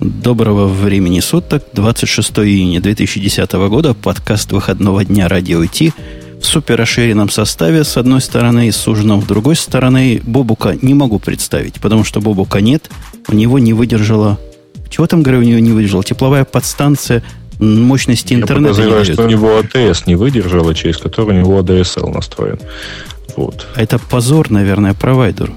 Доброго времени суток, 26 июня 2010 года, подкаст выходного дня «Радио Ти» в супер расширенном составе с одной стороны и с ужином с другой стороны. Бобука не могу представить, потому что Бобука нет, у него не выдержала... Чего там, говорю, у него не выдержала? Тепловая подстанция мощности интернета Я подозреваю, что у него АТС не выдержала, через который у него ADSL настроен. Вот. А это позор, наверное, провайдеру.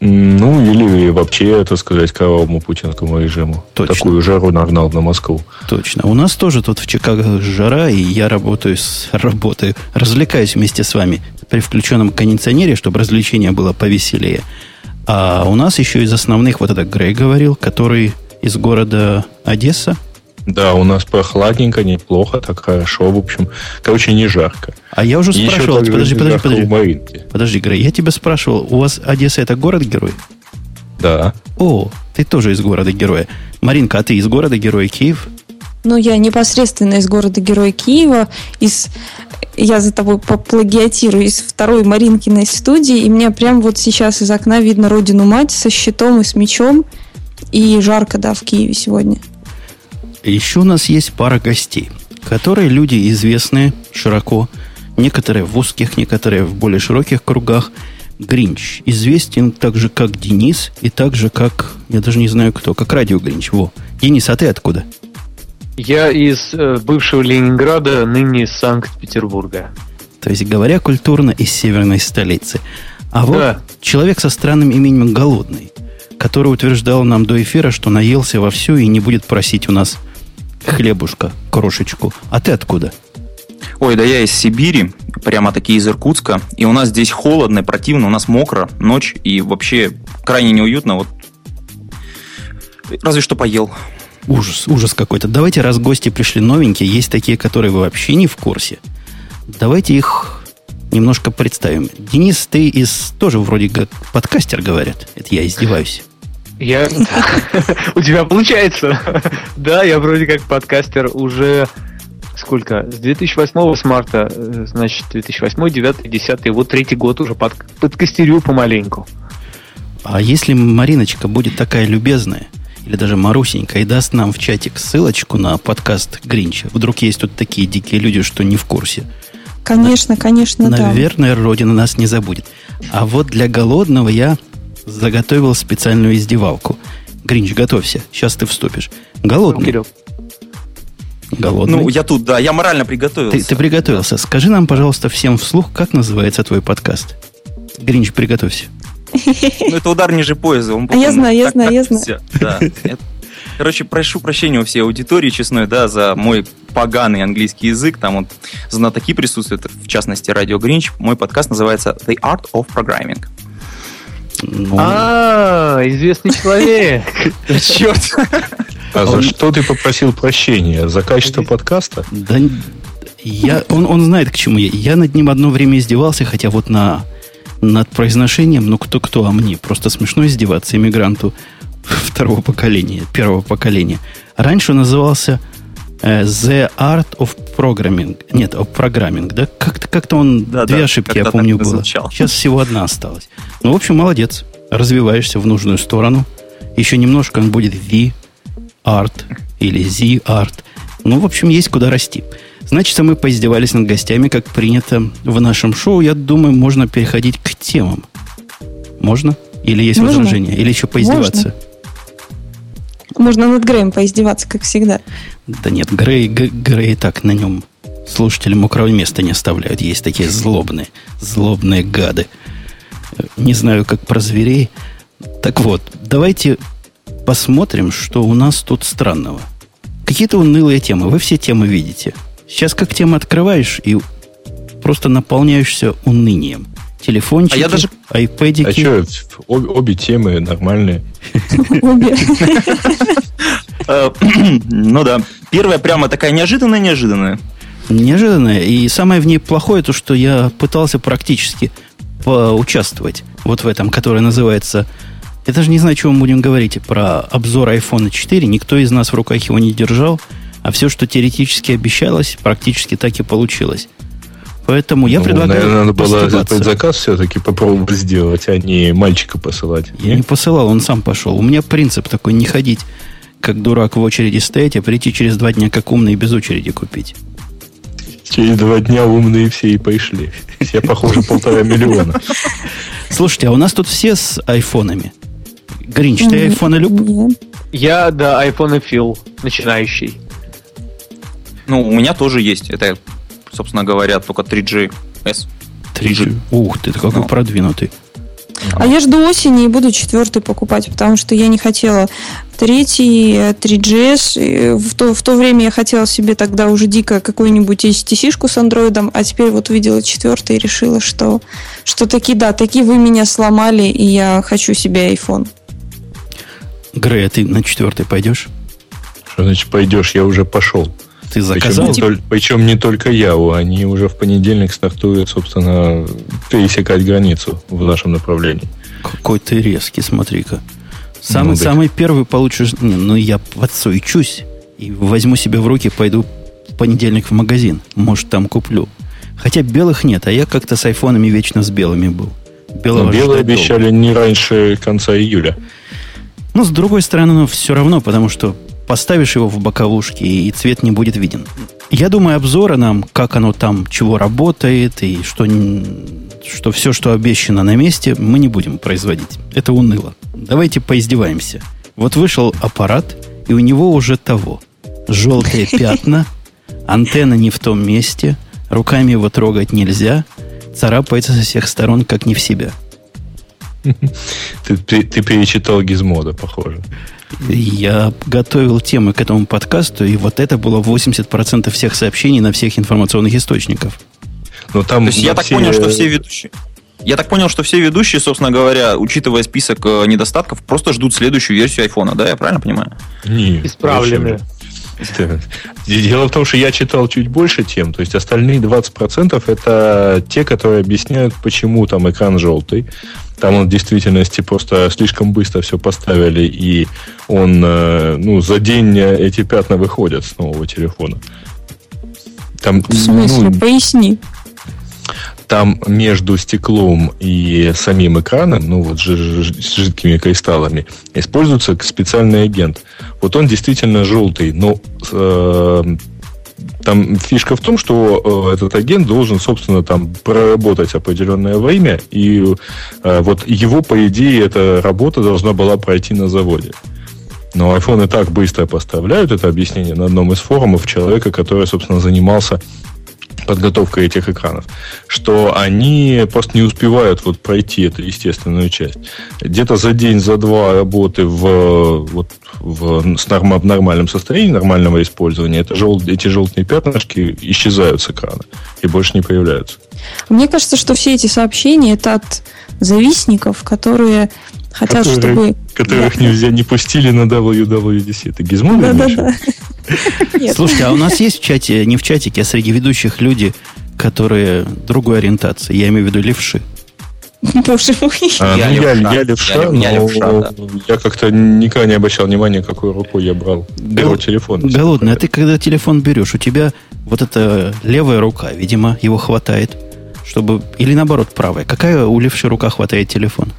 Ну, или вообще, так сказать, кровавому путинскому режиму. Точно. Такую жару нагнал на Москву. Точно. У нас тоже тут в Чикаго жара, и я работаю, с, работаю, развлекаюсь вместе с вами при включенном кондиционере, чтобы развлечение было повеселее. А у нас еще из основных, вот это Грей говорил, который из города Одесса, да, у нас прохладненько, неплохо, так хорошо, в общем. Короче, не жарко. А я уже и спрашивал, подожди, подожди, подожди. Подожди, Грей, я тебя спрашивал, у вас Одесса это город-герой? Да. О, ты тоже из города-героя. Маринка, а ты из города-героя Киев? Ну, я непосредственно из города-героя Киева, из я за тобой поплагиатирую из второй Маринкиной студии, и мне прям вот сейчас из окна видно родину мать со щитом и с мечом, и жарко, да, в Киеве сегодня. Еще у нас есть пара гостей, которые люди известные широко, некоторые в узких, некоторые в более широких кругах. Гринч известен так же, как Денис, и так же, как, я даже не знаю кто, как Радио Гринч. Во. Денис, а ты откуда? Я из э, бывшего Ленинграда, ныне из Санкт-Петербурга. То есть, говоря культурно, из северной столицы. А вот да. человек со странным именем Голодный, который утверждал нам до эфира, что наелся во все и не будет просить у нас хлебушка, крошечку. А ты откуда? Ой, да я из Сибири, прямо таки из Иркутска. И у нас здесь холодно, противно, у нас мокро, ночь, и вообще крайне неуютно. Вот разве что поел. Ужас, ужас какой-то. Давайте, раз гости пришли новенькие, есть такие, которые вы вообще не в курсе. Давайте их немножко представим. Денис, ты из тоже вроде как подкастер, говорят. Это я издеваюсь. Я... У тебя получается. Да, я вроде как подкастер уже сколько? С 2008 с марта, э, значит, 2008, 9, 10, вот третий год уже под, подкастерю помаленьку. А если Мариночка будет такая любезная, или даже Марусенька, и даст нам в чатик ссылочку на подкаст Гринча, вдруг есть тут такие дикие люди, что не в курсе. Конечно, конечно, Наверное, да. Родина нас не забудет. А вот для голодного я заготовил специальную издевалку. Гринч, готовься, сейчас ты вступишь. Голодный. Ну, Голодный. Ну, я тут, да, я морально приготовился. Ты, ты приготовился. Скажи нам, пожалуйста, всем вслух, как называется твой подкаст? Гринч, приготовься. Ну, это удар ниже пояса. Он, а я знаю, я знаю, я знаю. Да. Короче, прошу прощения у всей аудитории честной, да, за мой поганый английский язык. Там вот знатоки присутствуют, в частности, Радио Гринч. Мой подкаст называется The Art of Programming. Ну... А, известный человек. Черт. А за что ты попросил прощения? За качество подкаста? Да, я, он, он знает, к чему я. Я над ним одно время издевался, хотя вот на, над произношением, ну кто-кто, а мне. Просто смешно издеваться иммигранту второго поколения, первого поколения. Раньше он назывался The Art of Programming. Нет, of Programming, да? Как-то, как-то он, да, две да, ошибки, я помню, было. Сейчас всего одна осталась. Ну, в общем, молодец. Развиваешься в нужную сторону. Еще немножко он будет V Art или Z Art. Ну, в общем, есть куда расти. Значит, мы поиздевались над гостями, как принято в нашем шоу. Я думаю, можно переходить к темам. Можно? Или есть можно. возражения? Или еще поиздеваться? Можно. Можно над Греем поиздеваться, как всегда. Да нет, Грей, Грей так на нем слушателям мокрого места не оставляют. Есть такие злобные, злобные гады. Не знаю, как про зверей. Так вот, давайте посмотрим, что у нас тут странного. Какие-то унылые темы. Вы все темы видите. Сейчас как тему открываешь и просто наполняешься унынием. Телефончики, а я даже... айпэдики. А что, обе, обе темы нормальные. Обе. Э, ну да. Первая прямо такая неожиданная-неожиданная. Неожиданная. И самое в ней плохое, то, что я пытался практически поучаствовать вот в этом, которое называется... Я даже не знаю, чего мы будем говорить про обзор iPhone 4. Никто из нас в руках его не держал. А все, что теоретически обещалось, практически так и получилось. Поэтому я Ну, предлагаю Наверное, надо было постебаться. этот заказ все-таки попробовать сделать, а не мальчика посылать. Я не посылал, он сам пошел. У меня принцип такой, не ходить как дурак в очереди стоять, а прийти через два дня как умный и без очереди купить. Через два дня умные все и пошли. Все, похоже, полтора миллиона. Слушайте, а у нас тут все с айфонами. Гринч, ты М, айфоны люб? Я, да, iPhone Фил, начинающий. Ну, у меня тоже есть. Это, собственно говоря, только 3GS. 3G. Ух ты, ты какой Ну. продвинутый. А я жду осени и буду четвертый покупать, потому что я не хотела третий, э, 3GS. и В то, в то время я хотела себе тогда уже дико какую-нибудь HTC-шку с андроидом, а теперь вот увидела четвертый и решила, что, что таки да, таки вы меня сломали, и я хочу себе iPhone. Грей, а ты на четвертый пойдешь? Что значит пойдешь? Я уже пошел. Ты Причем заказал? не, толь- причем не только я, они уже в понедельник стартуют, собственно, пересекать границу в нашем направлении. Какой ты резкий, смотри-ка. Самый, Ну, самый первый получишь... Не, ну я подсуечусь и возьму себя в руки, пойду в понедельник в магазин. Может, там куплю. Хотя белых нет, а я как-то с айфонами вечно с белыми был. Белого Но белые ждать долго. обещали не раньше конца июля. Ну, с другой стороны, ну, все равно, потому что поставишь его в боковушке, и цвет не будет виден. Я думаю, обзоры нам, как оно там, чего работает, и что, что все, что обещано на месте, мы не будем производить. Это уныло. Давайте поиздеваемся. Вот вышел аппарат, и у него уже того. Желтые пятна, антенна не в том месте, руками его трогать нельзя, царапается со всех сторон, как не в себя. Ты, ты- ты перечитал Гизмода, похоже. Я готовил темы к этому подкасту, и вот это было 80% всех сообщений на всех информационных источников. Но там То есть я на так все- понял, что все ведущие... Я так понял, что все ведущие, собственно говоря, учитывая список э, недостатков, просто ждут следующую версию айфона, да, я правильно понимаю? Не, Исправлены. Дело в том, что я читал чуть больше тем, то есть остальные 20% это те, которые объясняют, почему там экран желтый. Там он в действительности просто слишком быстро все поставили, и он, э, ну, за день эти пятна выходят с нового телефона. Там, В смысле? ну, Поясни. Там между стеклом и самим экраном, ну вот с жидкими кристаллами, используется специальный агент. Вот он действительно желтый, но э, там фишка в том, что э, этот агент должен, собственно, там проработать определенное время, и э, вот его, по идее, эта работа должна была пройти на заводе. Но айфоны так быстро поставляют это объяснение на одном из форумов человека, который, собственно, занимался подготовкой этих экранов, что они просто не успевают вот пройти эту естественную часть. Где-то за день, за два работы в, вот, в, с норма- нормальном состоянии, нормального использования, это жел, эти желтые пятнышки исчезают с экрана и больше не появляются. Мне кажется, что все эти сообщения это от завистников, которые хотят, Которые- чтобы... Которых Да. нельзя не пустили на WWDC. Это Gizmodo в? Да-да-да. Нет. Слушайте, а у нас есть в чате, не в чатике, а среди ведущих люди, которые другой ориентации. Я имею в виду левши. Боже мой. А, Я ну, я, левша. я левша, Я лев- я но левша, да. я как-то никогда не обращал внимания, какой рукой я брал. Беру Гол- телефон. Голодный, а ты когда телефон берешь, у тебя вот эта левая рука, видимо, его хватает, чтобы... Или наоборот, правая. Какая у левши рука хватает телефон?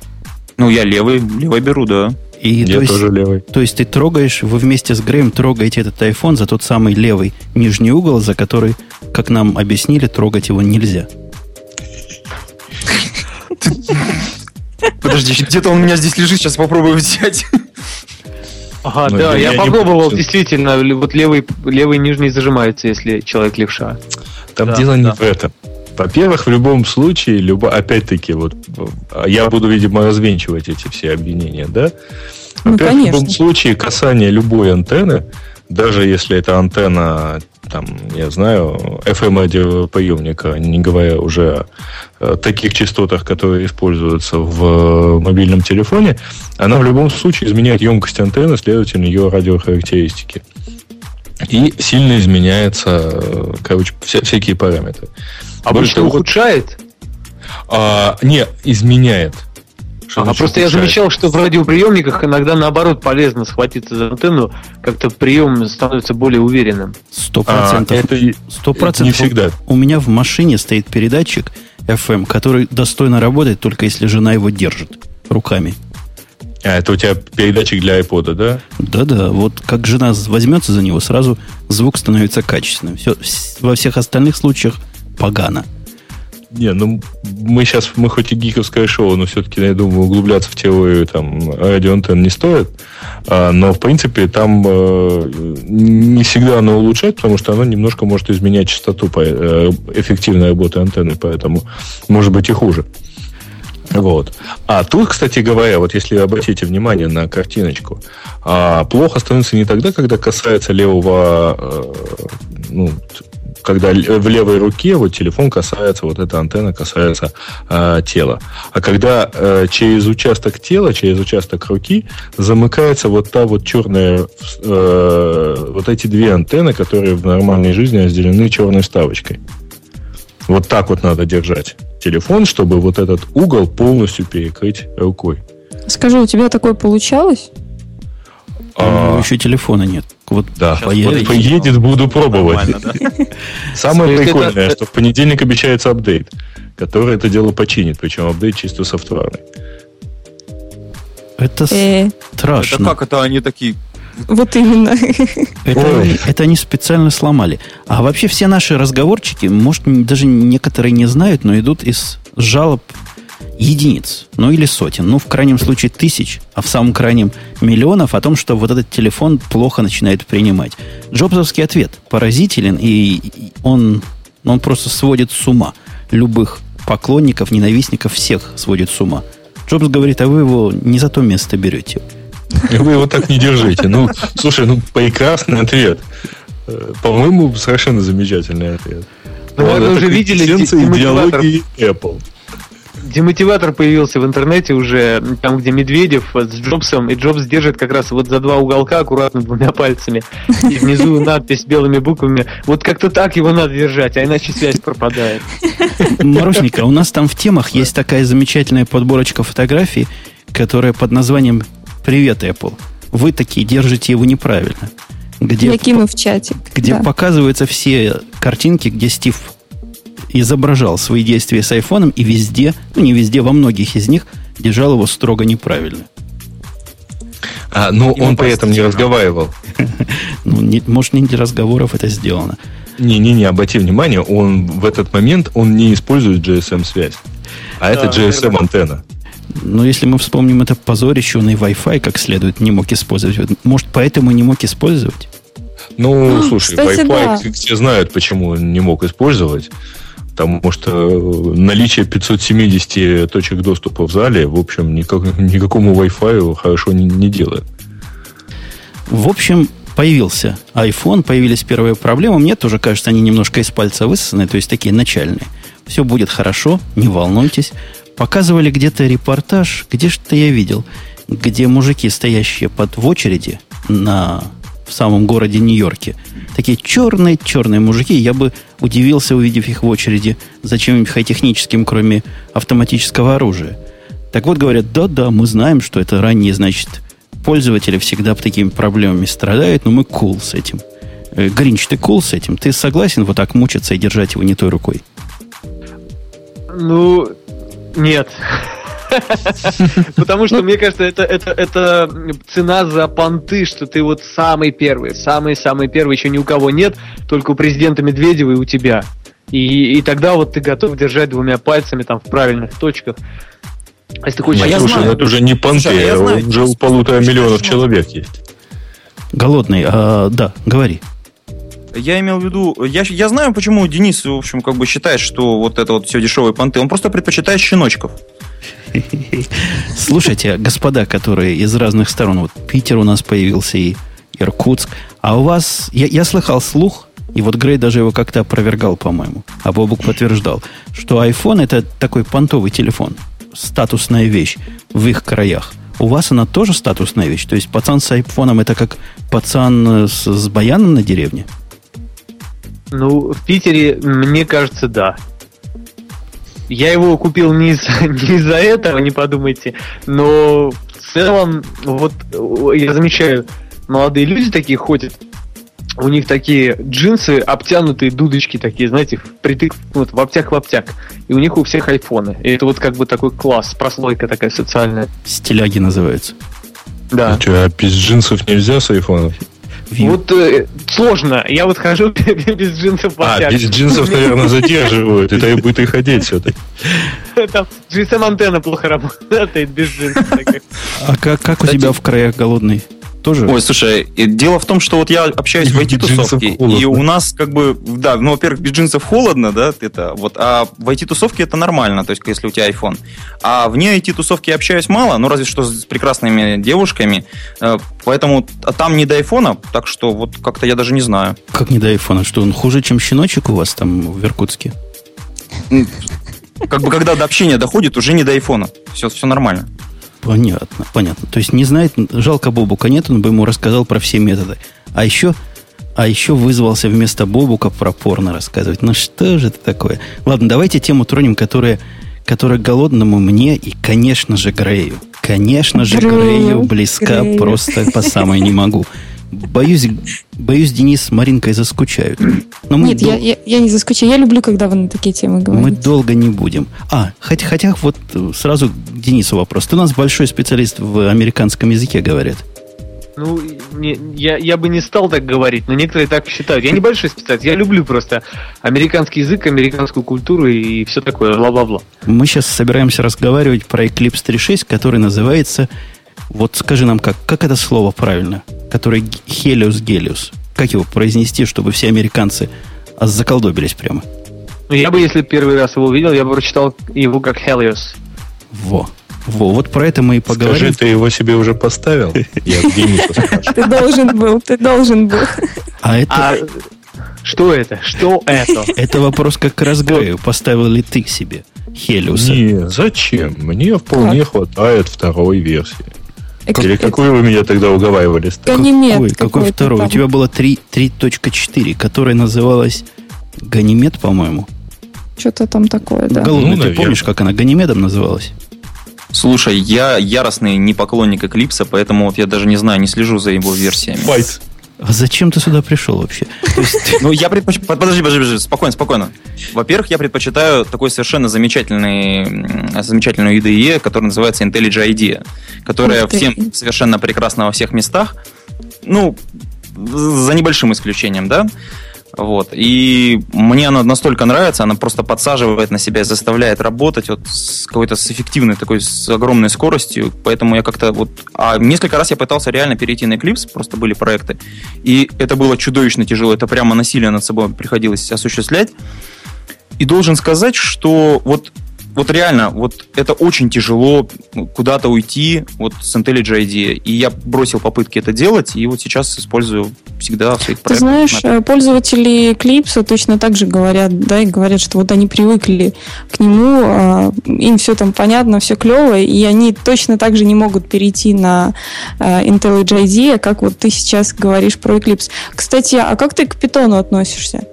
Ну, я левый, левый беру, да. И Я то есть, тоже левый. то есть ты трогаешь, вы вместе с Греем трогаете этот iPhone за тот самый левый нижний угол, за который, как нам объяснили, трогать его нельзя. Подожди, где-то он у меня здесь лежит, сейчас попробую взять. Ага, Ну, да, я я, не попробовал, помню. действительно, вот левый, левый нижний зажимается, если человек левша. Там Да, дело не да. в этом. Во-первых, в любом случае, любо, опять-таки, вот э, я буду, видимо, развенчивать эти все обвинения, да? Ну, Во-первых, в любом случае, касание любой антенны, даже если это антенна, там, я знаю, FM-радиоприемника, не говоря уже о э, таких частотах, которые используются в э, мобильном телефоне, она в любом случае изменяет емкость антенны, следовательно, ее радиохарактеристики. И сильно изменяется, э, короче, вся- всякие параметры. А что того, ухудшает? а, не, изменяет. Что А значит просто я ухудшает? замечал, что в радиоприемниках иногда наоборот полезно схватиться за антенну, как-то прием становится более уверенным. Сто А, процентов. Сто процентов. не всегда. У меня в машине стоит передатчик FM, который достойно работает, только если жена его держит руками. А, это у тебя передатчик для iPod, да? Да-да, вот как жена возьмется за него, сразу звук становится качественным. Все, во всех остальных случаях погано. Не, ну мы сейчас, мы хоть и гиковское шоу, но все-таки, я думаю, углубляться в теорию там радиоантенн не стоит. А, но, в принципе, там э, не всегда оно улучшает, потому что оно немножко может изменять частоту по, э, эффективной работы антенны, поэтому может быть и хуже. Вот. А тут, кстати говоря, вот если обратите внимание на картиночку, а, плохо становится не тогда, когда касается левого, э, ну, когда л- в левой руке вот телефон касается, вот эта антенна касается э, тела. А когда э, через участок тела, через участок руки замыкается вот та вот черная, э, вот эти две антенны, которые в нормальной жизни разделены черной вставочкой. Вот так вот надо держать телефон, чтобы вот этот угол полностью перекрыть рукой. Скажи, у тебя такое получалось? А у него еще телефона нет. Вот да, поедет. подойдет. поедет, буду пробовать. Да? Самое прикольное, это- что в понедельник обещается апдейт, который это дело починит, причем апдейт чисто софтварный. Это Э, Это страшно. как это они такие... вот именно. Это, это они специально сломали. А вообще все наши разговорчики, может, даже некоторые не знают, но идут из жалоб единиц, ну или сотен, ну в крайнем случае тысяч, а в самом крайнем миллионов о том, что вот этот телефон плохо начинает принимать. Джобсовский ответ поразителен, и он, он просто сводит с ума любых поклонников, ненавистников, всех сводит с ума. Джобс говорит, а вы его не за то место берете. Вы его так не держите. Ну, слушай, ну прекрасный ответ. Э, По-моему, совершенно замечательный ответ. Наверное, Вот уже видели идеологии Apple. Демотиватор появился в интернете уже, там, где Медведев с Джобсом, и Джобс держит как раз вот за два уголка аккуратно двумя пальцами. И внизу надпись белыми буквами. Вот как-то так его надо держать, а иначе связь пропадает. Марусенька, у нас там в темах есть такая замечательная подборочка фотографий, которая под названием «Привет, Apple». Вы такие держите его неправильно. Где, Я кину в чатик. где да. показываются все картинки, где Стив изображал свои действия с айфоном и везде, ну не везде, во многих из них держал его строго неправильно. А, ну, Ему он при этом не разговаривал. Ну, не- может, не для разговоров это сделано. Не-не-не, обрати внимание, он в этот момент он не использует GSM-связь. А это GSM-антенна. Но если мы вспомним это позорище, он и Wi-Fi как следует не мог использовать. Может, поэтому не мог использовать? Ну, А, слушай, кстати, Wi-Fi да. все знают, почему он не мог использовать. Потому что э, наличие 570 точек доступа в зале, в общем, никак- никакому Wi-Fi хорошо не, не делает. В общем, появился iPhone, появились первые проблемы. Мне тоже кажется, они немножко из пальца высосаны, то есть такие начальные. Все будет хорошо, не волнуйтесь. Показывали где-то репортаж, где что я видел, где мужики, стоящие под в очереди на, в самом городе Нью-Йорке, такие черные-черные мужики, я бы удивился, увидев их в очереди за чем-нибудь хай-техническим, кроме автоматического оружия. Так вот, говорят, да-да, мы знаем, что это ранние, значит, пользователи всегда такими проблемами страдают, но мы кул с этим. Э, Гринч, ты кул с этим? Ты согласен вот так мучиться и держать его не той рукой? Ну, нет. Потому что, мне кажется, это, это, это цена за понты, что ты вот самый первый, самый-самый первый, еще ни у кого нет, только у президента Медведева и у тебя. И, и тогда вот ты готов держать двумя пальцами там в правильных точках. А если ты хочешь... А я Слушай, знаю. ну это уже не понты, Слушай, а я а знаю, уже у полутора миллионов человек есть. Голодный, а, да, говори. Я имел в виду, я, я знаю, почему Денис, в общем, как бы считает, что вот это вот все дешевые понты. Он просто предпочитает щеночков. Слушайте, господа, которые из разных сторон, вот Питер у нас появился и Иркутск, а у вас, я, я слыхал слух, и вот Грей даже его как-то опровергал, по-моему, а Бобук подтверждал, что iPhone это такой понтовый телефон, статусная вещь в их краях. У вас она тоже статусная вещь? То есть пацан с айфоном это как пацан э, с, с баяном на деревне? Ну, в Питере, мне кажется, да. Я его купил не из-за не из этого, не подумайте, но в целом, вот я замечаю, молодые люди такие ходят, у них такие джинсы, обтянутые дудочки такие, знаете, впритык, вот, в обтяг в обтяг. И у них у всех айфоны. И это вот как бы такой класс, прослойка такая социальная. Стиляги называются. Да. А что, а без джинсов нельзя с айфоном? View. Вот э, сложно. Я вот хожу без джинсов в А, без джинсов, наверное, задерживают. И то и будет и ходить все-таки. Там GSM-антенна плохо работает без джинсов. А как, как у тебя в краях голодный? Тоже? Ой, слушай, и дело в том, что вот я общаюсь в Без IT-тусовке, и у нас как бы, да, ну, во-первых, без джинсов холодно, да, это, вот, а в IT-тусовке это нормально, то есть, если у тебя iPhone. А вне IT-тусовки я общаюсь мало, ну, разве что с прекрасными девушками, э, поэтому а там не до айфона, так что вот как-то я даже не знаю. Как не до айфона? Что, он хуже, чем щеночек у вас там в Иркутске? Как бы, когда до общения доходит, уже не до айфона. Все, все нормально. Понятно, понятно. То есть не знает, жалко Бобука нет, он бы ему рассказал про все методы. А еще, а еще вызвался вместо Бобука про порно рассказывать. Ну что же это такое? Ладно, давайте тему тронем, которая, которая голодному мне и, конечно же, Грею. Конечно же, Грею, близка Грею. просто по самой не могу. Боюсь, боюсь, Денис с Маринкой заскучают. Но мы Нет, дол- я, я, я не заскучаю. Я люблю, когда вы на такие темы мы говорите. долго не будем. А, хотя, хотя вот э, сразу к Денису вопрос. Ты у нас большой специалист в американском языке, говорят. Ну, не- я, я бы не стал так говорить, но некоторые так считают. Я небольшой специалист, я люблю просто американский язык, американскую культуру и все такое, бла-бла-бла. Мы сейчас собираемся разговаривать про Eclipse 3.6, который называется... Вот скажи нам, как, как это слово правильно? Который г- Helios Gelius. Как его произнести, чтобы все американцы а, заколдобились прямо? Ну, я бы, если первый раз его увидел, я бы прочитал его как Helios. Во. Во, вот про это мы и Скажи, поговорим. ты его себе уже поставил? Я. Ты должен был, ты должен был. А это, А что это? Что это? это вопрос как раз Грею. Поставил ли ты себе Хелиуса? Не, зачем? Мне вполне хватает второй версии. Или какую вы меня тогда уговаривали? Ганимед какой, какой какой-то второй? там. У тебя было 3 3.4, которая называлась Ганимед, по-моему. Что-то там такое, да. Голодный, Ну, ты наверное. помнишь, как она Ганимедом называлась? Слушай, я яростный не поклонник Эклипса, поэтому вот я даже не знаю, не слежу за его версиями. Файт. А зачем ты сюда пришел вообще? Ну, я предпочитаю... Подожди, подожди, подожди, спокойно, спокойно. Во-первых, я предпочитаю такой совершенно замечательный, замечательную IDE, которая называется IntelliJ IDEA, которая всем совершенно прекрасна во всех местах. Ну, за небольшим исключением, да? Вот. И мне она настолько нравится, она просто подсаживает на себя и заставляет работать вот с какой-то с эффективной такой, с огромной скоростью. Поэтому я как-то вот... А несколько раз я пытался реально перейти на Eclipse, просто были проекты. И это было чудовищно тяжело. Это прямо насилие над собой приходилось осуществлять. И должен сказать, что вот, вот реально, вот это очень тяжело куда-то уйти вот с IntelliJ IDEA. И я бросил попытки это делать, и вот сейчас использую всегда в своих Ты проектах. знаешь, э, пользователи Клипса точно так же говорят, да, и говорят, что вот они привыкли к нему, а, им все там понятно, все клево, и они точно так же не могут перейти на э, IntelliJ IDEA, как вот ты сейчас говоришь про Eclipse. Кстати, а как ты к питону относишься?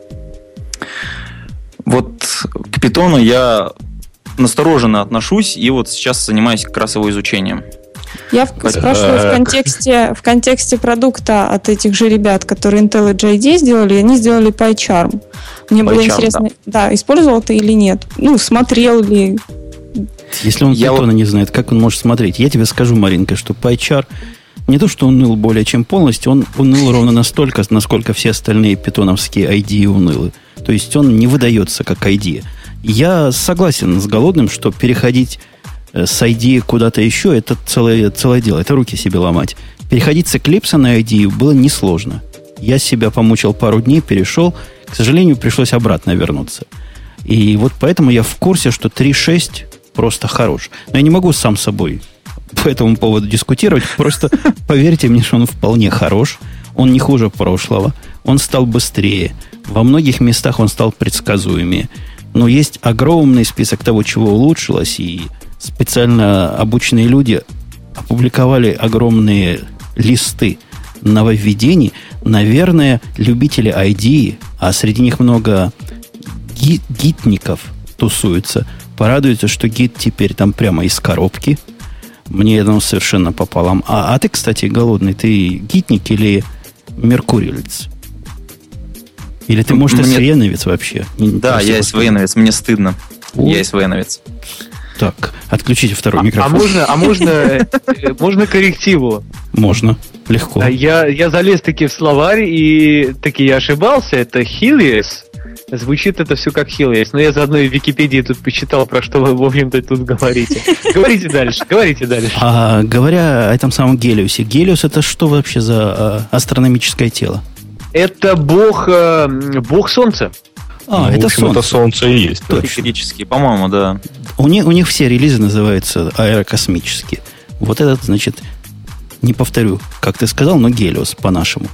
Вот к питону я настороженно отношусь, и вот сейчас занимаюсь как раз его изучением. Я в- спрашиваю в Так. контексте, в контексте продукта от этих же ребят, которые IntelliJ IDEA сделали, они сделали PyCharm. Мне было PyCharm, интересно, да. использовал ты или нет? Ну, смотрел ли? если он Я питона вот- не знает, как он может смотреть? Я тебе скажу, Маринка, что PyChar не то, что он ныл более чем полностью, он уныл ровно настолько, насколько все остальные питоновские ID унылы. То есть он не выдается как ID. Я согласен с Голодным, что переходить э, с ID куда-то еще, это целое, целое дело. Это руки себе ломать. Переходить с Eclipse на ID было несложно. Я себя помучил пару дней, перешел. К сожалению, пришлось обратно вернуться. И вот поэтому я в курсе, что 3.6 просто хорош. Но я не могу сам собой по этому поводу дискутировать. Просто поверьте мне, что он вполне хорош. Он не хуже прошлого. Он стал быстрее. Во многих местах он стал предсказуемее. Но есть огромный список того, чего улучшилось, и специально обученные люди опубликовали огромные листы нововведений. Наверное, любители ID, а среди них много ги- гитников тусуются, порадуется, что гид теперь там прямо из коробки. Мне оно совершенно пополам. А, а ты, кстати, голодный, ты гитник или меркурилец? Или ты, может, Мне... СВНовец вообще? Да, я СВНовец, мне стыдно. О. Я СВНовец. Так, отключите второй а, микрофон. А можно, а можно, э, можно коррективу? Можно, легко. Я, я залез таки в словарь и таки я ошибался. Это Хилиес. Звучит это все как Хилиес. Но я заодно и в Википедии тут почитал, про что вы, в общем-то, тут говорите. Говорите дальше, говорите дальше. А, говоря о этом самом Гелиусе. Гелиус это что вообще за а, астрономическое тело? Это бог, э, бог солнца. А, ну, это общем, солнце. Это солнце и есть. Теоретически, по-моему, да. У них, у них все релизы называются аэрокосмические. Вот этот, значит, не повторю, как ты сказал, но Гелиос по-нашему.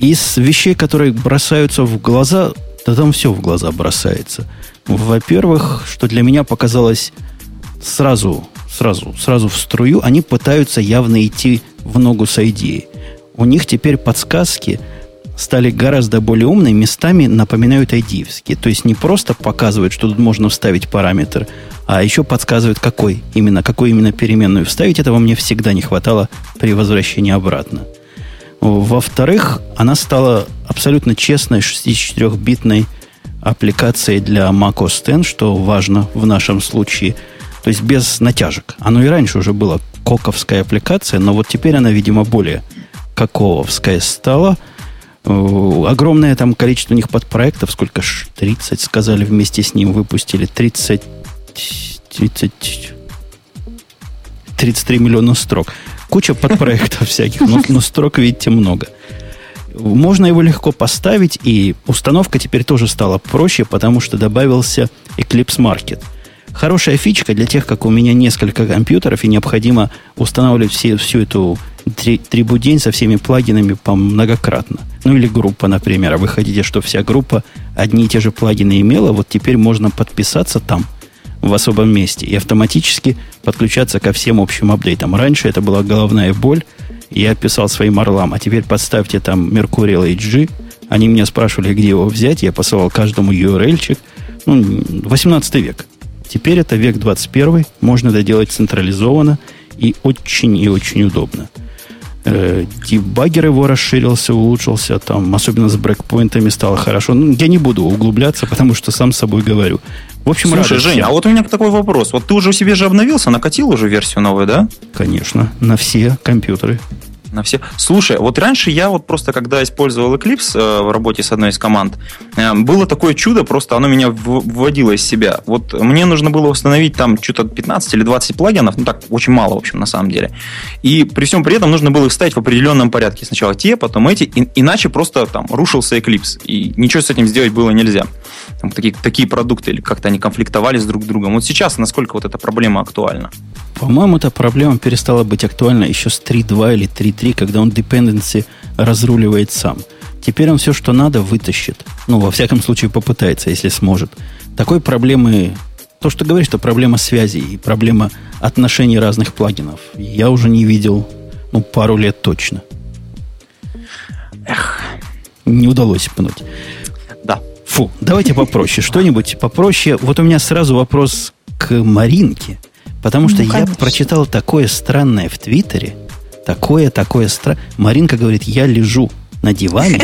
Из вещей, которые бросаются в глаза, да там все в глаза бросается. Во-первых, что для меня показалось сразу, сразу, сразу в струю, они пытаются явно идти в ногу с идеей. У них теперь подсказки – стали гораздо более умные, местами напоминают айдиевские. То есть не просто показывают, что тут можно вставить параметр, а еще подсказывают, какой именно, какую именно переменную вставить. Этого мне всегда не хватало при возвращении обратно. Во-вторых, она стала абсолютно честной 64-битной аппликацией для macOS X, что важно в нашем случае. То есть без натяжек. Оно и раньше уже было коковская аппликация, но вот теперь она, видимо, более каковская стала – огромное там количество у них подпроектов, сколько ж, 30, сказали, вместе с ним выпустили. 30, 30, 33 миллиона строк. Куча подпроектов всяких, но, но строк, видите, много. Можно его легко поставить, и установка теперь тоже стала проще, потому что добавился Eclipse Market. Хорошая фичка для тех, как у меня несколько компьютеров, и необходимо устанавливать все, всю эту три, трибудень со всеми плагинами по многократно. Ну или группа, например. А вы хотите, чтобы вся группа одни и те же плагины имела, вот теперь можно подписаться там, в особом месте, и автоматически подключаться ко всем общим апдейтам. Раньше это была головная боль, я писал своим орлам, а теперь подставьте там Mercurial HG, они меня спрашивали, где его взять, я посылал каждому URL-чик. Ну, 18 век. Теперь это век 21, можно это делать централизованно и очень и очень удобно. Э, дебаггер его расширился, улучшился, там, особенно с брекпоинтами стало хорошо. Ну, я не буду углубляться, потому что сам с собой говорю. В общем, Слушай, Женя, а вот у меня такой вопрос. Вот ты уже себе же обновился, накатил уже версию новую, да? Конечно, на все компьютеры на все. Слушай, вот раньше я вот просто, когда использовал Eclipse э, в работе с одной из команд, э, было такое чудо, просто оно меня вводило из себя. Вот мне нужно было установить там что-то 15 или 20 плагинов, ну так, очень мало, в общем, на самом деле. И при всем при этом нужно было их ставить в определенном порядке. Сначала те, потом эти, и, иначе просто там рушился Eclipse. И ничего с этим сделать было нельзя. Там, такие, такие продукты, или как-то они конфликтовали с друг другом. Вот сейчас насколько вот эта проблема актуальна? По-моему, эта проблема перестала быть актуальна еще с 3.2 или 3.3, когда он dependency разруливает сам. Теперь он все, что надо, вытащит. Ну, во всяком случае, попытается, если сможет. Такой проблемы... То, что говоришь, что проблема связи и проблема отношений разных плагинов, я уже не видел, ну, пару лет точно. Эх, не удалось пнуть. Да. Фу, давайте попроще. Что-нибудь попроще. Вот у меня сразу вопрос к Маринке – Потому что ну, я прочитал такое странное в Твиттере, такое, такое странное. Маринка говорит, я лежу на диване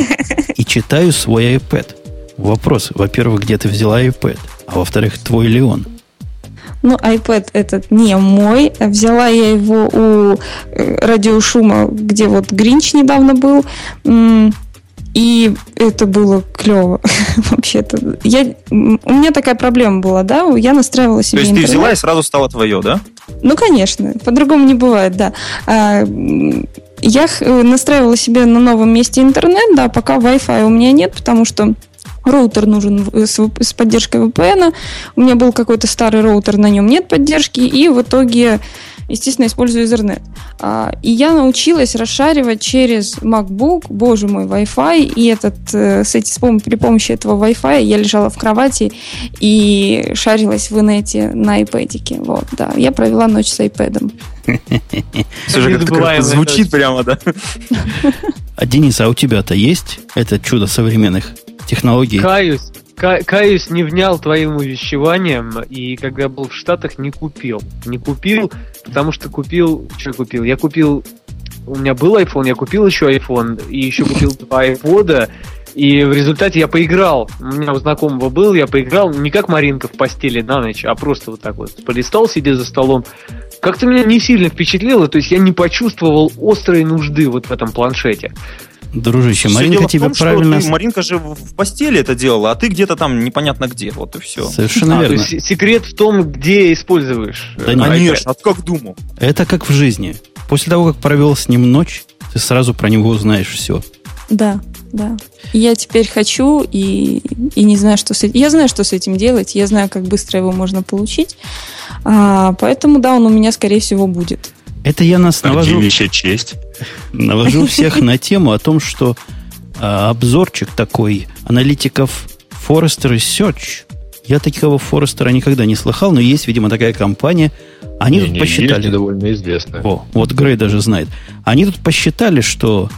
и читаю свой iPad. Вопрос, во-первых, где ты взяла iPad? А во-вторых, твой ли он? Ну, iPad этот не мой. Взяла я его у э, радиошума, где вот Гринч недавно был. И это было клево. Вообще-то. Я, у меня такая проблема была, да? Я настраивала себе То есть интернет. ты взяла и сразу стало твое, да? Ну, конечно. По-другому не бывает, да. А, я э, настраивала себе на новом месте интернет, да, пока Wi-Fi у меня нет, потому что роутер нужен с, с поддержкой VPN. У меня был какой-то старый роутер, на нем нет поддержки, и в итоге естественно, использую Ethernet. А, и я научилась расшаривать через MacBook, боже мой, Wi-Fi, и этот, э, с эти, при помощи этого Wi-Fi я лежала в кровати и шарилась в инете на iPad. Вот, да. Я провела ночь с iPad. Слушай, как звучит прямо, да? А, Денис, а у тебя-то есть это чудо современных технологий? Каюсь, ка- каюсь, не внял твоим увещеванием, и когда был в Штатах, не купил. Не купил, потому что купил... Что я купил? Я купил... У меня был iPhone, я купил еще iPhone, и еще купил два iPod, и в результате я поиграл. У меня у знакомого был, я поиграл не как Маринка в постели на ночь, а просто вот так вот полистал, сидя за столом. Как-то меня не сильно впечатлило, то есть я не почувствовал острой нужды вот в этом планшете. Дружище, Всё Маринка дело в тебе том, что правильно... ты- Маринка же в постели это делала, а ты где-то там непонятно где. Вот и все. Совершенно А, то верно. есть секрет в том, где используешь. Да э, нет. iPad. Конечно, а как думал? Это как в жизни. После того, как провел с ним ночь, ты сразу про него узнаешь все. Да, да. Я теперь хочу и, и не знаю, что с этим. Я знаю, что с этим делать. Я знаю, как быстро его можно получить. А, поэтому, да, он у меня, скорее всего, будет. Это я нас навожу, честь. навожу всех на тему о том, что а, обзорчик такой аналитиков Forrester Research. Я такого Форестера никогда не слыхал, но есть, видимо, такая компания. Они Не, тут не, посчитали. есть довольно известная. О, вот Грей даже знает. Они тут посчитали, что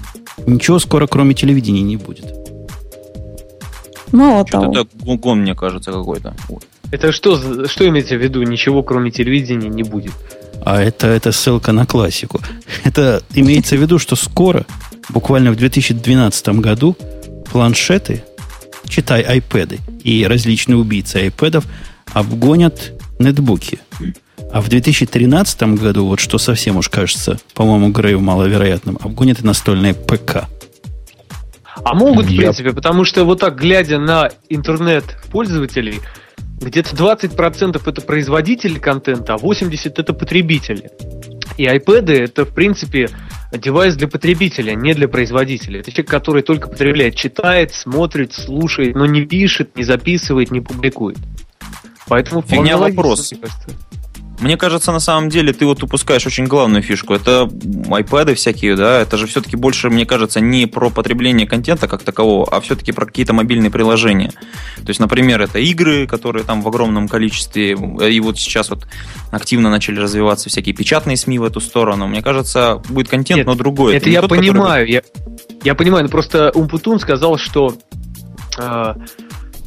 ничего скоро, кроме телевидения, не будет. Мало Что-то того. это гон, мне кажется, какой-то. Это что, что имеете в виду? Ничего, кроме телевидения, не будет. А это, это ссылка на классику. Это имеется в виду, что скоро, буквально в 2012 году, планшеты, читай iPad и различные убийцы iPad обгонят нетбуки. А в 2013 году, вот что совсем уж кажется, по-моему, Грею маловероятным, обгонят и настольные ПК. А могут, в Я- принципе, потому что вот так, глядя на интернет-пользователей, где-то 20% это производители контента, а 80% это потребители. И iPad это, в принципе, девайс для потребителя, не для производителя. Это человек, который только потребляет, читает, смотрит, слушает, но не пишет, не записывает, не публикует. Поэтому Фигня вполне логично, вопрос. Мне кажется. На самом деле ты вот упускаешь очень главную фишку. Это iPad всякие, да, это же все-таки больше, мне кажется, не про потребление контента как такового, а все-таки про какие-то мобильные приложения. То есть, например, это игры, которые там в огромном количестве, и вот сейчас вот активно начали развиваться всякие печатные СМИ в эту сторону. Мне кажется, будет контент, Нет, но другой. Это не я тот, который понимаю, я, я понимаю, но просто Умпутун сказал, что э,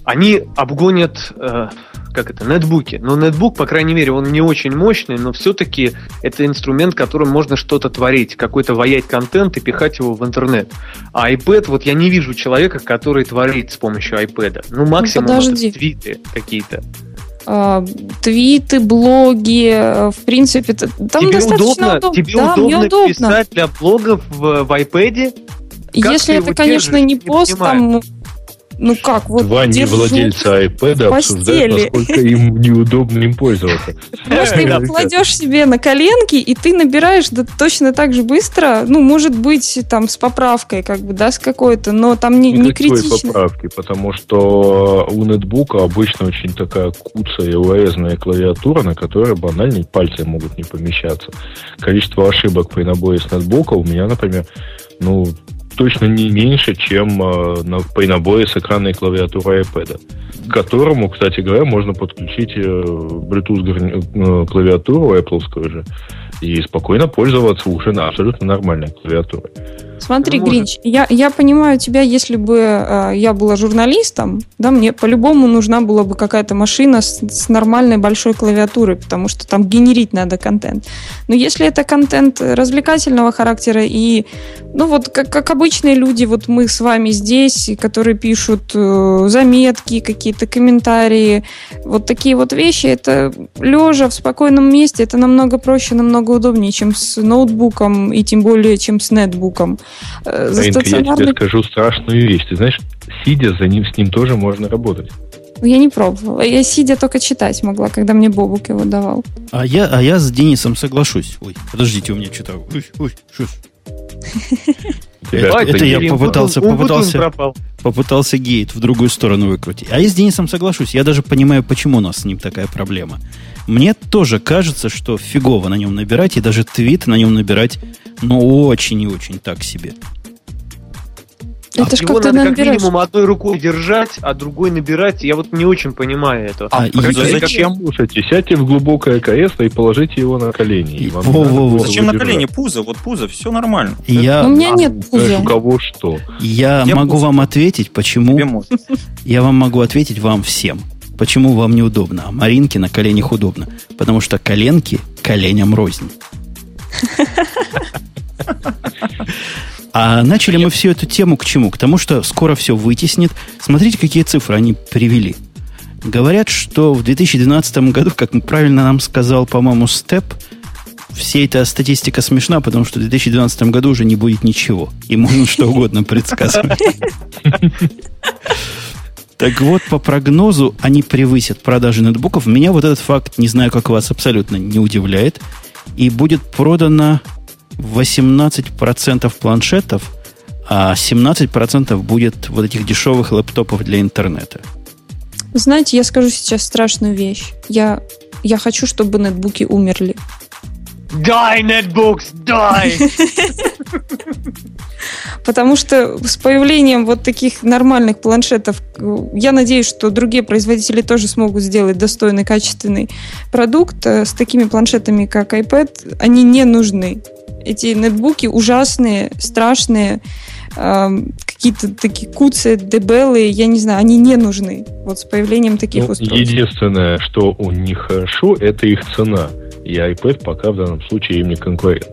они обгонят, э, как это, нетбуки. Но нетбук, по крайней мере, он не очень мощный, но все-таки это инструмент, которым можно что-то творить, какой-то ваять контент и пихать его в интернет. А iPad, вот я не вижу человека, который творит с помощью iPad. Ну, максимум подожди. это твиты какие-то. А, твиты, блоги, э, в принципе, там тебе достаточно удобно, удобно. тебе да, мне удобно, удобно. писать для блогов в, в iPad? как Если это, конечно, не пост, понимаю. там, ну, как, вот Два держу. невладельца iPad обсуждают, насколько им неудобно им пользоваться. Может, ты его кладешь себе на коленки, и ты набираешь да, точно так же быстро, ну, может быть, там, с поправкой, как бы, да, с какой-то, но там не, не критично. поправки, потому что у нетбука обычно очень такая куцая и урезанная клавиатура, на которой банально пальцы могут не помещаться. Количество ошибок при наборе с нетбука у меня, например, ну, точно не меньше, чем э, на- при наборе с экранной клавиатуры iPad. К которому, кстати говоря, можно подключить э, Bluetooth э, клавиатуру Apple же и спокойно пользоваться уже абсолютно нормальной клавиатуре. Смотри, может. Гринч, я, я понимаю тебя, если бы э, я была журналистом, да, мне по-любому нужна была бы какая-то машина с, с нормальной большой клавиатурой, потому что там генерить надо контент. Но если это контент развлекательного характера и, ну вот, как, как обычные люди, вот мы с вами здесь, которые пишут э, заметки, какие-то комментарии, вот такие вот вещи, это лежа в спокойном месте, это намного проще, намного удобнее, чем с ноутбуком и тем более, чем с нетбуком. Э, За Маринка, я тебе стационарный... скажу страшную вещь. Ты знаешь, сидя за ним, с ним тоже можно работать. Ну, Я не пробовала. Я сидя только читать могла, когда мне Бобук его давал. А я, а я с Денисом соглашусь. Ой, подождите, у меня что-то... Ой, ой. Тебя Это- это я попытался- Умпутун попытался- пропал. Попытался гейт в другую сторону выкрутить. А я с Денисом соглашусь. Я даже понимаю, почему у нас с ним такая проблема. Мне тоже кажется, что фигово на нем набирать, и даже твит на нем набирать, ну, очень и очень так себе. Это ж Его как надо как наберешь. минимум одной рукой держать, а другой набирать. Я вот не очень понимаю это. А, А и- зачем? Слушайте, сядьте в глубокое кресло и положите его на колени. И- вам во- во- во. Зачем на колени? Пузо, вот пузо, все нормально. я, У меня А, нет пуза. У кого что. я Я могу пузо. вам ответить, почему... Я вам могу ответить вам всем. Почему вам неудобно, а Маринке на коленях удобно. Потому что коленки коленям рознь. А начали мы всю эту тему к чему? К тому, что скоро все вытеснит. Смотрите, какие цифры они привели. Говорят, что в 2012 году, как правильно нам сказал, по-моему, Степ, все эта статистика смешна, потому что в 2012 году уже не будет ничего. И можно что угодно предсказывать. Так вот, по прогнозу, они превысят продажи ноутбуков. Меня вот этот факт, не знаю, как вас, абсолютно не удивляет. И будет продано 18% планшетов, а 17% будет вот этих дешевых лэптопов для интернета. Знаете, я скажу сейчас страшную вещь. Я, я хочу, чтобы нетбуки умерли. Дай, Netbooks, дай! Потому что с появлением вот таких нормальных планшетов, я надеюсь, что другие производители тоже смогут сделать достойный, качественный продукт. Э, С такими планшетами, как iPad, они не нужны. Эти нетбуки ужасные, страшные, эм, какие-то такие куцы, дебелые, я не знаю, они не нужны. Вот с появлением таких Ну, устройств. единственное, что у них хорошо, это их цена. И iPad пока в данном случае им не конкурент.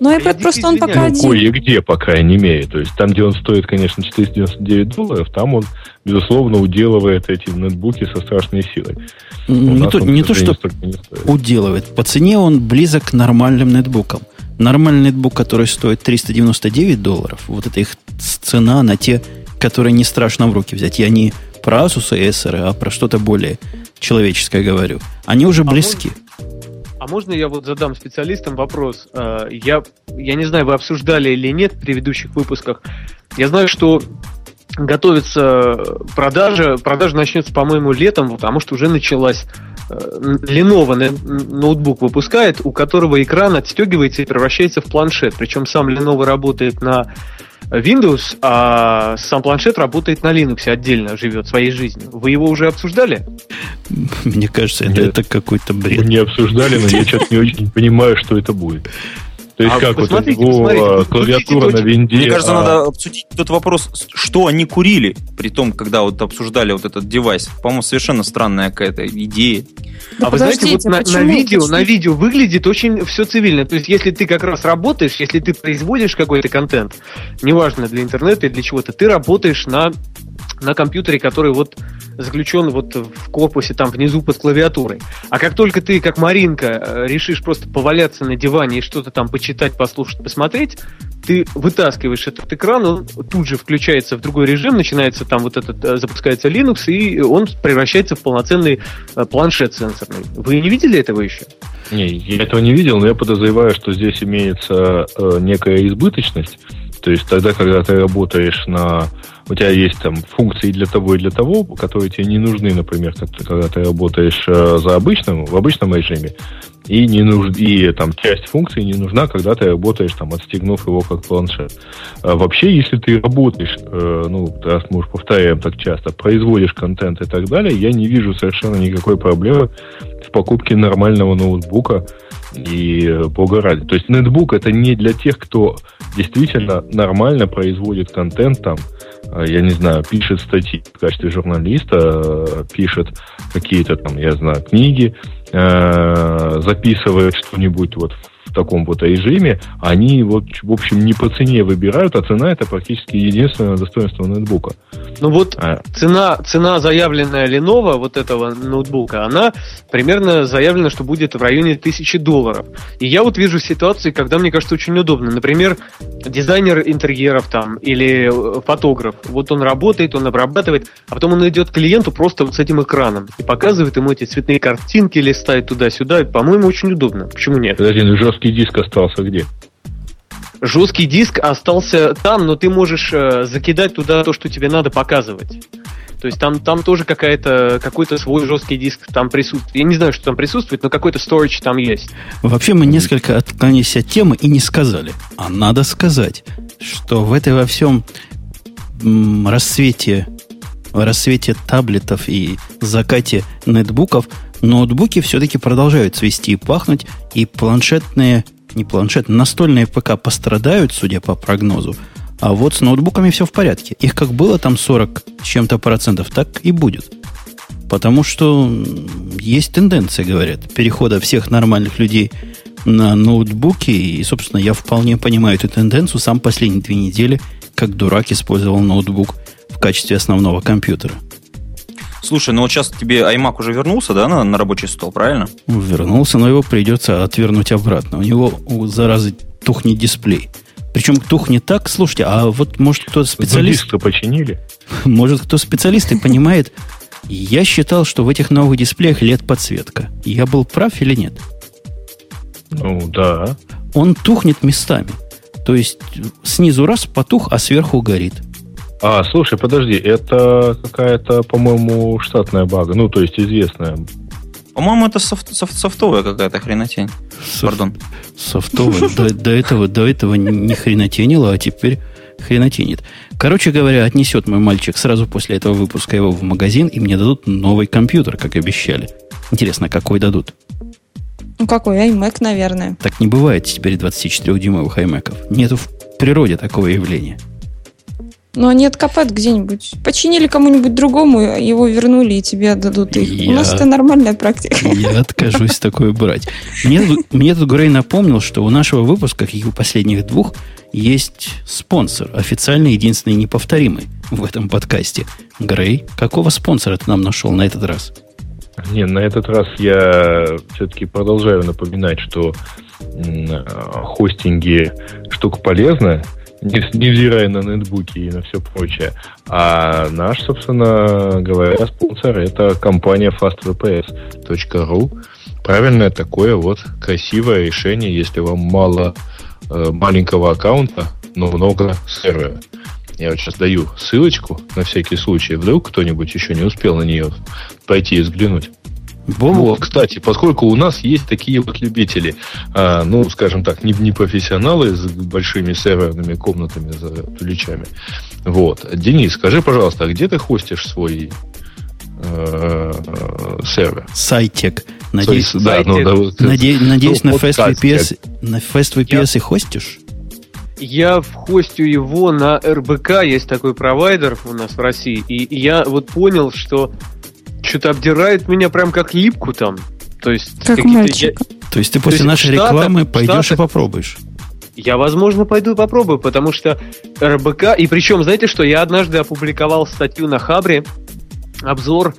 Но Я iPad просто он извиняюсь. пока Ну, один. кое-где, по крайней мере. То есть там, где он стоит, конечно, 499 долларов, там он, безусловно, уделывает эти нетбуки со страшной силой. Не то, он, не то, что не уделывает. По цене он близок к нормальным нетбукам. Нормальный нетбук, который стоит 399 долларов, вот это их цена на те, которые не страшно в руки взять. Я не про Asus и Acer, а про что-то более человеческое говорю. Они уже А близки. А можно я вот задам специалистам вопрос? Э, Я, я не знаю, вы обсуждали или нет в предыдущих выпусках. Я знаю, что готовится продажа. Продажа начнется, по-моему, летом, а может уже началась. Э, Lenovo ноутбук выпускает, у которого экран отстегивается и превращается в планшет. Причем сам Lenovo работает на Windows, а сам планшет работает на Linux отдельно, живет своей жизнью. Вы его уже обсуждали? Мне кажется, это, это какой-то Мы бред. не обсуждали, но я что-то не очень понимаю, что это будет. То есть А как вот у посмотрите, него посмотрите, а, клавиатура на винде. Мне кажется, а- надо обсудить тот вопрос, что они курили, при том, когда вот обсуждали вот этот девайс. По-моему, совершенно странная какая-то идея. Ну, а вы знаете, вот на, на видео, на видео выглядит очень все цивильно. То есть, если ты как раз работаешь, если ты производишь какой-то контент, неважно для интернета или для чего-то, ты работаешь на на компьютере, который вот заключен вот в корпусе там внизу под клавиатурой. А как только ты, как Маринка, э, решишь просто поваляться на диване и что-то там почитать, послушать, посмотреть, ты вытаскиваешь этот экран, он тут же включается в другой режим, начинается там вот этот, э, запускается Linux, и он превращается в полноценный э, планшет сенсорный. Вы не видели этого еще? Не, я этого не видел, но я подозреваю, что здесь имеется некая избыточность. То есть тогда, когда ты работаешь на... У тебя есть там функции для того и для того, которые тебе не нужны, например, когда ты работаешь э, за обычным, в обычном режиме, и, не нуж... и там часть функций не нужна, когда ты работаешь, там, отстегнув его как планшет. А вообще, если ты работаешь, э, ну, раз мы уж повторяем так часто, производишь контент и так далее, я не вижу совершенно никакой проблемы в покупке нормального ноутбука и э, бога ради. То есть нетбук это не для тех, кто действительно нормально производит контент там, я не знаю, пишет статьи в качестве журналиста, э, пишет какие-то там, я знаю, книги, э, записывает что-нибудь вот в таком вот режиме, они вот, в общем, не по цене выбирают, а цена это практически единственное достоинство нетбука. Ну вот А, цена, цена заявленная Lenovo, вот этого ноутбука, она примерно заявлена, что будет в районе 1000 долларов. И я вот вижу ситуации, когда мне кажется очень удобно. Например, дизайнер интерьеров там или э, фотограф. Вот он работает, он обрабатывает, а потом он идет к клиенту просто вот с этим экраном и показывает ему эти цветные картинки, листает туда-сюда. По-моему, очень удобно. Почему нет? подожди, ну жесткий диск остался где? Жесткий диск остался там, но ты можешь э, закидать туда то, что тебе надо показывать. То есть там, там тоже какая-то, какой-то свой жесткий диск там присутствует. Я не знаю, что там присутствует, но какой-то storage там есть. Вообще мы несколько отклонились от темы и не сказали. А надо сказать, что в этой во всем рассвете, рассвете таблетов и закате нетбуков ноутбуки все-таки продолжают цвести и пахнуть, и планшетные, не планшетные, настольные ПК пострадают, судя по прогнозу. А вот с ноутбуками все в порядке. Их как было там 40 с чем-то процентов, так и будет. Потому что есть тенденция, говорят, перехода всех нормальных людей на ноутбуки. И, собственно, я вполне понимаю эту тенденцию. Сам последние две недели, как дурак, использовал ноутбук в качестве основного компьютера. Слушай, ну вот сейчас тебе iMac уже вернулся, да, на, на рабочий стол, правильно? Вернулся, но его придется отвернуть обратно. У него, у заразы, тухнет дисплей. Причем тухнет так, слушайте, а вот может кто специалист, Диск-то починили? может кто специалист и понимает, я считал, что в этих новых дисплеях LED подсветка. Я был прав или нет? Ну, да. Он тухнет местами. То есть снизу раз потух, а сверху горит. А, слушай, подожди, это какая-то, по-моему, штатная бага. Ну, то есть известная. По-моему, это софт- софт- софтовая какая-то хренотень. Пардон. Софтовый. До, до этого, до этого ни хрена тенило, а теперь хренотенит. Короче говоря, отнесет мой мальчик сразу после этого выпуска его в магазин, и мне дадут новый компьютер, как обещали. Интересно, какой дадут? Ну какой, iMac, наверное. Так не бывает теперь 24-дюймовых iMac. Нету в природе такого явления. Но они откопают где-нибудь. Починили кому-нибудь другому, его вернули, и тебе отдадут их. Я- У нас это нормальная практика. Я откажусь такое брать. Мне, тут- мне тут Грей напомнил, что у нашего выпуска, как и у последних двух, есть спонсор, официальный, единственный, неповторимый в этом подкасте. Грей, какого спонсора ты нам нашел на этот раз? Не, на этот раз я все-таки продолжаю напоминать, что а, хостинги штука полезная, невзирая на нетбуки и на все прочее. А наш, собственно говоря, спонсор это компания fastvps.ru. Правильное такое вот красивое решение, если вам мало э, маленького аккаунта, но много сервера. Я вот сейчас даю ссылочку на всякий случай. Вдруг кто-нибудь еще не успел на нее пойти и взглянуть. Бобу, Вот, кстати, поскольку у нас есть такие вот любители, а, ну, скажем так, не, не профессионалы с большими серверными комнатами за плечами. Вот. Денис, скажи, пожалуйста, а где ты хостишь свой э, сервер? Сайтек. Надеюсь, да, ну, да, вот, наде- надеюсь, ну, на FastVPS, на FastVPS и хостишь? Я вхостю его на РБК, есть такой провайдер у нас в России, и я вот понял, что что-то обдирает меня прям как липку там. То есть Как мальчик. То есть ты после есть нашей Штатах- рекламы пойдешь и Штатах- попробуешь. Я, возможно, пойду и попробую, потому что РБК... И причем, знаете что, я однажды опубликовал статью на Хабре, обзор,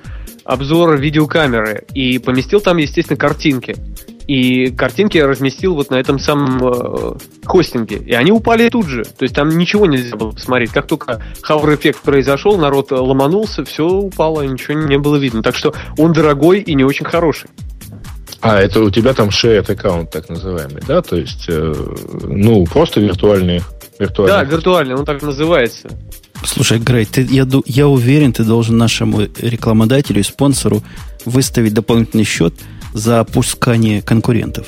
обзор видеокамеры, и поместил там, естественно, картинки. И картинки я разместил вот на этом самом э, хостинге. И они упали тут же. То есть там ничего нельзя было посмотреть. Как только хавр эффект произошел, народ ломанулся, все упало, ничего не было видно. Так что он дорогой и не очень хороший. А, это у тебя там shared аккаунт, так называемый, да? То есть, э, ну, просто виртуальные... Да, виртуальные виртуальный, он так называется. Слушай, Грей, ты, я, я уверен, ты должен нашему рекламодателю и спонсору выставить дополнительный счет за опускание конкурентов.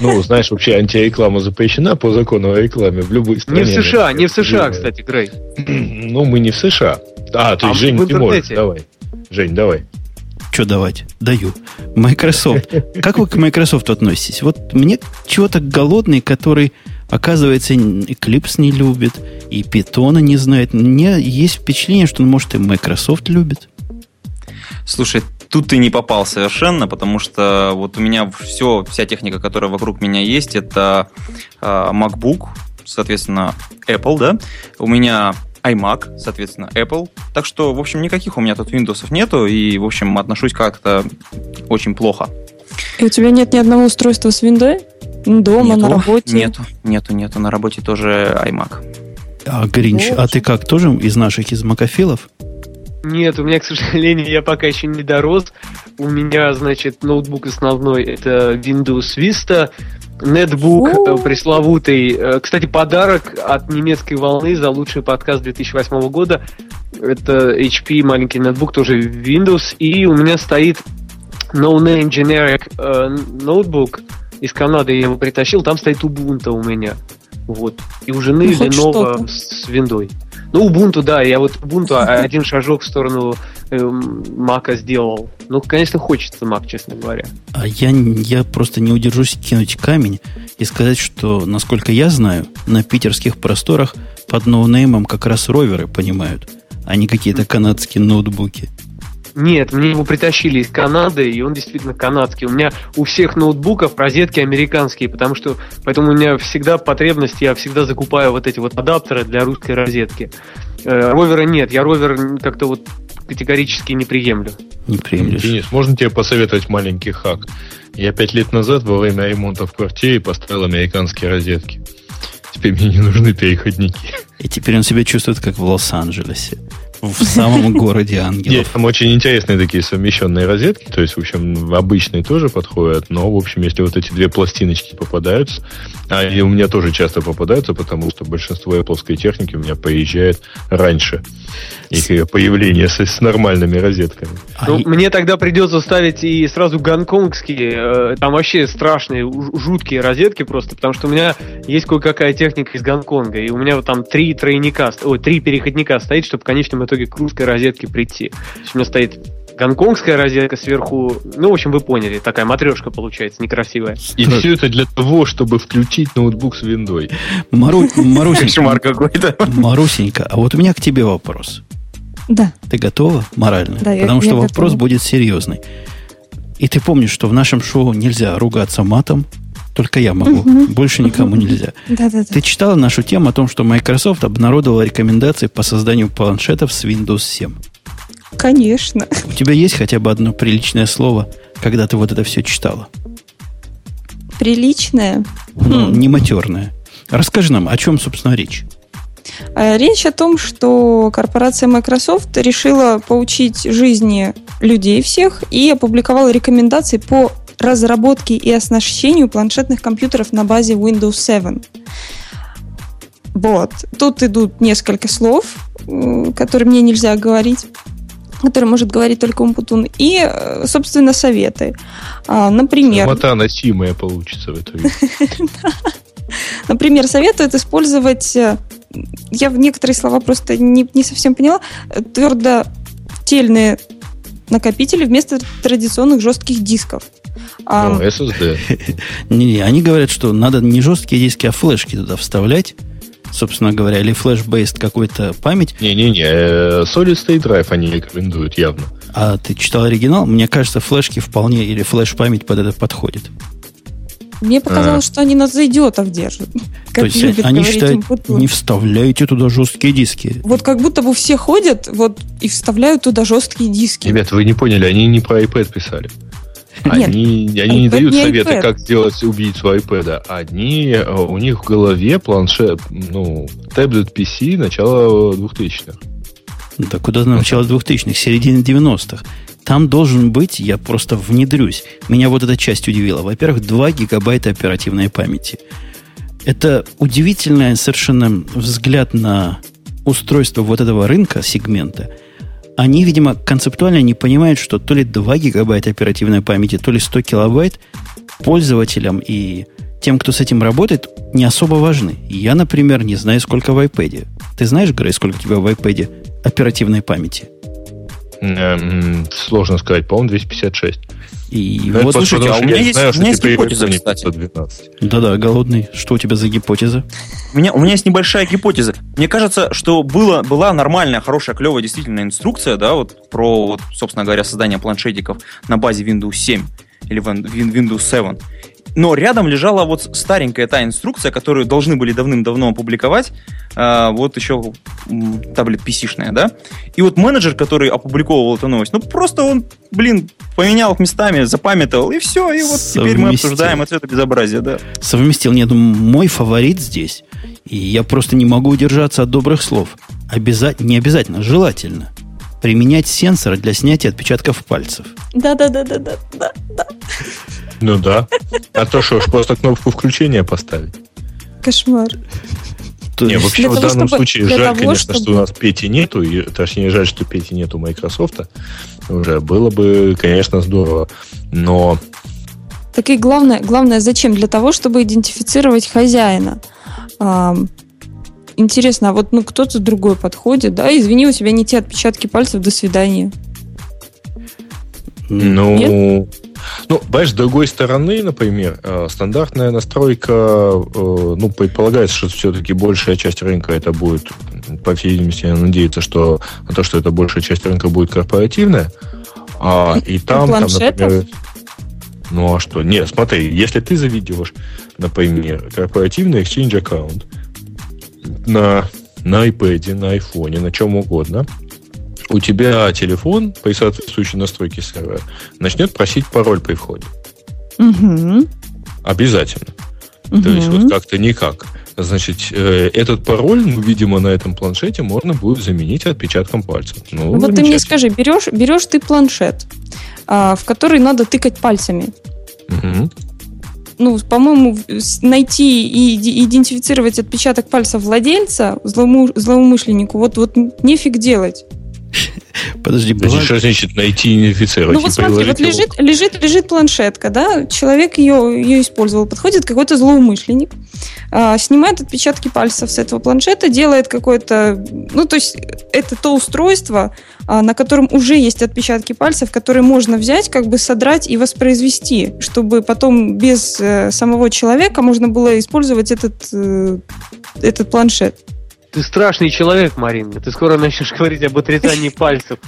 Ну, знаешь, вообще антиреклама запрещена по закону о рекламе в любой Не стране. в США, не в США, кстати, Грей. Ну, мы не в США. А, то А есть, Жень, ты можешь. Давай. Жень, давай. Что давать? Даю. Microsoft. Как вы к Microsoft относитесь? Вот мне чего-то голодный, который, оказывается, Eclipse не любит, и Python не знает. Мне есть впечатление, что он, может, и Microsoft любит. Слушай, тут ты не попал совершенно, потому что вот у меня все, вся техника, которая вокруг меня есть, это э, MacBook, соответственно, Apple, да. У меня iMac, соответственно, Apple. Так что, в общем, никаких у меня тут Windows нету, и, в общем, отношусь как-то очень плохо. И у тебя нет ни одного устройства с виндой? Дома, нету, на работе? Нету, нету, нету. На работе тоже iMac. А, Гринч, а ты как, тоже из наших, из макофилов? Нет, у меня, к сожалению, я пока еще не дорос. У меня, значит, ноутбук основной это Windows Vista, нетбук э, пресловутый. Э, Кстати, подарок от немецкой волны за лучший подкаст 2008 года. Это HP маленький нетбук, тоже Windows. И у меня стоит No Name Generic э, ноутбук из Канады. Я его притащил. Там стоит Ubuntu у меня. Вот. И у жены Ну, Lenovo с виндой. Ну, Ubuntu, да, я вот Ubuntu один шажок в сторону Мака сделал. Ну, конечно, хочется Mac, честно говоря. А я, я просто не удержусь кинуть камень и сказать, что, насколько я знаю, на питерских просторах под ноунеймом как раз роверы понимают, а не какие-то канадские ноутбуки. Нет, мне его притащили из Канады, и он действительно канадский. У меня у всех ноутбуков розетки американские, потому что поэтому у меня всегда потребность, я всегда закупаю вот эти вот адаптеры для русской розетки. Э, ровера нет, я ровер как-то вот категорически не приемлю. Не приемлешь. Денис, можно тебе посоветовать маленький хак? Я пять лет назад во время ремонта в квартире поставил американские розетки. Теперь мне не нужны переходники. И теперь он себя чувствует как в Лос-Анджелесе в самом городе ангелов. Нет, там очень интересные такие совмещенные розетки, то есть, в общем, обычные тоже подходят, но, в общем, если вот эти две пластиночки попадаются, а и у меня тоже часто попадаются, потому что большинство Apple техники у меня поезжает раньше их появления с, с нормальными розетками. А ну, и... Мне тогда придется ставить и сразу гонконгские, э, там вообще страшные, жуткие розетки просто, потому что у меня есть кое-какая техника из Гонконга, и у меня вот там три тройника, ой, три переходника стоит, чтобы в конечном итоге к русской розетке прийти. То есть у меня стоит гонконгская розетка сверху. Ну, в общем, вы поняли, такая матрешка получается, некрасивая. И все это для того, чтобы включить ноутбук с виндой. Мару... Марусенька, Марусенька, а вот у меня к тебе вопрос. Да. Ты готова морально? Да, Потому я, что я вопрос готова. будет серьезный. И ты помнишь, что в нашем шоу нельзя ругаться матом, только я могу. Угу. Больше никому нельзя. Да, да, да. Ты читала нашу тему о том, что Microsoft обнародовала рекомендации по созданию планшетов с Windows 7? Конечно. У тебя есть хотя бы одно приличное слово, когда ты вот это все читала? Приличное? Ну, хм. не матерное. Расскажи нам, о чем, собственно, речь. Э, речь о том, что корпорация Microsoft решила поучить жизни людей всех и опубликовала рекомендации по разработке и оснащению планшетных компьютеров на базе Windows 7. Вот. Тут идут несколько слов, которые мне нельзя говорить который может говорить только Умпутун, и, э, собственно, советы. А, например... Самота носимая получится в итоге. Например, советуют использовать э, я в некоторые слова просто не, не совсем поняла, твердотельные накопители вместо традиционных жестких дисков. А, ну, SSD. не, они говорят, что надо не жесткие диски, а флешки туда вставлять. Собственно говоря, или флеш-бейст какой-то память. Не-не-не, э, Solid State Drive они рекомендуют явно. А ты читал оригинал? Мне кажется, флешки вполне или флеш-память под это подходит. Мне показалось, а. что они нас за идиотов держат. То есть они считают, не вставляйте туда жесткие диски. Вот как будто бы все ходят вот и вставляют туда жесткие диски. Ребята, вы не поняли, они не про iPad писали. Нет, они, они не дают не советы, как сделать убийцу iPad. Они, э, у них в голове планшет, ну, таблет PC начала 2000-х. Да куда начало 2000-х? Середина 90-х. Там должен быть, я просто внедрюсь. Меня вот эта часть удивила. Во-первых, 2 гигабайта оперативной памяти. Это удивительный совершенно взгляд на устройство вот этого рынка, сегмента. Они, видимо, концептуально не понимают, что то ли 2 гигабайта оперативной памяти, то ли 100 килобайт пользователям и тем, кто с этим работает, не особо важны. Я, например, не знаю, сколько в iPad. Ты знаешь, Грей, сколько у тебя в iPad оперативной памяти? Эм, сложно сказать, по-моему, 256. И Но вот, слушайте, а у меня есть, знаю, у меня есть гипотеза, кстати. Да-да, голодный. Что у тебя за гипотеза? У меня, у меня есть небольшая гипотеза. Мне кажется, что было, была нормальная, хорошая, клевая действительно инструкция, да, вот про, вот, собственно говоря, создание планшетиков на базе Windows 7 или Windows 7. Но рядом лежала вот старенькая та инструкция, которую должны были давным-давно опубликовать, а, вот еще таблет PC-шная, да? И вот менеджер, который опубликовывал эту новость, ну просто он, блин, поменял их местами, запамятовал, и все, и вот Совместил. теперь мы обсуждаем это, это безобразие, да. Совместил. Нет, мой фаворит здесь, и я просто не могу удержаться от добрых слов. Обязательно, не обязательно, желательно применять сенсоры для снятия отпечатков пальцев. Да-да-да-да-да. Ну да. А то что, просто кнопку включения поставить? Кошмар. Не, вообще в данном чтобы, случае жаль, того, конечно, чтобы... что у нас Пети нету, и, точнее, жаль, что Пети нету Microsoft. Уже было бы, конечно, здорово. Но так и главное, главное, зачем? Для того, чтобы идентифицировать хозяина. интересно, а вот ну кто-то другой подходит, да, извини, у тебя не те отпечатки пальцев, до свидания. Ну, Нет? Ну, понимаешь, с другой стороны, например, э, стандартная настройка, э, ну, предполагается, что все-таки большая часть рынка это будет, по всей видимости, надеяться, что на то, что это большая часть рынка будет корпоративная. А, и там, там, например, ну а что? Нет, смотри, если ты заведешь, например, корпоративный Exchange аккаунт на, на iPad, на iPhone, на чем угодно, у тебя телефон при соответствующей настройке сервера начнет просить пароль при входе. Угу. Обязательно. Угу. То есть вот как-то никак. Значит, э, этот пароль, ну, видимо, на этом планшете можно будет заменить отпечатком пальца. Ну, вот ты мне скажи, берешь, берешь ты планшет, а, в который надо тыкать пальцами. Угу. Ну, по-моему, найти и идентифицировать отпечаток пальца владельца злоумышленнику, вот, вот нефиг делать. Подожди, бывает... Что значит найти и идентифицировать? Ну вот смотри, вот лежит, лежит, лежит планшетка, да, человек ее, ее использовал, подходит какой-то злоумышленник, а, снимает отпечатки пальцев с этого планшета, делает какое-то, ну то есть это то устройство, а, на котором уже есть отпечатки пальцев, которые можно взять, как бы содрать и воспроизвести, чтобы потом без э, самого человека можно было использовать этот, э, этот планшет. Ты страшный человек, Маринка. Ты скоро начнешь говорить об отрезании пальцев.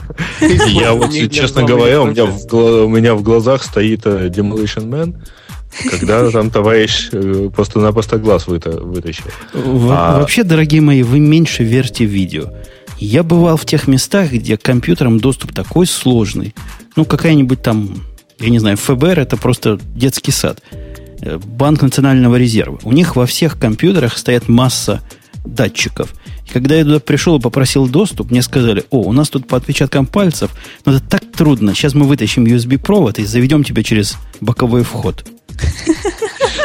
Я вот, честно говоря, у меня, в, у меня в глазах стоит э, Demolition Man, когда там товарищ э, просто-напросто глаз вытащил. А вообще, дорогие мои, вы меньше верьте видео. Я бывал в тех местах, где компьютерам доступ такой сложный. Ну, какая-нибудь там, я не знаю, ФБР это просто детский сад. Э, Банк национального резерва. У них во всех компьютерах стоят масса датчиков. И когда я туда пришел и попросил доступ, мне сказали, о, у нас тут по отпечаткам пальцев, но это так трудно. Сейчас мы вытащим USB-провод и заведем тебя через боковой вход.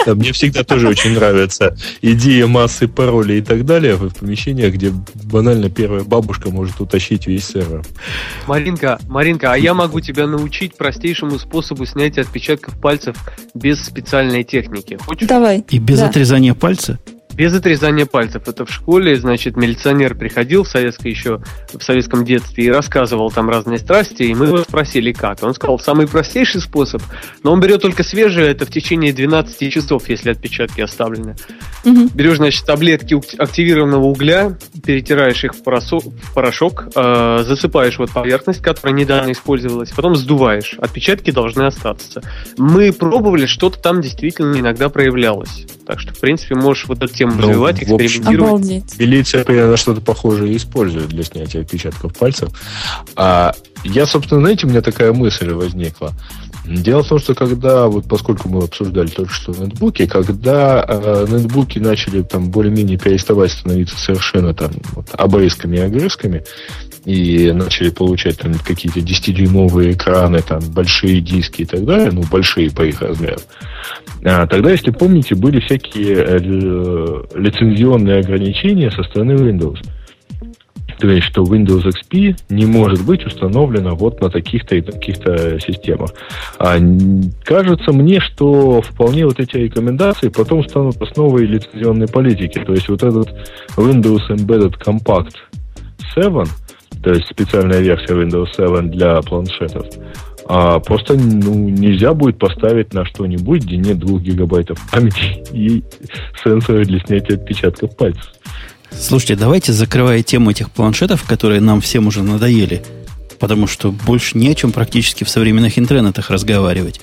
мне всегда тоже очень нравится идея массы паролей и так далее в помещениях, где банально первая бабушка может утащить весь сервер. Маринка, Маринка, а я могу тебя научить простейшему способу снятия отпечатков пальцев без специальной техники. Хочешь? Давай. И без да. отрезания пальца? Без отрезания пальцев. Это в школе, значит, милиционер приходил в советской еще, в советском детстве и рассказывал там разные страсти, и мы его спросили, как. Он сказал, самый простейший способ, но он берет только свежее, это в течение 12 часов, если отпечатки оставлены. Угу. Берешь, значит, таблетки активированного угля, перетираешь их в, порошок, в порошок э, засыпаешь вот поверхность, которая недавно использовалась, потом сдуваешь. Отпечатки должны остаться. Мы пробовали, что-то там действительно иногда проявлялось. Так что, в принципе, можешь вот эту тему ну, развивать, экспериментировать. Обалдеть. Милиция примерно что-то похожее использует для снятия отпечатков пальцев. А я, собственно, знаете, у меня такая мысль возникла. Дело в том, что когда, вот поскольку мы обсуждали только что нетбуки, когда э, нетбуки начали там более-менее переставать становиться совершенно там вот, обрезками и огрызками, и начали получать там какие-то 10-дюймовые экраны, там большие диски и так далее, ну, большие по их размерам. А, тогда, если помните, были всякие э, лицензионные ограничения со стороны Windows. То есть, что Windows XP не может быть установлена вот на таких-то и таких-то системах. А кажется мне, что вполне вот эти рекомендации потом станут основой лицензионной политики. То есть, вот этот Windows Embedded Compact 7, то есть специальная версия Windows 7 для планшетов, а просто ну, нельзя будет поставить на что-нибудь, где нет 2 гигабайтов памяти и сенсоры для снятия отпечатков пальцев. Слушайте, давайте закрывая тему этих планшетов, которые нам всем уже надоели, потому что больше не о чем практически в современных интернетах разговаривать.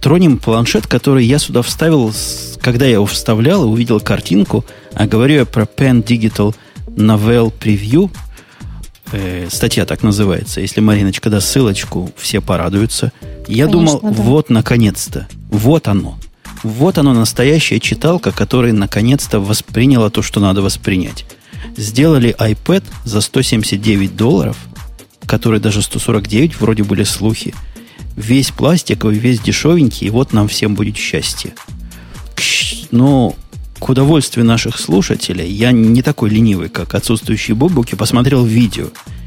Тронем планшет, который я сюда вставил, когда я его вставлял и увидел картинку, а говорю я про Pen Digital Novel Preview, э, статья так называется. Если Мариночка даст ссылочку, все порадуются. Я Конечно, думал, да. вот наконец-то, вот оно. Вот оно, настоящая читалка, которая наконец-то восприняла то, что надо воспринять. Сделали iPad за 179 долларов, который даже 149, вроде были слухи. Весь пластиковый, весь дешевенький, и вот нам всем будет счастье. Но к удовольствию наших слушателей, я не такой ленивый, как отсутствующие бобуки, посмотрел видео,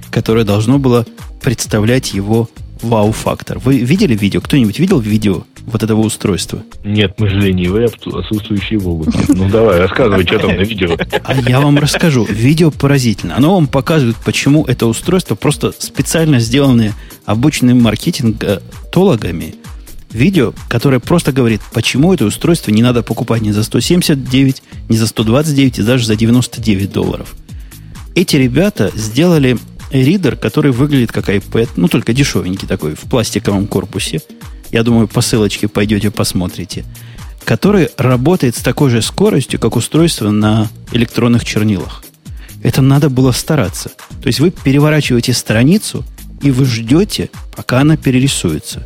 которое должно было представлять его вау-фактор. Вы видели видео? Кто-нибудь видел видео вот этого устройства? Нет, мы же ленивые, отсутствующие в облаке. Ну давай, рассказывай, что там на видео. А я вам расскажу. Видео поразительно. Оно вам показывает, почему это устройство просто специально сделанное обычными маркетингологами. Видео, которое просто говорит, почему это устройство не надо покупать ни за 179, ни за 129, и даже за 99 долларов. Эти ребята сделали ридер, который выглядит как iPad, ну только дешевенький такой, в пластиковом корпусе – я думаю, по ссылочке пойдете посмотрите, который работает с такой же скоростью, как устройство на электронных чернилах. Это надо было стараться. То есть вы переворачиваете страницу, и вы ждете, пока она перерисуется.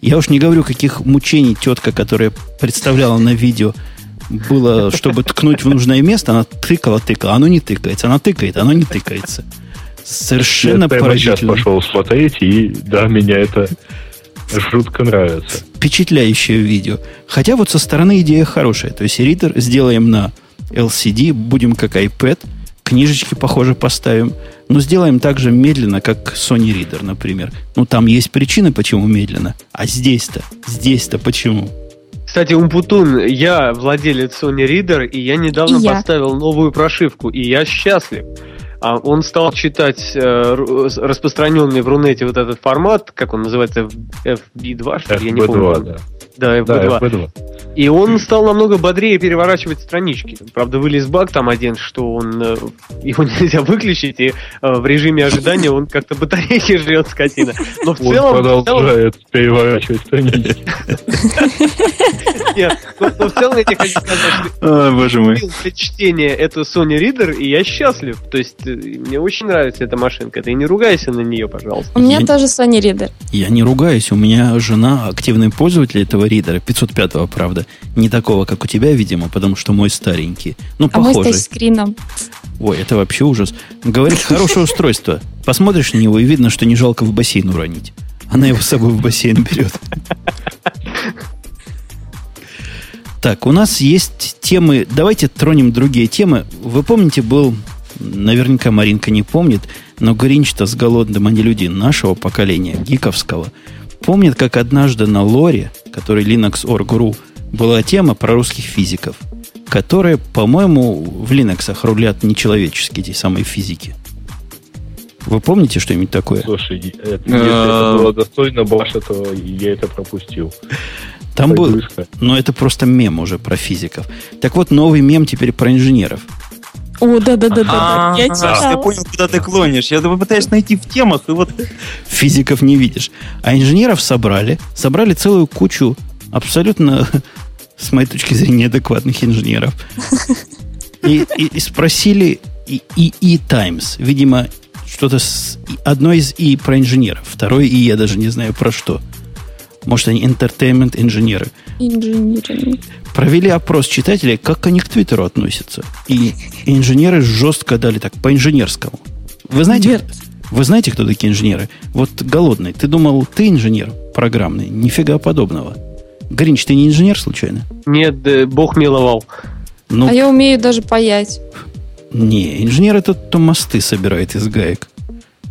Я уж не говорю, каких мучений тетка, которая представляла на видео, было, чтобы ткнуть в нужное место, она тыкала, тыкала, оно не тыкается, она тыкает, оно не тыкается. Совершенно я поразительно. сейчас пошел смотреть, и да, меня это жутко нравится. Впечатляющее видео. Хотя вот со стороны идея хорошая. То есть ридер сделаем на LCD, будем как iPad, книжечки, похоже, поставим, но сделаем так же медленно, как Sony Reader, например. Ну, там есть причины, почему медленно. А здесь-то, здесь-то почему? Кстати, Умпутун, я владелец Sony Reader, и я недавно И я. поставил новую прошивку, и я счастлив. А он стал читать э, распространенный в Рунете вот этот формат, как он называется, FB2, что ли, я не помню. FB2, да. Да, FB2. Да, FB2. И он стал намного бодрее переворачивать странички. Правда, вылез баг там один, что он э, его нельзя выключить, и э, в режиме ожидания он как-то батарейки жрет, скотина. Но в Он целом, целом, продолжает переворачивать страницы. нет, но- но в целом я тебе хочу сказать, что Ой, боже мой. купил для чтения эту Sony Reader, и я счастлив. То есть э, мне очень нравится эта машинка. Ты не ругайся на нее, пожалуйста. У меня Я- тоже Sony Reader. Я не ругаюсь, у меня жена активный пользователь этого ридера, 505-го, правда. Не такого, как у тебя, видимо, потому что мой старенький. Ну, А мой с похожий. тачскрином. Ой, это вообще ужас. Говорит, хорошее устройство. Посмотришь на него, и видно, что не жалко в бассейн уронить. Она его с собой в бассейн берет. Так, у нас есть темы. Давайте тронем другие темы. Вы помните, был, наверняка Маринка не помнит, но Гринч-то с голодным, они люди нашего поколения, гиковского, помнят, как однажды на лоре, который Linux.org.ru, была тема про русских физиков, которые, по-моему, в Linux рулят нечеловеческие эти самые физики. Вы помните что-нибудь такое? Слушай, это- если это было достойно Баша, то я это пропустил. Там был, но это просто мем уже про физиков. Так вот, новый мем теперь про инженеров. О, да-да-да-да. А, Я Я читала. понял, куда ты клонишь. Я пытаюсь найти в темах, и вот... Физиков не видишь. А инженеров собрали. Собрали целую кучу абсолютно, с моей точки зрения, адекватных инженеров. И, и- и спросили и, и, и Times. Видимо, что-то с... Одно из И про инженеров. Второе И я даже не знаю про что. Может, они entertainment инженеры. Провели опрос читателей, как они к Твиттеру относятся. И инженеры жестко дали так, по-инженерскому. Вы знаете, Нет. вы знаете, кто такие инженеры? Вот голодный. Ты думал, ты инженер программный? Нифига подобного. Гринч, ты не инженер случайно? Нет, да, бог миловал. Ну, А я умею даже паять. не, инженер это кто мосты собирает из гаек.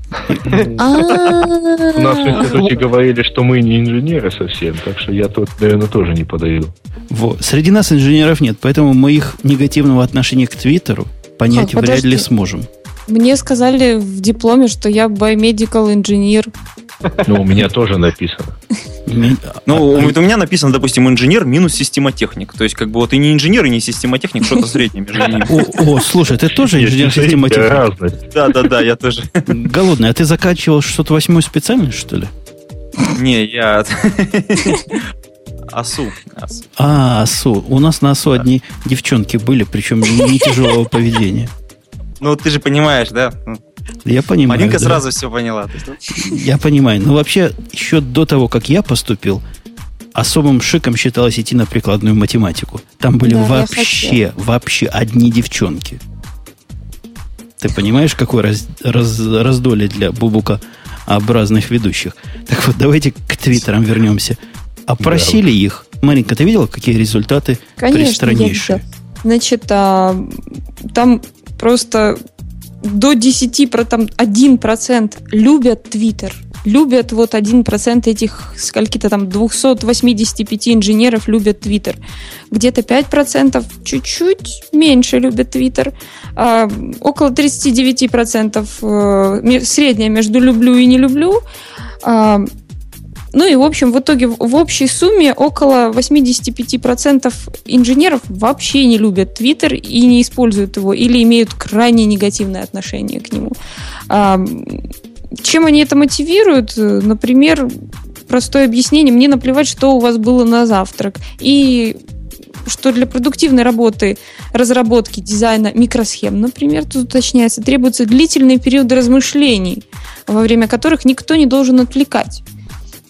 У нас в А, институте говорили, что мы не инженеры совсем, так что я тут, наверное, тоже не подойду. Вот. Среди нас инженеров нет, поэтому мы их негативного отношения к Твиттеру понять А, вряд ли сможем. Мне сказали в дипломе, что я biomedical инженер. Ну, у меня тоже написано. Ну, а- у меня написано, допустим, инженер минус системотехник. То есть, как бы вот и не инженер, и не системотехник, что-то среднее между ними. О, слушай, ты тоже инженер систематики? Разность. Да, да, да, я тоже. Голодный, а ты заканчивал что-то восьмую специальность, что ли? Не, я... АСУ. АСУ. А, АСУ. У нас на АСУ одни девчонки были, причем не тяжелого поведения. Ну, ты же понимаешь, да? Ну, Я понимаю. Маринка да. сразу все поняла. Ну, Я понимаю. Но вообще, еще до того, как я поступил, особым шиком считалось идти на прикладную математику. Там были Да, я вообще, вообще одни девчонки. Ты понимаешь, какое раз- раз- раздолье для бубука-образных ведущих? Так вот, давайте к твиттерам вернемся. Опросили их. Маринка, ты видела, какие результаты Конечно, я пристраннейшие? видела. Значит, а, там просто до 10, про там 1% любят Твиттер. любят вот 1% этих, скольки-то там, 285 инженеров любят Твиттер. Где-то 5% чуть-чуть меньше любят Твиттер. А, около 39% э, средняя между люблю и не люблю. А, ну и, в общем, в итоге в общей сумме около 85% инженеров вообще не любят Twitter и не используют его, или имеют крайне негативное отношение к нему. А, чем они это мотивируют? Например, простое объяснение. Мне наплевать, что у вас было на завтрак. И что для продуктивной работы, разработки, дизайна микросхем, например, тут уточняется, требуются длительные периоды размышлений, во время которых никто не должен отвлекать.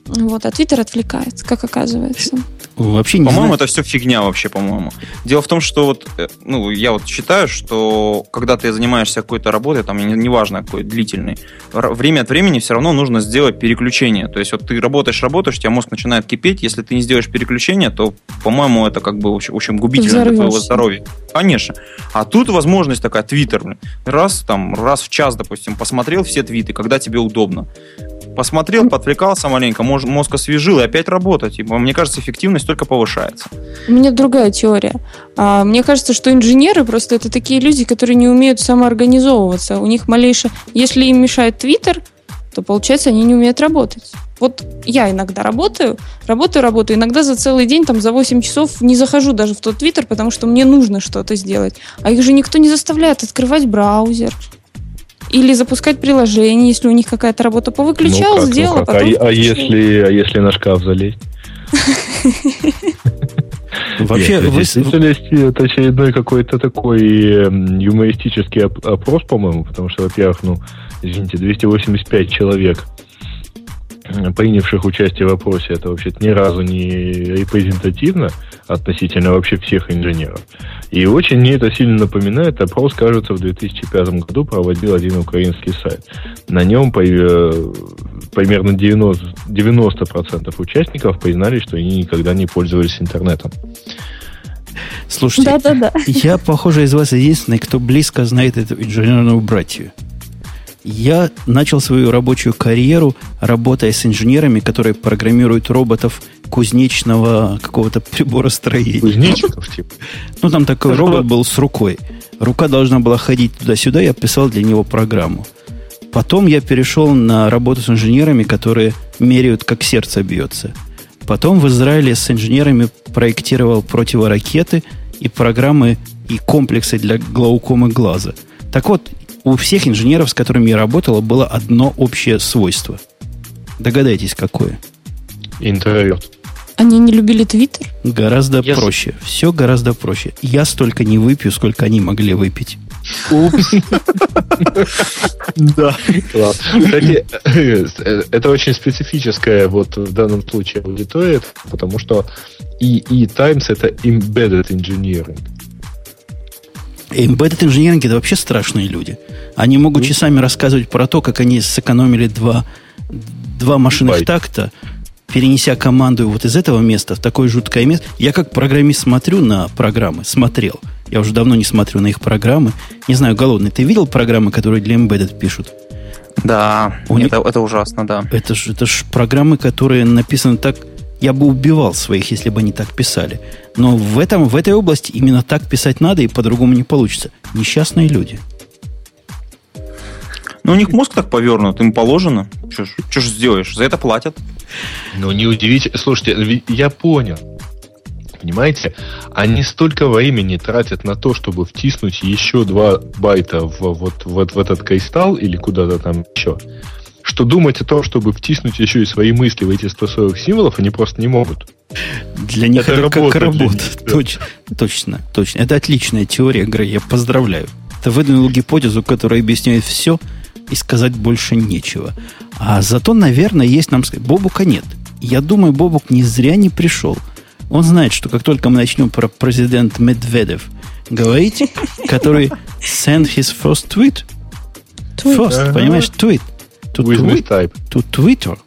Вот, а Твиттер отвлекает, как оказывается. Вообще не По-моему, это все фигня вообще, по-моему. Дело в том, что вот, э, ну, я вот считаю, что когда ты занимаешься какой-то работой, там, неважно какой, длительный, время от времени все равно нужно сделать переключение. То есть вот ты работаешь, работаешь, у тебя мозг начинает кипеть, если ты не сделаешь переключение, то, по-моему, это как бы, в общем, губительно для твоего здоровья. Конечно. А тут возможность такая, Твиттер, раз, там, раз в час, допустим, посмотрел все твиты, когда тебе удобно посмотрел, подвлекался маленько, мозг освежил и опять работать. Мне кажется, эффективность только повышается. У меня другая теория. А, мне кажется, что инженеры просто это такие люди, которые не умеют самоорганизовываться. У них малейшее... Если им мешает Твиттер, то, получается, они не умеют работать. Вот я иногда работаю, работаю, работаю, иногда за целый день, там, за 8 часов не захожу даже в тот Твиттер, потому что мне нужно что-то сделать. А их же никто не заставляет открывать браузер, или запускать приложение, если у них какая-то работа повыключал, ну, как, сделал, ну, как? потом а, а если, а если на шкаф залезть? Вообще, в действительности это очередной какой-то такой юмористический опрос, по-моему, потому что, во-первых, ну, извините, 285 человек принявших участие в вопросе, это вообще-то ни разу не репрезентативно относительно вообще всех инженеров. И очень мне это сильно напоминает опрос, кажется, в 2005 году проводил один украинский сайт. На нем э, примерно 90%, 90% участников признали, что они никогда не пользовались интернетом. Слушайте, да, да, да. я, похоже, из вас единственный, кто близко знает эту инженерную братью. Я начал свою рабочую карьеру, работая с инженерами, которые программируют роботов кузнечного какого-то приборостроения. Кузнечиков, типа? Ну, там такой робот был с рукой. Рука должна была ходить туда-сюда, я писал для него программу. Потом я перешел на работу с инженерами, которые меряют, как сердце бьется. Потом в Израиле с инженерами проектировал противоракеты и программы и комплексы для глаукомы глаза. Так вот, у всех инженеров, с которыми я работала, было одно общее свойство. Догадайтесь, какое? Интроверт. Они не любили Твиттер? Гораздо yes. проще. Все гораздо проще. Я столько не выпью, сколько они могли выпить. Упс. Да. Кстати, это очень специфическая вот в данном случае аудитория, потому что EE Times это embedded engineering. Embedded engineering это вообще страшные люди. Они могут часами рассказывать про то, как они сэкономили два, два машинных Байт. такта, перенеся команду вот из этого места в такое жуткое место. Я как программист смотрю на программы, смотрел. Я уже давно не смотрю на их программы. Не знаю, голодный, ты видел программы, которые для Embedded пишут? Да, У это, них... это ужасно, да. Это же это ж программы, которые написаны так, я бы убивал своих, если бы они так писали. Но в, этом, в этой области именно так писать надо, и по-другому не получится. Несчастные люди. Ну, у них мозг так повернут, им положено. Что ж сделаешь? За это платят. Ну, не удивительно. Слушайте, я понял. Понимаете? Они столько времени тратят на то, чтобы втиснуть еще два байта в, вот, вот в этот кристалл или куда-то там еще что думать о том, чтобы втиснуть еще и свои мысли в эти 140 символов, они просто не могут. Для них это, это как работа. Точно, точно, точно. Это отличная теория игры, я поздравляю. Ты выдвинул гипотезу, которая объясняет все, и сказать больше нечего. А зато, наверное, есть нам сказать. Бобука нет. Я думаю, Бобук не зря не пришел. Он знает, что как только мы начнем про президент Медведев говорить, который send his first tweet, first, понимаешь, tweet, to, twi- to Twitter.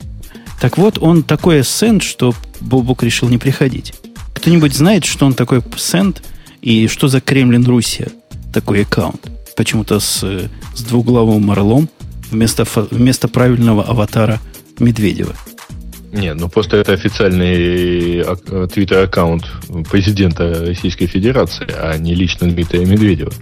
Так вот, он такой сенд, что Бобук решил не приходить. Кто-нибудь знает, что он такой сенд и что за Кремлин Руссия такой аккаунт? Почему-то с, с двуглавым орлом вместо, вместо правильного аватара Медведева. Нет, ну просто это официальный э, твиттер-аккаунт президента Российской Федерации, а не лично Дмитрия Медведева.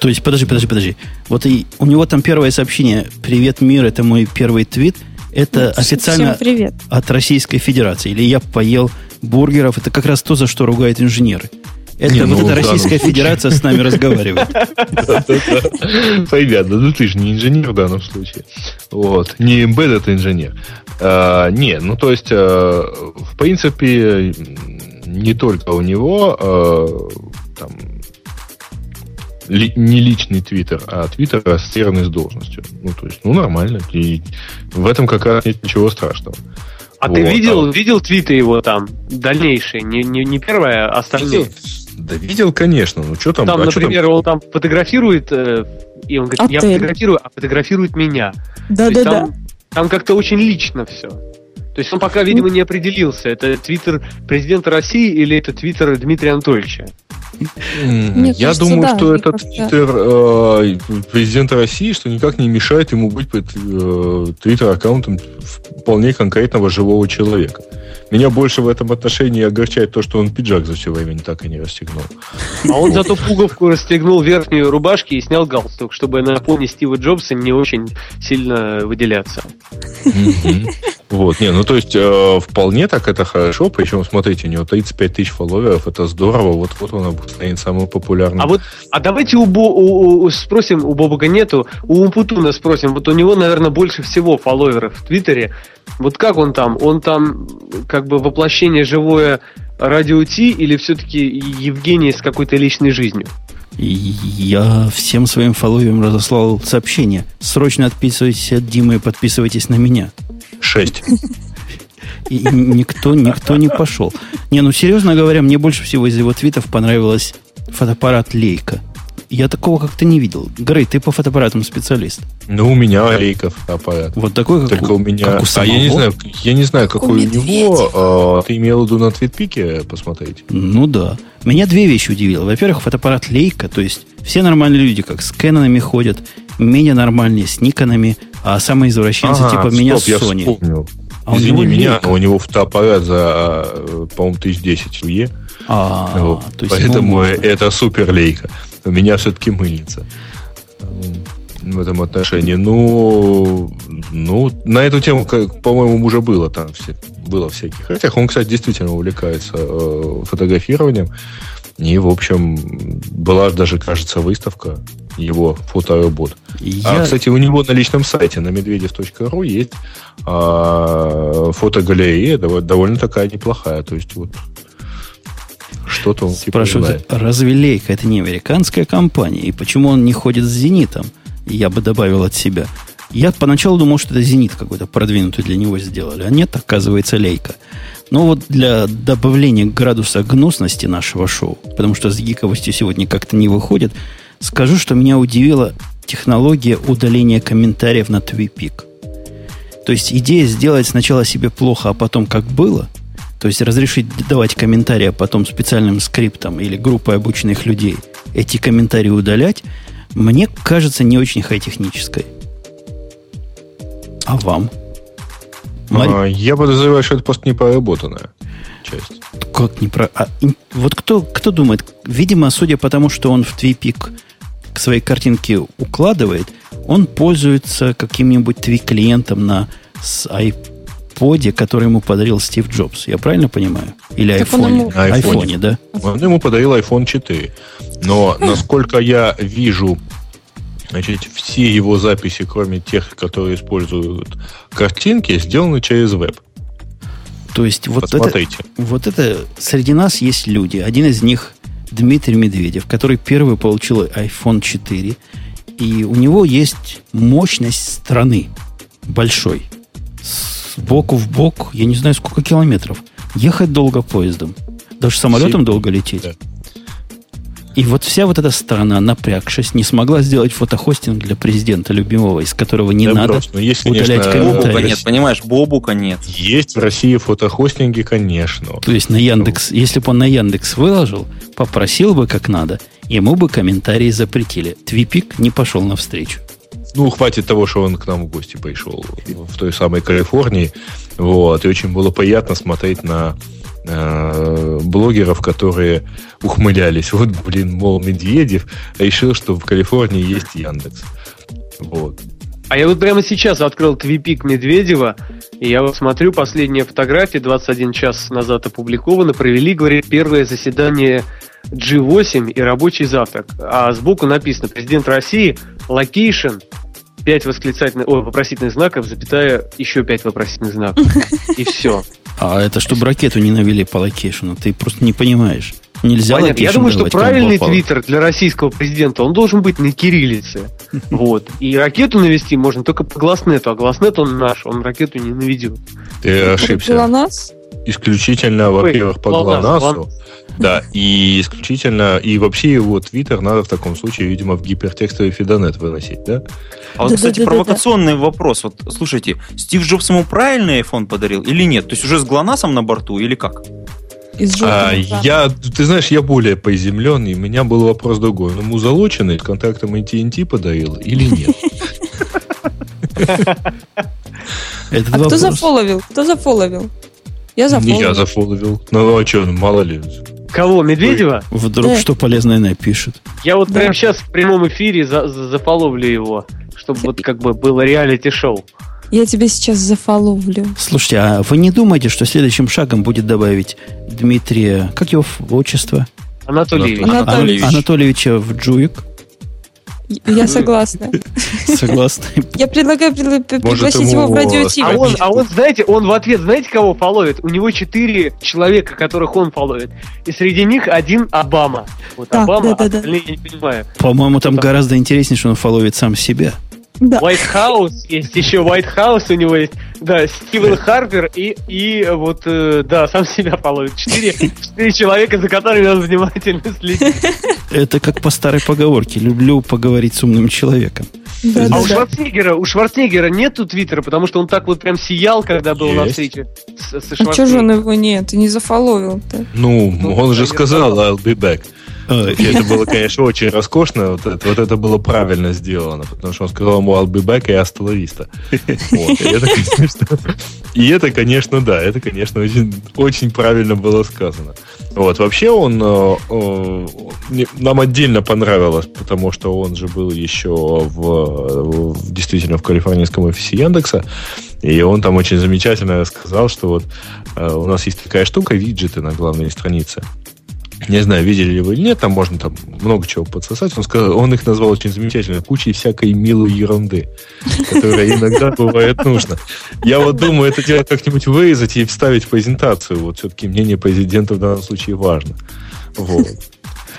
То есть, подожди, подожди, подожди. Вот и у него там первое сообщение «Привет, мир, это мой первый твит». Это всем официально привет. от Российской Федерации. Или я поел бургеров. Это как раз то, за что ругают инженеры. Это Не, вот ну, эта данном Российская случае. Федерация с нами разговаривает. Понятно, ну ты же не инженер в данном случае. Вот. Не embedded инженер. А, не, ну то есть, а, в принципе, не только у него а, там, ли- не личный твиттер, а твиттер ассоциированный с должностью. Ну, то есть, ну, нормально. И в этом как раз нет ничего страшного. А ты Вот, видел, а- видел твиты его там, дальнейшие, не, не, не первое, а остальные? Да видел, конечно. Ну, что там? Там, а например, он там фотографирует, э, и он говорит, я Отель. фотографирую, а фотографирует меня. То есть Да-да-да. там, там как-то очень лично все. То есть он пока, видимо, не определился, это твиттер президента России или это твиттер Дмитрия Анатольевича. Мне Я кажется, думаю, да, что мне это кажется- твиттер э, президента России, что никак не мешает ему быть под, э, твиттер-аккаунтом вполне конкретного живого человека. Меня больше в этом отношении огорчает то, что он пиджак за все время так и не расстегнул. А он зато пуговку расстегнул верхнюю рубашки и снял галстук, чтобы на фоне Стива Джобса не очень сильно выделяться. Вот, не, ну то есть э, вполне так это хорошо, причем, смотрите, у него 35 тысяч фолловеров, это здорово, вот-вот он станет самым популярным. А вот, а давайте у, Бо- у- у- спросим, у Бобука нету, у Умпутуна спросим, вот у него, наверное, больше всего фолловеров в Твиттере. Вот как он там? Он там как бы воплощение живое радио Ти или все-таки Евгений с какой-то личной жизнью? Я всем своим фолловерам разослал сообщение. Срочно отписывайтесь от Димы и подписывайтесь на меня. 6. И никто, никто не пошел. Не, ну серьезно говоря, мне больше всего из его твитов понравилось фотоаппарат Лейка. Я такого как-то не видел. Грей, ты по фотоаппаратам специалист. Ну, у меня Олейков аппарат. Вот такой, как Только у меня. как у а я не знаю, я не знаю, Как у какой у медведя. него. А, ты имел в виду на твитпике посмотреть? Ну да. Меня две вещи удивило. Во-первых, фотоаппарат Лейка, то есть все нормальные люди, как с Кэнонами ходят, менее нормальные с Никонами, а самые извращенцы Ага, типа меня стоп, я Sony. вспомнил. А у Извини него меня, Leica. у него фотоаппарат за, э, по-моему, 1010 УЕ. А, Вот. то есть Поэтому можно. это супер лейка. У меня все-таки мыльница. В этом отношении. Ну, ну, на эту тему, как, по-моему, уже было там все, было всяких. Хотя он, кстати, действительно увлекается э, фотографированием. И, в общем, была даже, кажется, выставка его фоторабот. А, Я- кстати, у него на личном сайте на медведев.ру есть а, фотогалерея дов- довольно такая неплохая. То есть вот что-то он типа Спрашивают, знает. разве Лейка это не американская компания? И почему он не ходит с Зенитом? Я бы добавил от себя. Я поначалу думал, что это Зенит какой-то продвинутый для него сделали. А нет, оказывается, Лейка. Но вот для добавления градуса гнусности нашего шоу, потому что с гиковостью сегодня как-то не выходит, скажу, что меня удивила технология удаления комментариев на Твипик. То есть идея сделать сначала себе плохо, а потом как было, то есть разрешить давать комментарии, а потом специальным скриптом или группой обученных людей эти комментарии удалять, мне кажется не очень хай-технической. А вам? Марь- А, я подозреваю, что это просто непроработанная часть. Как не про... а, вот кто, кто думает? Видимо, судя по тому, что он в твипик к своей картинке укладывает, он пользуется каким-нибудь твик-клиентом на с iPod, который ему подарил Стив Джобс. Я правильно понимаю? Или Так ему- На айфоне. айфоне, да? Он ему подарил iPhone 4. Но, насколько я вижу, значит, все его записи, кроме тех, которые используют картинки, сделаны через веб. То есть вот это, Посмотрите. вот это среди нас есть люди. Один из них Дмитрий Медведев, который первый получил iPhone 4. И у него есть мощность страны большой. С боку в бок, я не знаю, сколько километров. Ехать долго поездом. Даже самолетом Семь. долго лететь. Да. И вот вся вот эта страна, напрягшись, не смогла сделать фотохостинг для президента любимого, из которого не Да надо брось, ну, есть, удалять конечно, комментарии. Бобука нет, понимаешь, Бобука нет. Есть в России фотохостинги, конечно. То есть на Яндекс, если бы он на Яндекс выложил, попросил бы как надо, ему бы комментарии запретили. Твипик не пошел навстречу. ну, хватит того, что он к нам в гости пришел в той самой Калифорнии. Вот, и очень было приятно смотреть на блогеров, которые ухмылялись. Вот, блин, мол, Медведев решил, что в Калифорнии есть Яндекс. Вот. А я вот прямо сейчас открыл TwitPic Медведева, и я вот смотрю, последние фотографии, 21 час назад опубликованы, провели, говорит, первое заседание G8 и рабочий завтрак. А сбоку написано «Президент России, location, 5 восклицательных, ой, вопросительных знаков, запятая, еще 5 вопросительных знаков. И все. А это чтобы ракету не навели по location у, ты просто не понимаешь. Нельзя Понятно. Я думаю, что правильный твиттер для российского президента, он должен быть на кириллице. Вот. И ракету навести можно только по гласнету, а гласнет он наш, он ракету не наведет. Ты ошибся. Исключительно, во-первых, по ГЛОНАСС, ГЛОНАССу. Да, и исключительно, и вообще его твиттер надо в таком случае, видимо, в гипертекстовый фидонет выносить, да? А вот, Да-да-да-да-да. кстати, провокационный вопрос. Вот, слушайте, Стив Джобс ему правильный iPhone подарил или нет? То есть уже с ГЛОНАССом на борту или как? Из А, я, ты знаешь, я более приземленный, у меня был вопрос другой. Он ему залоченный с контрактом AT&T подарил или нет? А кто зафоловил? Кто зафоловил? Я Не зафоловил. я зафоловил. Ну, а что, мало ли. Кого, Медведева? Вдруг Да. что полезное напишет. Я вот Да. прямо сейчас в прямом эфире за- за- зафоловлю его, чтобы вот как бы было реалити-шоу. Я тебя сейчас зафоловлю. Слушайте, а вы не думаете, что следующим шагом будет добавить Дмитрия, как его отчество? Анатолий. Анатолий. Анатольевич. Анатольевича в Джуик? Я согласна. Согласны? Я предлагаю пригла- пригласить его в радио А он, а он, знаете, он в ответ, знаете, кого фоловит? У него четыре человека, которых он фоловит. И среди них один Обама. Вот Обама, остальные я не понимаю. По-моему, там гораздо интереснее, что он фоловит сам себя. Да. White House, есть еще White House у него есть. Да, Стивен Харпер и, и вот, э, да, сам себя фоловит. Четыре, четыре человека, за которыми он внимательно следит. Это как по старой поговорке. Люблю поговорить с умным человеком. Да, А да, у да. Шварценеггера, у Шварценеггера нету твиттера, потому что он так вот прям сиял, когда был на Есть. встрече с, с А что же он его нет? Ты не зафоловил-то? Ну, Ну, он же сказал. I'll be back. А, это было, конечно, очень роскошно. Вот это, вот это было правильно сделано, потому что он сказал ему I'll be back и остановиста. Вот. И, это, конечно, и это, конечно, да, это, конечно, очень, очень правильно было сказано. Вот. Вообще он э, э, нам отдельно понравилось, потому что он же был еще в, в- действительно в калифорнийском офисе Яндекса. И он там очень замечательно рассказал, что вот э, у нас есть такая штука, виджеты на главной странице. Не знаю, видели ли вы или нет, там можно там много чего подсосать. Он, сказал, он их назвал очень замечательно, кучей всякой милой ерунды, которая иногда бывает нужна. Я вот думаю, это дело как-нибудь вырезать и вставить в презентацию. Вот все-таки мнение президента в данном случае важно. Вот.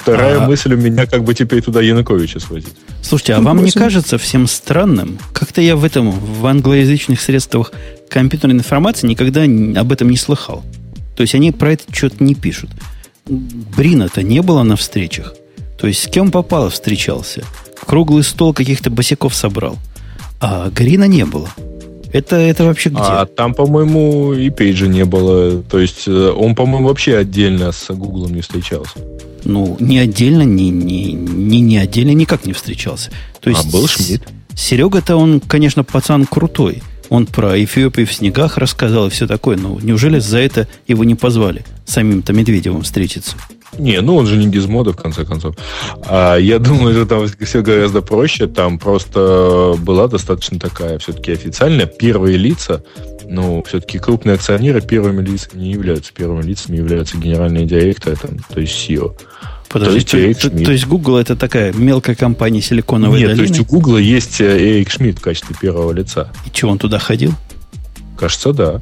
Вторая А- мысль у меня как бы теперь туда Януковича сводить. Слушайте, а вам не кажется всем странным? Как-то я в этом, в англоязычных средствах компьютерной информации никогда об этом не слыхал. То есть они про это что-то не пишут. Брина-то не было на встречах. То есть с кем попало встречался. Круглый стол каких-то босиков собрал. А Грина не было. Это, это вообще где? А там, по-моему, и пейджа не было. То есть э, он, по-моему, вообще отдельно с Гуглом не встречался. Ну, не отдельно, не, не, не, не отдельно никак не встречался. То есть А был Шмидт. Серега-то он, конечно, пацан крутой. Он про Эфиопию в снегах рассказал и все такое. Но неужели за это его не позвали самим-то Медведевым встретиться? Не, ну он же не гизмода, в конце концов. А я думаю, что там все гораздо проще. Там просто была достаточно такая все-таки официальная. Первые лица, ну, все-таки крупные акционеры первыми лицами не являются. Первыми лицами являются генеральные директоры, там, то есть CEO. Подожди, То есть то, Шмидт. то есть Google это такая мелкая компания Силиконовой Нет, то долины? есть у Гугла есть э, Эрик Шмидт в качестве первого лица. И что, он туда ходил? Кажется, да.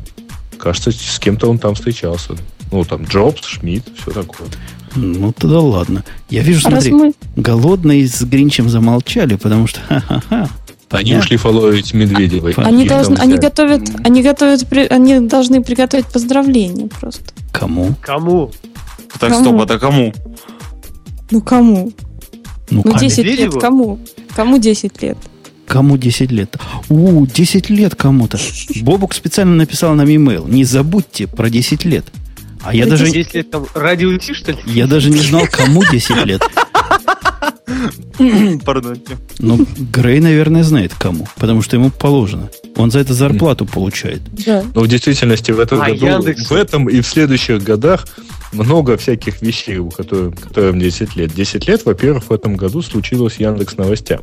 Кажется, с кем-то он там встречался. Ну, там Джобс, Шмидт, все такое. Ну, тогда ладно. Я вижу, А раз смотри, мы... голодные с Гринчем замолчали, потому что ха-ха-ха. Они Понятно. ушли фолловить Медведева. Они, Их должны, они готовят, они готовят, они должны приготовить поздравления просто. Кому? Кому? Так, Кому? стоп, это кому? Ну кому? Ну, Ну кому? 10 лет Медведеву? кому? Кому 10 лет? Кому 10 лет? У, 10 лет кому-то. Бобук специально написал нам имейл. Не забудьте про 10 лет. А я даже, 10 лет там радио что ли? я даже не знал, кому 10 лет. Пардонте. Ну, Грей, наверное, знает кому, потому что ему положено. Он за это зарплату получает. Да. Но в действительности в этом А, году, Яндекс? в этом и в следующих годах много всяких вещей, у которых, которым 10 лет. 10 лет, во-первых, в этом году случилось Яндекс Новостям.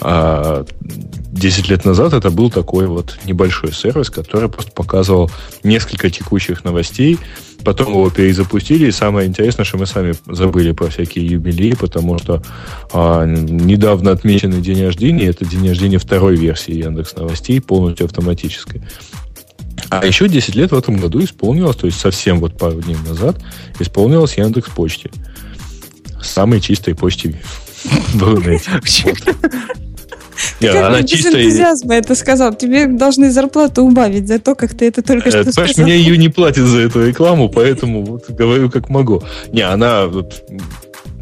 А 10 лет назад это был такой вот небольшой сервис, который просто показывал несколько текущих новостей, потом его перезапустили, и самое интересное, что мы сами забыли про всякие юбилеи, потому что а, недавно отмеченный день рождения, это день рождения второй версии Яндекс Новостей, полностью автоматической. А еще 10 лет в этом году исполнилось, то есть совсем вот пару дней назад, исполнилось Яндекс Почте. Самой чистой почте в Рунете. Как Она чистая. энтузиазма это сказал. Тебе должны зарплату убавить за то, как ты это только Э, что Понимаешь, сказал. мне ее не платят за эту рекламу, поэтому вот говорю как могу. Не, она вот,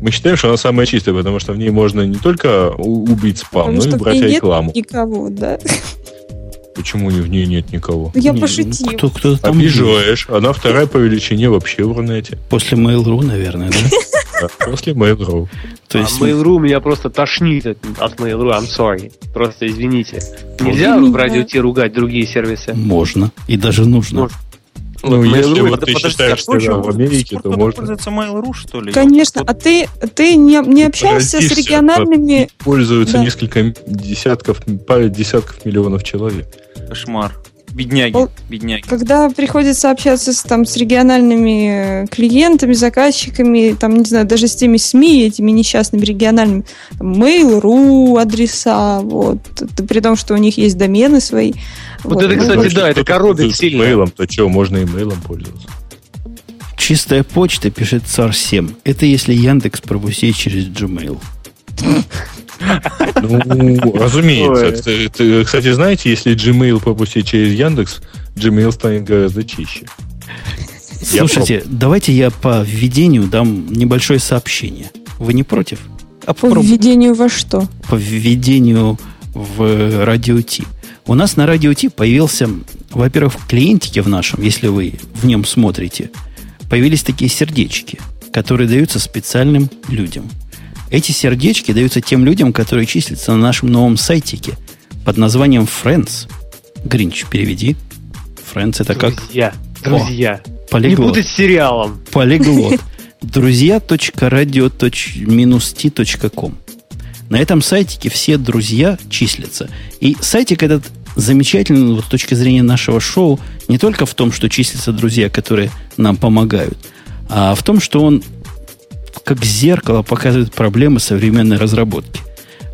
мы считаем, что она самая чистая, потому что в ней можно не только убить спам, Потому но и брать ней нет рекламу. Никого, да. Почему в ней нет никого? Я Не, пошутил. Кто, кто там. Обижаешь. Она вторая по величине вообще в Рунете. После Mail.ru, наверное, да? После Mail.ru. То А есть, Mail.ru меня просто тошнит от, Mail.ru, I'm sorry. Просто извините. Нельзя в радио ругать другие сервисы. можно. И даже нужно. Можно. Ну, Вот если Mail.ru вот ты Подождите, считаешь, а что что, да, в Америке, то можно. пользуется Mail.ru, что ли? Конечно, Вот а ты, ты не, не общался с региональными... Пользуются Да. несколько десятков, пара десятков миллионов человек. Кошмар. Бедняги, Ол- бедняги. Когда приходится общаться с, там, с региональными э, клиентами, заказчиками, там, не знаю, даже с теми СМИ, этими несчастными региональными, там, Mail.ru, адреса, вот, при том, что у них есть домены свои. Вот это, ну, кстати, вот. да, это коробит сильно. Мейлом, то что, можно и мейлом пользоваться. Чистая почта, пишет царь 7. Это если Яндекс пропустить через Gmail. Ну, разумеется. Кстати, знаете, если Gmail пропустить через Яндекс, Gmail станет гораздо чище. Слушайте, давайте я по введению дам небольшое сообщение. Вы не против? А По введению во что? по введению в радио Ти. У нас на радио Ти появился, во-первых, в клиентике в нашем, если вы в нем смотрите, появились такие сердечки, которые даются специальным людям. Эти сердечки даются тем людям, которые числятся на нашем новом сайтике под названием Friends. Гринч, переведи. Friends это как Друзья, друзья. Не полиглот. путать с сериалом. Полиглот. Друзья.radio.t.com На этом сайтике все друзья числятся. И сайтик этот замечательный вот, с точки зрения нашего шоу не только в том, что числятся друзья, которые нам помогают, а в том, что он как зеркало показывает проблемы современной разработки.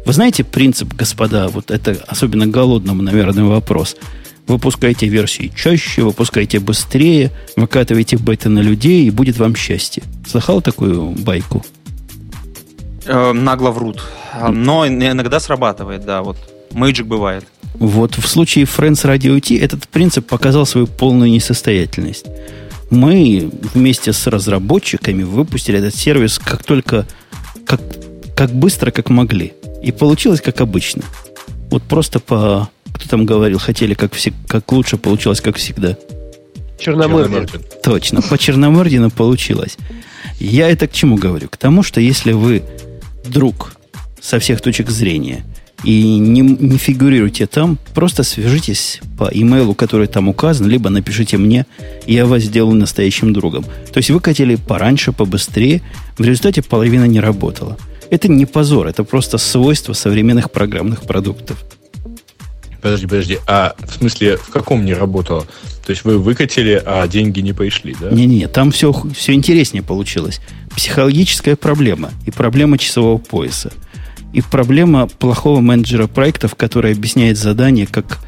Вы знаете принцип, господа, вот это особенно голодному, наверное, вопрос. Выпускайте версии чаще, выпускайте быстрее, выкатывайте бета на людей, и будет вам счастье. Слыхал такую байку? Э, нагло врут. Но иногда срабатывает, да, вот. Мэйджик бывает. Вот в случае Friends Radio T этот принцип показал свою полную несостоятельность. Мы вместе с разработчиками выпустили этот сервис как только, как, как быстро, как могли. И получилось как обычно. Вот просто по, кто там говорил, хотели как, все, как лучше, получилось как всегда. Черномырдин. Точно, по Черномырдину получилось. Я это к чему говорю? К тому, что если вы друг со всех точек зрения и не, не фигурируете там, просто свяжитесь по имейлу, который там указан, либо напишите мне, я вас сделаю настоящим другом. То есть вы хотели пораньше, побыстрее, в результате половина не работала. Это не позор, это просто свойство современных программных продуктов. Подожди, подожди. А в смысле, в каком не работало? То есть вы выкатили, а деньги не пришли, да? Не-не, там все, все интереснее получилось. Психологическая проблема и проблема часового пояса. И проблема плохого менеджера проектов, который объясняет задание, как,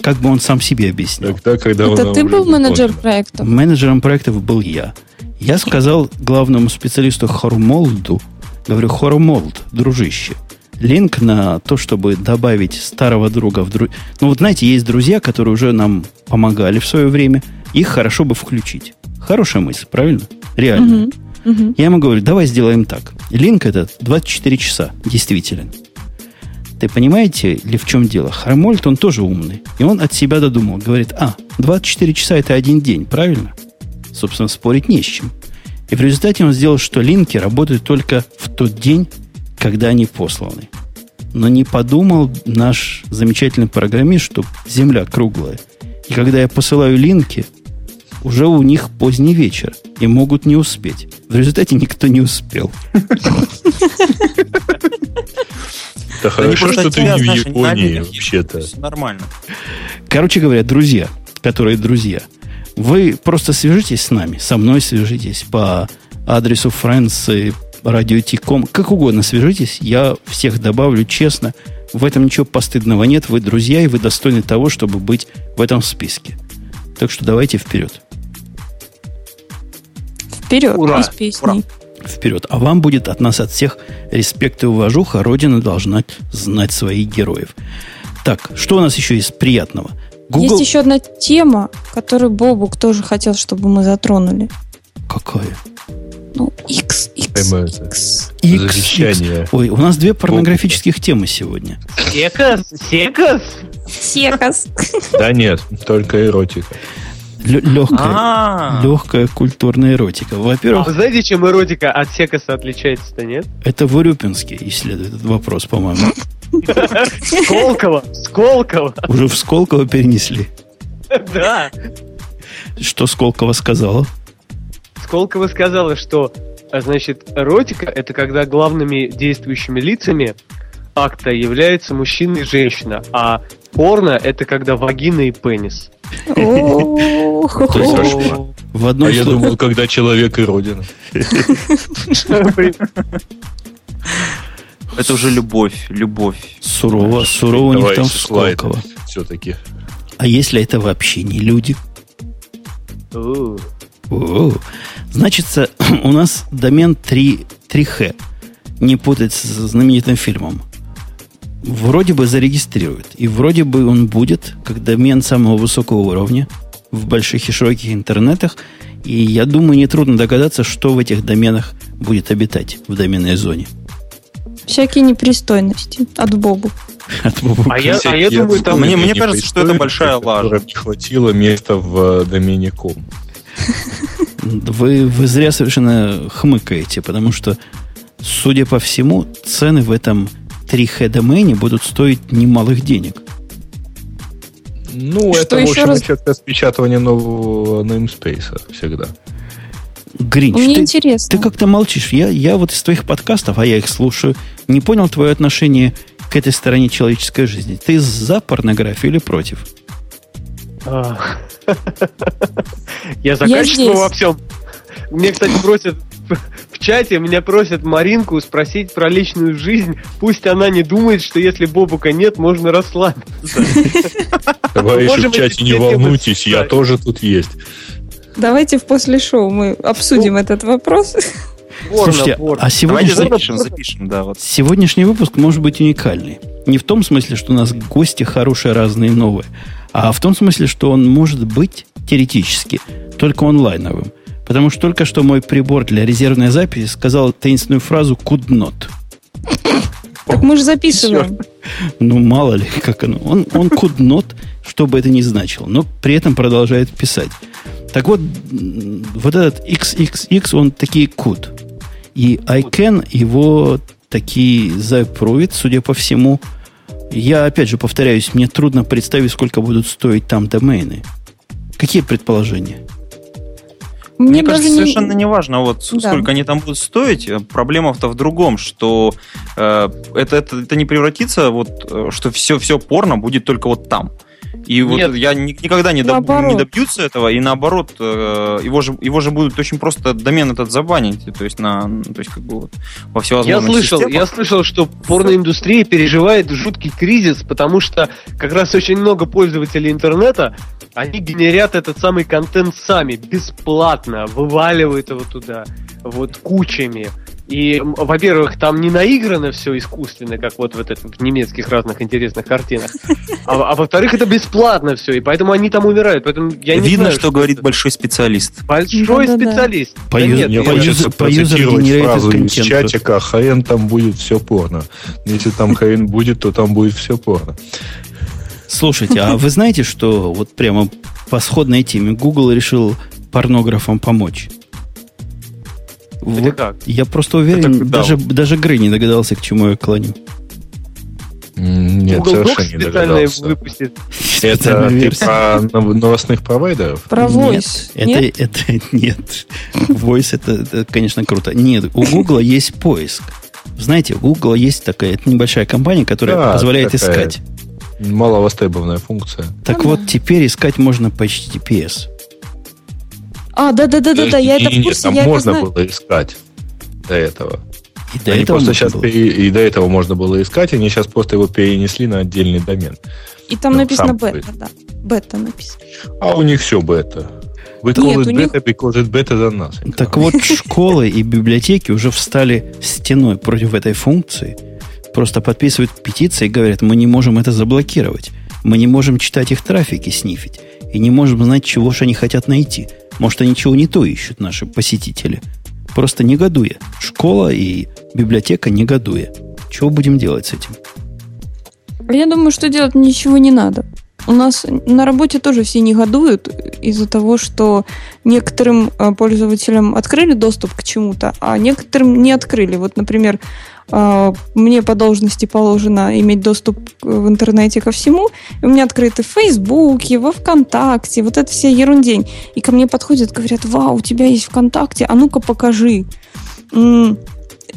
как бы он сам себе объяснял. Тогда, когда Это ты был менеджер проекта? Менеджером проектов был я. Я сказал главному специалисту Хормолду, говорю, Хормолд, дружище, линк на то, чтобы добавить старого друга в друг... Ну, вот знаете, есть друзья, которые уже нам помогали в свое время. Их хорошо бы включить. Хорошая мысль, правильно? Реально. Мгм, мгм. Я ему говорю, давай сделаем так. Линк этот 24 часа действителен. Ты понимаете ли, в чем дело? Хармольд, он тоже умный. И он от себя додумал. Говорит, а, 24 часа это один день, правильно? Собственно, спорить не с чем. И в результате он сделал, что линки работают только в тот день, когда они посланы. Но не подумал наш замечательный программист, что Земля круглая. И когда я посылаю линки, уже у них поздний вечер и могут не успеть. В результате никто не успел. Да хорошо, что ты не в Японии вообще-то. Нормально. Короче говоря, друзья, которые друзья, вы просто свяжитесь с нами, со мной свяжитесь по адресу friends radio.com, как угодно свяжитесь, я всех добавлю честно. В этом ничего постыдного нет, вы друзья, и вы достойны того, чтобы быть в этом списке. Так что давайте вперед. Вперед, Ура! с песней. Вперед. А вам будет от нас, от всех респект и уважуха. Родина должна знать своих героев. Так, что у нас еще из приятного? Есть еще одна тема, которую Бобук тоже хотел, чтобы мы затронули. Какая? Ну, X, X. X. X. X. Ой, у нас две порнографических темы сегодня. Секас? Секас? Секас. Да нет, только эротика. Легкая, А, легкая культурная эротика. А Во-первых, вы знаете, чем эротика от секаса отличается-то, нет? это в Урюпинске исследует этот вопрос, по-моему. Сколково! Сколково! Уже в Сколково перенесли. Да! Что Сколково сказала? Сколково сказала, что, а, значит, эротика — это когда главными действующими лицами акта являются мужчина и женщина, а порно — это когда вагина и пенис. В одном А я думал, когда человек и родина. это уже любовь, любовь. сурово, сурово у них там. Сколково. Все-таки. А если это вообще не люди? Значит, у нас домен 3, 3Х. Не путать с знаменитым фильмом. Вроде бы зарегистрируют. И вроде бы он будет, как домен самого высокого уровня в больших и широких интернетах. И я думаю, нетрудно догадаться, что в этих доменах будет обитать в доменной зоне. Всякие непристойности от Бобу. От Бобука. А я, а я думаю, там... Мне- мне кажется, что это большая лажа. не хватило места в э, домене ком. Вы, вы зря совершенно хмыкаете, потому что, судя по всему, цены в этом 3Х домене будут стоить немалых денег. Ну, Что это, в еще общем, раз? насчет распечатывания нового namespace всегда. Гринч, Мне ты, интересно. ты как-то молчишь. Я, я вот из твоих подкастов, а я их слушаю, не понял твое отношение к этой стороне человеческой жизни. Ты за порнографию или против? Я заканчиваю здесь. во всем. Мне, кстати, просят чате, меня просят Маринку спросить про личную жизнь. Пусть она не думает, что если Бобука нет, можно расслабиться. Товарищи можем в чате, не волнуйтесь, я тоже тут есть. Давайте в после шоу мы обсудим этот вопрос. Слушайте, а сегодняшний, Давайте запишем, запишем, да, вот. сегодняшний выпуск может быть уникальный. Не в том смысле, что у нас гости хорошие, разные, новые, а в том смысле, что он может быть теоретически только онлайновым. Потому что только что мой прибор для резервной записи сказал таинственную фразу «could not». Так мы же записываем. Ну, мало ли, как оно. Он, он could not, что бы это ни значило, но при этом продолжает писать. Так вот, вот этот XXX, он такие could. И I can его такие запровит, судя по всему. Я, опять же, повторяюсь, мне трудно представить, сколько будут стоить там домены. Какие предположения? Мне, Мне кажется, не... совершенно не важно, вот Да. сколько они там будут стоить. Проблема-то в другом, что э, это, это, это не превратится, вот, э, что все, все порно будет только вот там. И вот Нет. я ни- никогда не, доб- не добьются этого, и наоборот, э, его же, его же будут очень просто домен этот забанить, то есть на, то есть как бы вот во Я всевозможных слышал, системах. я слышал, что порноиндустрия переживает жуткий кризис, потому что как раз очень много пользователей интернета, они генерят этот самый контент сами, бесплатно, вываливают его туда, вот кучами. И, во-первых, там не наиграно все искусственно, как вот в, этот, в немецких разных интересных картинах. А, а во-вторых, это бесплатно все, и поэтому они там умирают. Поэтому я не Видно, знаю, что говорит это. большой специалист. большой Да-да-да. специалист. По Да нет, Мне по я- юзер- хочется по юзер процитировать фразу из чатика «Хрен там будет все порно». Если там хрен будет, то там будет все порно. Слушайте, а вы знаете, что вот прямо по сходной теме Google решил порнографам помочь? Вот как? Я просто уверен, Это да. даже, даже Грей не догадался, к чему я клоню. Нет, Google Docs совершенно не специально догадался. выпустит. Это нов- новостных провайдеров? Про Voice. Нет, Нет? это, это нет. Voice это, это, конечно, круто. Нет, у Гугла есть поиск. Знаете, у Гугла есть такая это небольшая компания, которая Да, позволяет такая. искать. Маловостребованная функция. Так Ну вот, да. теперь искать можно по HTTPS. А, да-да-да-да, я это в курсе, там я это можно знаю. было искать до этого. И до они этого просто можно сейчас было. пере- и до этого можно было искать, они сейчас просто его перенесли на отдельный домен. И там Ну, написано бета, да. Бета написано. А у них все бета. We Нет, call у it них- beta because it's better than nothing. Так вот, школы и библиотеки уже встали стеной против этой функции. Просто подписывают петиции и говорят, мы не можем это заблокировать. Мы не можем читать их трафик и снифить. И не можем знать, чего же они хотят найти. Может, они чего не то ищут, наши посетители. Просто негодуя. Школа и библиотека негодуя. Чего будем делать с этим? Я думаю, что делать ничего не надо. У нас на работе тоже все негодуют из-за того, что некоторым э, пользователям открыли доступ к чему-то, а некоторым не открыли. Вот, например, мне по должности положено иметь доступ в интернете ко всему. У меня открыты в Фейсбуке, во Вконтакте, вот это вся ерундень. И ко мне подходят, говорят, вау, у тебя есть ВКонтакте, а ну-ка покажи.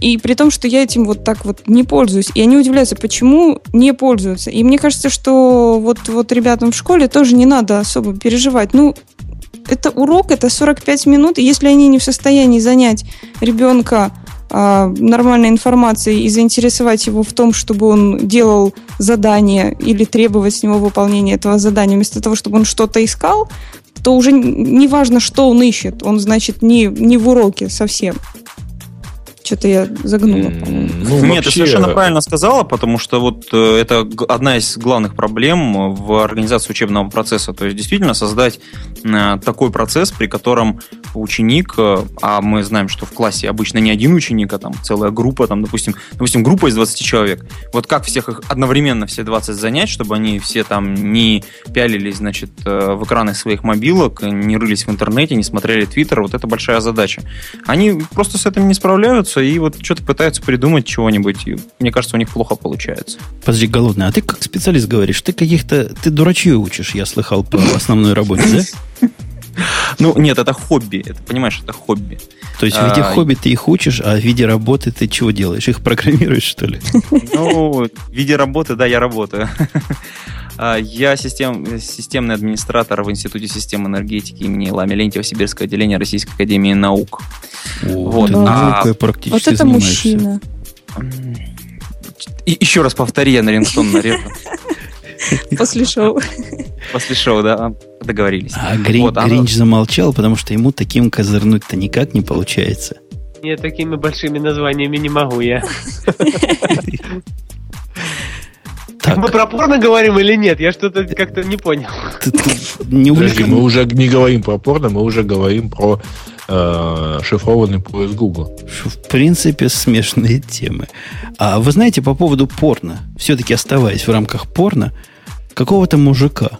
И при том, что я этим вот так вот не пользуюсь. И они удивляются, почему не пользуются. И мне кажется, что вот, вот ребятам в школе тоже не надо особо переживать. Ну, это урок, это 45 минут. И если они не в состоянии занять ребенка а, нормальной информацией и заинтересовать его в том, чтобы он делал задание или требовать с него выполнения этого задания, вместо того, чтобы он что-то искал, то уже не важно, что он ищет. Он, значит, не, не в уроке совсем. Что-то я загнула, ну, Нет, ты вообще, совершенно правильно сказала, потому что вот э, это одна из главных проблем в организации учебного процесса. То есть действительно создать э, такой процесс, при котором ученик, э, а мы знаем, что в классе обычно не один ученик, а там целая группа, там, допустим, допустим, группа из 20 человек. Вот как всех их одновременно все 20 занять, чтобы они все там не пялились, значит, э, в экраны своих мобилок, не рылись в интернете, не смотрели твиттер, вот это большая задача. Они просто с этим не справляются и вот что-то пытаются придумать чего-нибудь. И мне кажется, у них плохо получается. Подожди, голодный, а ты как специалист говоришь, ты каких-то, ты дурачью учишь, я слыхал по основной работе, да? Ну, нет, это хобби. Это, понимаешь, это хобби. То есть в виде А, хобби ты их учишь, а в виде работы ты чего делаешь? Их программируешь, что ли? Ну, в виде работы, да, я работаю. А, Я систем, системный администратор в Институте систем энергетики имени Лами Лентьева Сибирского отделения Российской Академии Наук. О, Вот, ты а- наукой практически Вот это занимаешься. мужчина. И еще раз повтори, я на рингтон нарежу. После шоу. После шоу, да, договорились. А Грин- Вот, оно- Гринч замолчал, потому что ему таким козырнуть-то никак не получается. Нет, такими большими названиями не могу я. Так, Мы про порно говорим или нет? Я что-то как-то не понял. ты, ты не Подожди, мы уже не говорим про порно, мы уже говорим про э, шифрованный поиск Google. В принципе, смешные темы. А вы знаете, по поводу порно, все-таки оставаясь в рамках порно, какого-то мужика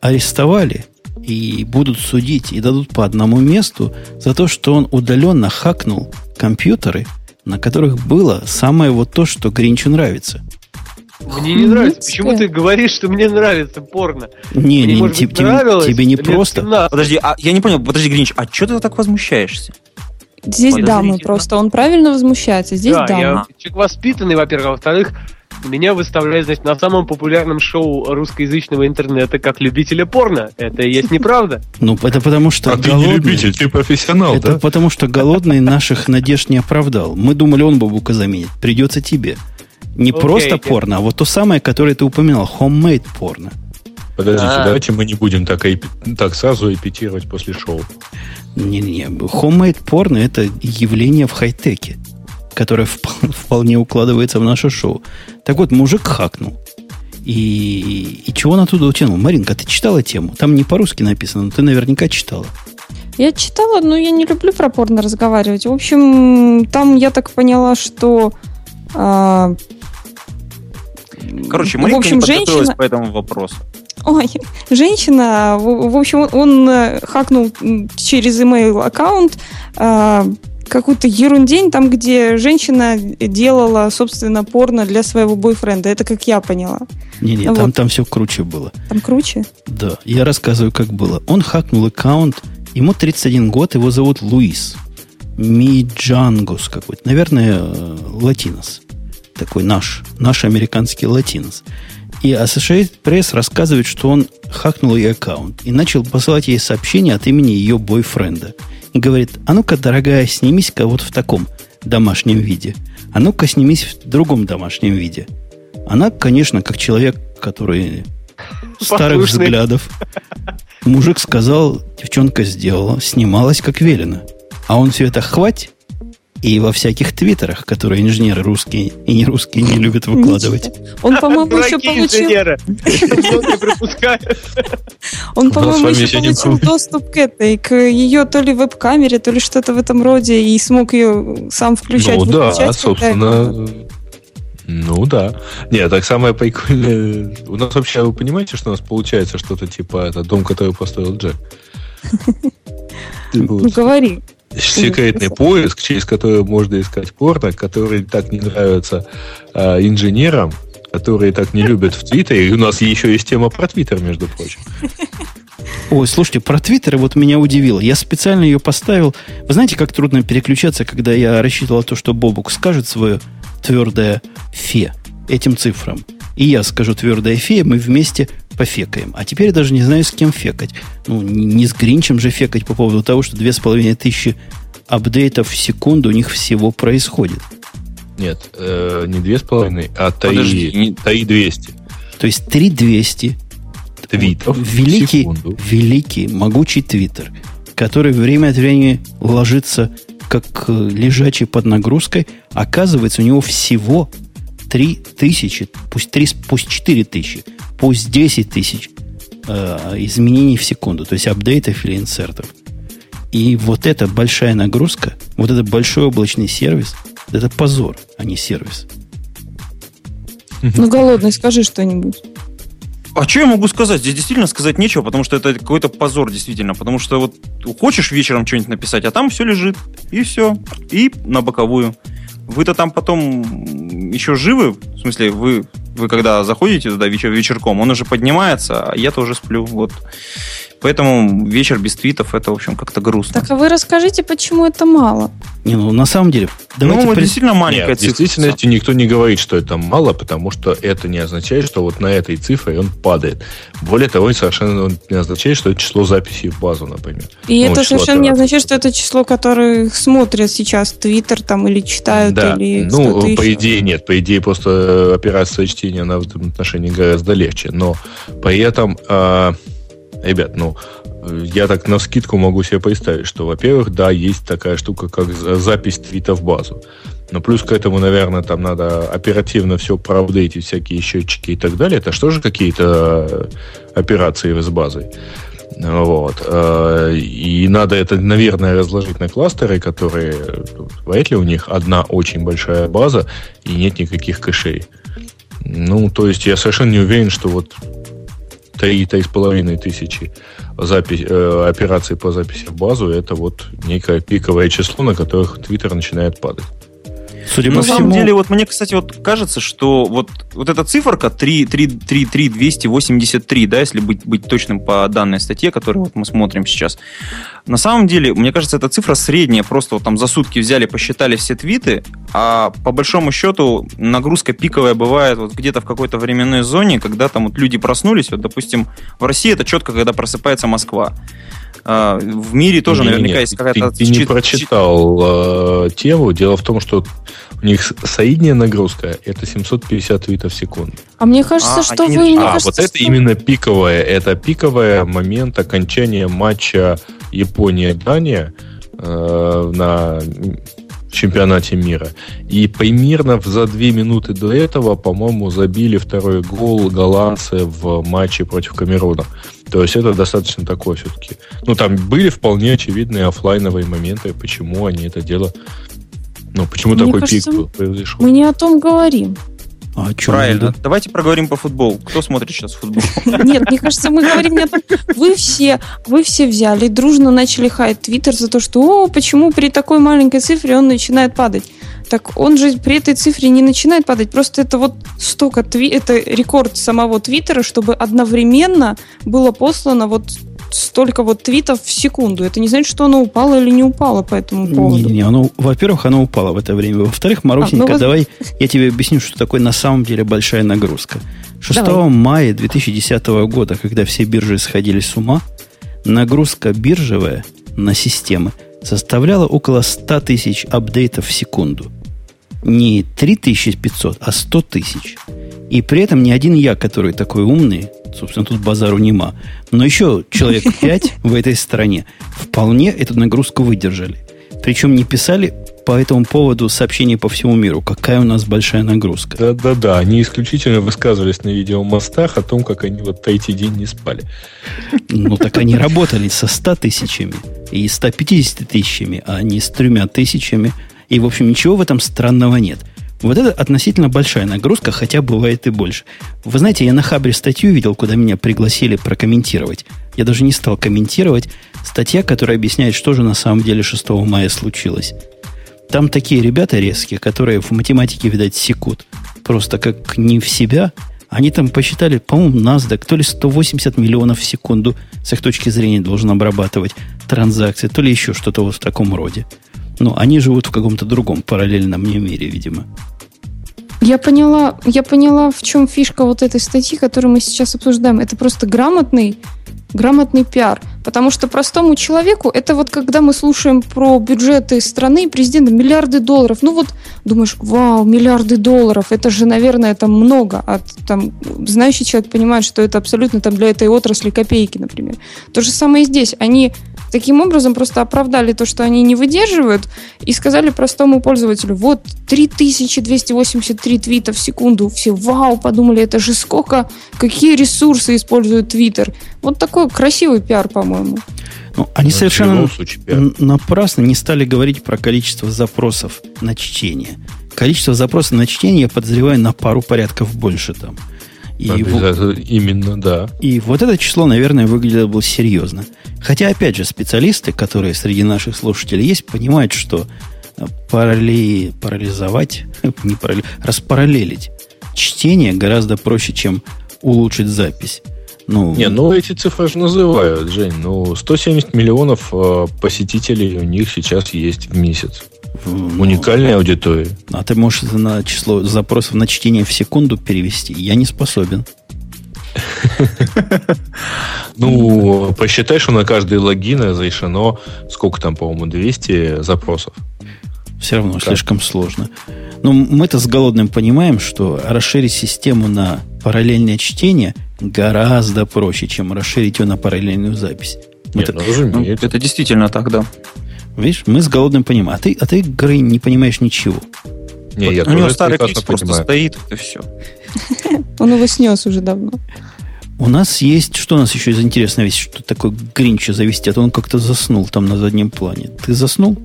арестовали и будут судить, и дадут по одному месту за то, что он удаленно хакнул компьютеры, на которых было самое вот то, что Гринчу нравится. Мне не нравится. Почему ты говоришь, что мне нравится порно? Не, Мне, не, может тебе, нравилось тебе не просто. 17. Подожди, а я не понял, подожди, Гринч, а что ты так возмущаешься? Здесь дамы просто. Он правильно возмущается. Здесь да, дамы. я человек воспитанный, во-первых, а во-вторых, меня выставляют, значит, на самом популярном шоу русскоязычного интернета как любителя порно. Это и есть неправда. Ну, это потому что а ты не любитель, ты профессионал, Это да? потому что голодный наших надежд не оправдал. Мы думали, он бабука заменит. Придется тебе. Не просто порно, а вот то самое, которое ты упоминал, homemade порно. Подождите, А. давайте мы не будем так, так сразу эпитировать после шоу. Не-не, homemade порно это явление в хай-теке, которое вп- вполне укладывается в наше шоу. Так вот, мужик хакнул. И, и чего он оттуда утянул? Маринка, ты читала тему? Там не по-русски написано, но ты наверняка читала. Я читала, но я не люблю про порно разговаривать. В общем, там я так поняла, что... а, Короче, в Маринка общем, не подготовилась женщина... по этому вопросу. Ой, женщина, в, в общем, он, он, э, хакнул через email аккаунт а, какую-то ерундень, там, где женщина делала, собственно, порно для своего бойфренда. Это как я поняла. Не-не, Вот. там, там все круче было. Там круче? Да, я рассказываю, как было. Он хакнул аккаунт, ему 31 год, его зовут Луис. Миджангус какой-то. Наверное, э, латинос. Такой наш, наш американский латинос. И Associated Press рассказывает, что он хакнул ее аккаунт и начал посылать ей сообщения от имени ее бойфренда. Говорит, а ну-ка, дорогая, снимись-ка вот в таком домашнем виде. А ну-ка, снимись в другом домашнем виде. Она, конечно, как человек, который старых Послушный. взглядов, мужик сказал, девчонка сделала, снималась как велено. А он все это хвать и во всяких твиттерах, которые инженеры русские и не русские не любят выкладывать. Он, по-моему, еще получил, он, по-моему, еще получил доступ к этой, к ее то ли веб-камере, то ли что-то в этом роде, и смог ее сам включать. Ну да, собственно. Ну да. Нет, так самое прикольное. У нас вообще, вы понимаете, что у нас получается что-то типа это дом, который построил Джек? Ну, говори. Секретный поиск, через который можно искать порно, который так не нравится а, инженерам, которые так не любят в Твиттере. И у нас еще есть тема про Твиттер, между прочим. Ой, слушайте, про Твиттер вот меня удивило. Я специально ее поставил. Вы знаете, как трудно переключаться, когда я рассчитывал то, что Бобук скажет свое твердое фе этим цифрам. И я скажу твердое фе, мы вместе пофекаем. А теперь даже не знаю, с кем фекать. Ну, не с Гринчем же фекать по поводу того, что две с половиной тысячи апдейтов в секунду у них всего происходит. Нет, э, не две с половиной, а Подожди, три двести То есть 3200 твитов в великий, секунду. великий, могучий Твиттер, который время от времени ложится как э, лежачий под нагрузкой, оказывается, у него всего 3 тысячи, пусть, 3, пусть 4 тысячи, пусть 10 тысяч э, изменений в секунду, то есть апдейтов или инсертов. И вот эта большая нагрузка, вот этот большой облачный сервис, это позор, а не сервис. Ну, голодный, скажи что-нибудь. А что я могу сказать? Здесь действительно сказать нечего, потому что это какой-то позор, действительно. Потому что вот хочешь вечером что-нибудь написать, а там все лежит. И все. И на боковую. Вы-то там потом еще живы? В смысле, вы, вы когда заходите туда вечер, вечерком, он уже поднимается, а я-то уже сплю. Вот. Поэтому вечер без твитов это, в общем, как-то грустно. Так, а вы расскажите, почему это мало? Не, ну на самом деле, давайте ну, при- действительно маленькая Нет, в цифра. действительности никто не говорит, что это мало, потому что это не означает, что вот на этой цифре он падает. Более того, совершенно не означает, что это число записей в базу, например. И Ну, это совершенно не операций. означает, что это число, которое смотрят сейчас Твиттер там или читают, да, или ну, по еще. идее нет, по идее просто э, операция чтения, она в этом отношении гораздо легче, но при этом, а, ребят, ну, э, я так на скидку могу себе представить, что, во-первых, да, есть такая штука, как за- запись твита в базу. Но плюс к этому, наверное, там надо оперативно все проапдейтить, всякие счетчики и так далее. Это что же какие-то э, операции с базой? Вот. Э, И надо это, наверное, разложить на кластеры, которые, э, вряд ли у них одна очень большая база и нет никаких кэшей. Ну, то есть я совершенно не уверен, что вот три, три с половиной тысячи запись, э, операций по записи в базу это вот некое пиковое число, на которых Твиттер начинает падать. Судя На по самом всему, деле, вот мне, кстати, вот кажется, что вот, вот эта циферка 3, 3, 3, 3, 283, да, если быть, быть точным по данной статье, которую вот мы смотрим сейчас, на самом деле, мне кажется, эта цифра средняя, просто вот там за сутки взяли, посчитали все твиты, а по большому счету нагрузка пиковая бывает вот где-то в какой-то временной зоне, когда там вот люди проснулись, вот, допустим, в России это четко, когда просыпается Москва. А, В мире тоже Не-не-не, наверняка есть ты- какая-то... Ты, не чит- прочитал э, тему. Дело в том, что у них средняя нагрузка это 750 твитов в секунду. А мне кажется, А, что они- вы... мне а, кажется, вот это что- именно пиковое. Это пиковое момент окончания матча Япония-Дания э, на чемпионате мира. И примерно за две минуты до этого, по-моему, забили второй гол голландцы в матче против Камеруна. То есть это достаточно такое все-таки. Ну, там были вполне очевидные оффлайновые моменты, почему они это дело... Ну, почему Мне такой кажется, пик был- произошел. Мы не о том говорим. А чё Правильно. надо? Давайте проговорим по футболу. Кто смотрит сейчас футбол? Нет, мне кажется, мы говорим не о том. Вы все, вы все взяли, дружно начали хаять Твиттер за то, что о, почему при такой маленькой цифре он начинает падать. Так он же при этой цифре не начинает падать. Просто это вот столько тви... это рекорд самого Твиттера, чтобы одновременно было послано вот столько вот твитов в секунду. Это не значит, что оно упало или не упало по этому поводу. Не, не, оно, во-первых, оно упало в это время. Во-вторых, Марусенька, А, ну, воз- давай я тебе объясню, что такое на самом деле большая нагрузка. 6 Давай. мая 2010 года, когда все биржи сходили с ума, нагрузка биржевая на системы составляла около 100 тысяч апдейтов в секунду. Не 3500, а 100 тысяч. И при этом ни один я, который такой умный, собственно, тут базару нема, но еще человек 5 в этой стране вполне эту нагрузку выдержали. Причем не писали по этому поводу сообщения по всему миру, какая у нас большая нагрузка. Да-да-да, они исключительно высказывались на видеомостах о том, как они вот третий день не спали. Ну, так они работали со 100 тысячами и 150 тысячами, а не с тремя тысячами. И, в общем, ничего в этом странного нет. Вот это относительно большая нагрузка, хотя бывает и больше. Вы знаете, я на Хабре статью видел, куда меня пригласили прокомментировать. Я даже не стал комментировать. Статья, которая объясняет, что же на самом деле 6 мая случилось. Там такие ребята резкие, которые в математике, видать, секут. Просто как не в себя. Они там посчитали, по-моему, NASDAQ, то ли 180 миллионов в секунду с их точки зрения должен обрабатывать транзакции, то ли еще что-то вот в таком роде. Ну, они живут в каком-то другом параллельном мне мире, видимо. Я поняла, я поняла, в чем фишка вот этой статьи, которую мы сейчас обсуждаем. Это просто грамотный, грамотный пиар. Потому что простому человеку, это вот когда мы слушаем про бюджеты страны, президента, миллиарды долларов. Ну вот думаешь, вау, миллиарды долларов, это же, наверное, там много. А там знающий человек понимает, что это абсолютно там для этой отрасли копейки, например. То же самое и здесь. Они таким образом просто оправдали то, что они не выдерживают, и сказали простому пользователю, вот 3283 твита в секунду, все вау, подумали, это же сколько, какие ресурсы использует Твиттер. Вот такой красивый пиар, по-моему. Ну, они Ну, в совершенно случае, пиар. напрасно не стали говорить про количество запросов на чтение. Количество запросов на чтение, я подозреваю, на пару порядков больше там. И, Обязательно, Именно, да. и вот это число, наверное, выглядело бы серьезно. Хотя, опять же, специалисты, которые среди наших слушателей есть, понимают, что э, параллели, парализовать, не параллели, распараллелить чтение гораздо проще, чем улучшить запись. Ну, Не, ну эти цифры же называют, Жень. Ну, 170 миллионов э, посетителей у них сейчас есть в месяц. Ну, Уникальная аудитория. А ты можешь это на число запросов на чтение в секунду перевести? Я не способен. Ну, посчитай, что на каждый логин разрешено, сколько там, по-моему, 200 запросов. Все равно Как? слишком сложно. Но мы-то с голодным понимаем, что расширить систему на параллельное чтение гораздо проще, чем расширить ее на параллельную запись. Не, Мы-то- ну, Ну, это действительно так, да. Видишь, мы с голодным понимаем. А ты, а ты, Грей, не понимаешь ничего. Не, я У него старый клипс просто понимаю. стоит, и все. Он его снес уже давно. У нас есть... Что у нас еще из интересной вещи? Что такое Гринча завести? А то он как-то заснул там на заднем плане. Ты заснул?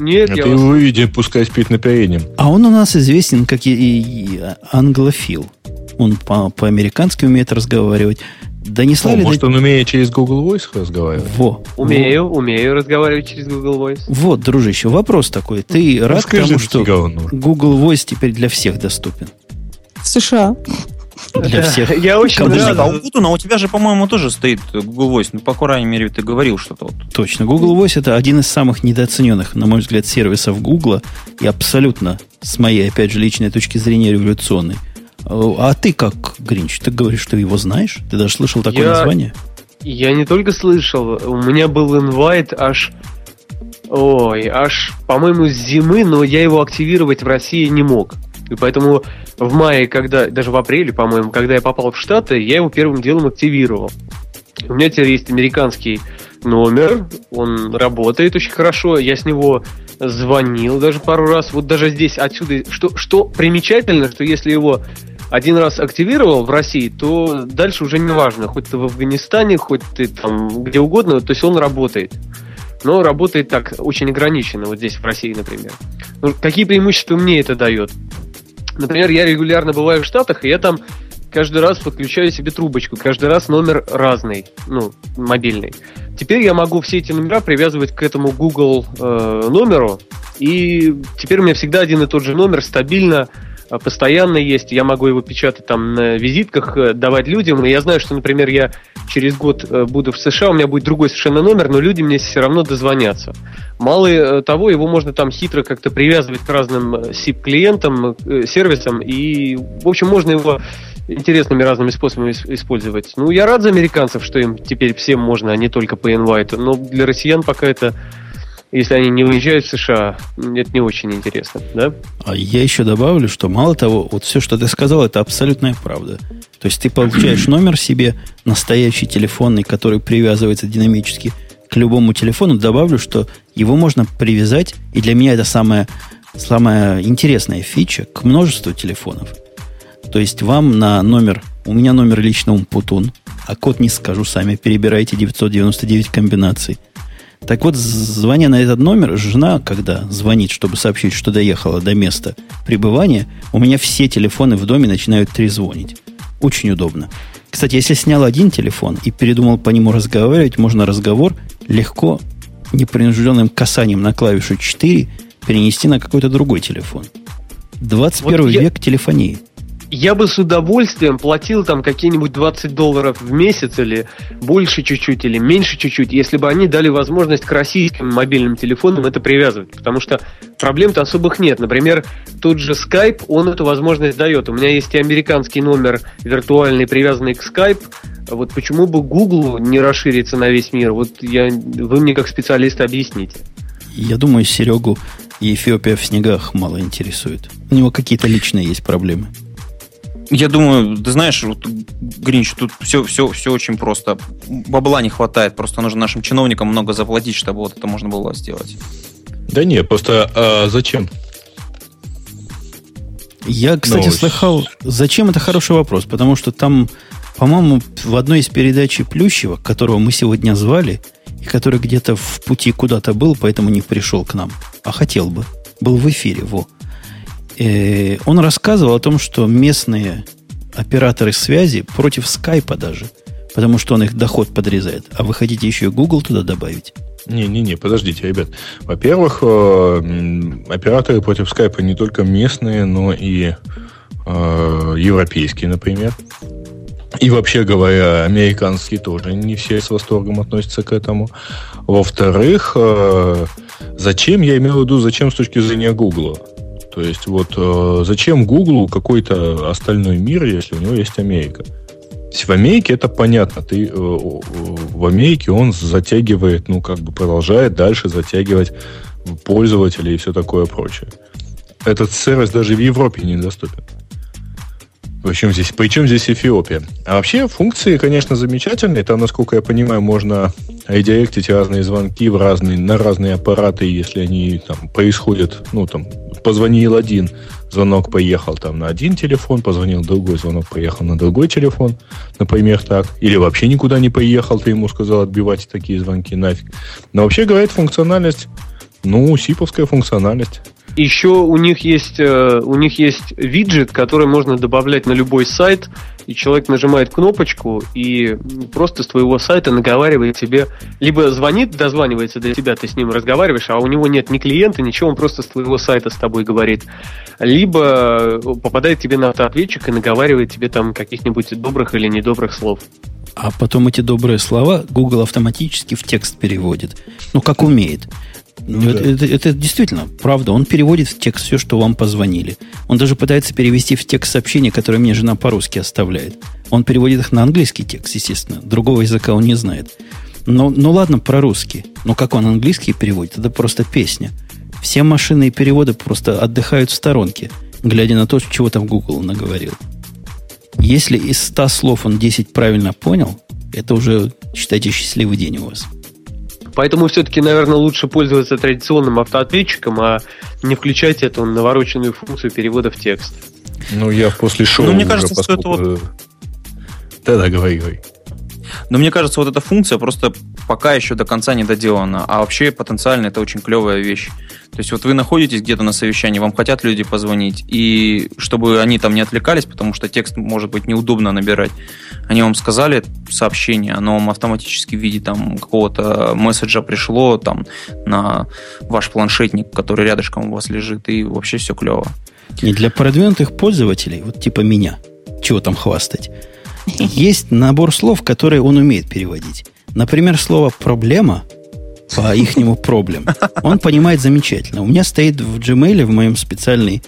Нет, Это я и вас... выведи, пускай спит на переднем. А он у нас известен как и, и- и англофил. Он по- по-американски умеет разговаривать. Да не О, слали... может, он умеет через Google Voice разговаривать? Во. Умею, умею разговаривать через Google Voice. Вот, дружище, вопрос такой. Ты рад Расскажи, тому, что. Google Voice теперь для всех доступен? В США. Для всех. Я очень надо? а у рад. Путуна у тебя же, по-моему, тоже стоит Google Voice. Ну, по крайней мере, ты говорил что-то вот. Точно. Google Voice это один из самых недооцененных, на мой взгляд, сервисов Google и абсолютно, с моей, опять же, личной точки зрения, революционный. А ты как, Гринч, ты говоришь, что его знаешь? Ты даже слышал такое Я- название? Я не только слышал, у меня был инвайт аж... Ой, аж, по-моему, с зимы, но я его активировать в России не мог. И поэтому в мае, когда, даже в апреле, по-моему, когда я попал в Штаты, я его первым делом активировал. У меня теперь есть американский номер, он работает очень хорошо, я с него звонил даже пару раз, вот даже здесь, отсюда, что, что примечательно, что если его один раз активировал в России, то дальше уже не важно, хоть ты в Афганистане, хоть ты там где угодно, то есть он работает. Но работает так очень ограниченно, вот здесь в России, например. Ну, какие преимущества мне это дает? Например, я регулярно бываю в Штатах, и я там каждый раз подключаю себе трубочку, каждый раз номер разный, ну, мобильный. Теперь я могу все эти номера привязывать к этому Google э, номеру, и теперь у меня всегда один и тот же номер стабильно постоянно есть, я могу его печатать там на визитках, э, давать людям, и я знаю, что, например, я через год э, буду в США, у меня будет другой совершенно номер, но люди мне все равно дозвонятся. Мало того, его можно там хитро как-то привязывать к разным SIP-клиентам, сервисам, и, в общем, можно его интересными разными способами использовать. Ну, я рад за американцев, что им теперь всем можно, а не только по инвайту. Но для россиян пока это, если они не уезжают в США, это не очень интересно, да? А я еще добавлю, что мало того, вот все, что ты сказал, это абсолютная правда. То есть ты получаешь номер себе, настоящий телефонный, который привязывается динамически к любому телефону. Добавлю, что его можно привязать, и для меня это самая, самая интересная фича, к множеству телефонов – то есть вам на номер, у меня номер лично Умпутун, а код не скажу, сами перебирайте 999 комбинаций. Так вот, звоня на этот номер, жена, когда звонит, чтобы сообщить, что доехала до места пребывания, у меня все телефоны в доме начинают трезвонить. Очень удобно. Кстати, если снял один телефон и передумал по нему разговаривать, можно разговор легко, непринужденным касанием на клавишу 4 перенести на какой-то другой телефон. 21 вот век я... телефонии я бы с удовольствием платил там какие-нибудь 20 долларов в месяц или больше чуть-чуть, или меньше чуть-чуть, если бы они дали возможность к российским мобильным телефонам это привязывать. Потому что проблем-то особых нет. Например, тот же Skype, он эту возможность дает. У меня есть и американский номер виртуальный, привязанный к Skype. Вот почему бы Google не расшириться на весь мир? Вот я, вы мне как специалист объясните. Я думаю, Серегу Эфиопия в снегах мало интересует. У него какие-то личные есть проблемы. Я думаю, ты знаешь, вот, Гринч, тут все, все, все очень просто. Бабла не хватает, просто нужно нашим чиновникам много заплатить, чтобы вот это можно было сделать. Да не, просто а зачем? Я, кстати, Новость. слыхал, зачем это хороший вопрос, потому что там, по-моему, в одной из передач Плющева, которого мы сегодня звали, и который где-то в пути куда-то был, поэтому не пришел к нам, а хотел бы, был в эфире, во. Э, он рассказывал о том, что местные операторы связи против скайпа даже, потому что он их доход подрезает. А вы хотите еще и Google туда добавить? Не-не-не, подождите, ребят. Во-первых, э, операторы против скайпа не только местные, но и э, европейские, например. И вообще говоря, американские тоже не все с восторгом относятся к этому. Во-вторых, зачем, я имел в виду, зачем с точки зрения Google? То есть вот э, зачем Google какой-то остальной мир, если у него есть Америка? В Америке это понятно. Ты, э, в Америке он затягивает, ну, как бы продолжает дальше затягивать пользователей и все такое прочее. Этот сервис даже в Европе недоступен. Причем здесь, причем здесь Эфиопия? А вообще функции, конечно, замечательные. Там, насколько я понимаю, можно редиректить разные звонки в разные, на разные аппараты, если они там происходят, ну, там, позвонил один, звонок поехал там на один телефон, позвонил другой, звонок поехал на другой телефон, например, так. Или вообще никуда не поехал, ты ему сказал отбивать такие звонки нафиг. Но вообще, говорит, функциональность, ну, сиповская функциональность. Еще у них есть э, у них есть виджет, который можно добавлять на любой сайт, и человек нажимает кнопочку и просто с твоего сайта наговаривает тебе, либо звонит, дозванивается до тебя, ты с ним разговариваешь, а у него нет ни клиента, ничего, он просто с твоего сайта с тобой говорит, либо попадает тебе на автоответчик и наговаривает тебе там каких-нибудь добрых или недобрых слов. А потом эти добрые слова Google автоматически в текст переводит. Ну, как умеет. Ну, это, это, это действительно правда. Он переводит в текст все, что вам позвонили. Он даже пытается перевести в текст сообщения, которые мне жена по-русски оставляет. Он переводит их на английский текст, естественно. Другого языка он не знает. Но, ну ладно, про русский. Но как он английский переводит, это просто песня. Все машинные переводы просто отдыхают в сторонке, глядя на то, чего там Google наговорил. Если из 100 слов он 10 правильно понял, это уже, считайте, счастливый день у вас. Поэтому все-таки, наверное, лучше пользоваться традиционным автоответчиком, а не включать эту навороченную функцию перевода в текст. Ну, я после шоу. Ну, мне кажется, что это вот. Да-да, говори, говори. Но мне кажется, вот эта функция просто пока еще до конца не доделано. А вообще потенциально это очень клевая вещь. То есть вот вы находитесь где-то на совещании, вам хотят люди позвонить, и чтобы они там не отвлекались, потому что текст может быть неудобно набирать, они вам сказали сообщение, оно вам автоматически в виде там какого-то месседжа пришло там на ваш планшетник, который рядышком у вас лежит, и вообще все клево. И для продвинутых пользователей, вот типа меня, чего там хвастать, есть набор слов, которые он умеет переводить. Например, слово «проблема» по ихнему проблем. Он понимает замечательно. У меня стоит в Gmail, в моем специальный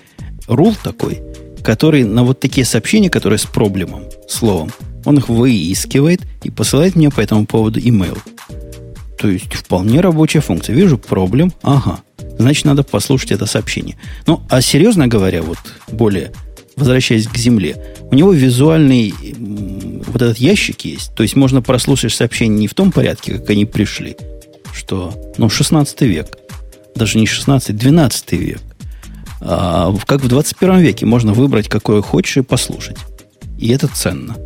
рул такой, который на вот такие сообщения, которые с проблемом, словом, он их выискивает и посылает мне по этому поводу email. То есть вполне рабочая функция. Вижу проблем, ага. Значит, надо послушать это сообщение. Ну, а серьезно говоря, вот более возвращаясь к земле, у него визуальный вот этот ящик есть. То есть можно прослушать сообщения не в том порядке, как они пришли, что, ну, 16 век, даже не 16, 12 век. А как в 21 веке можно выбрать, какое хочешь, и послушать. И это ценно.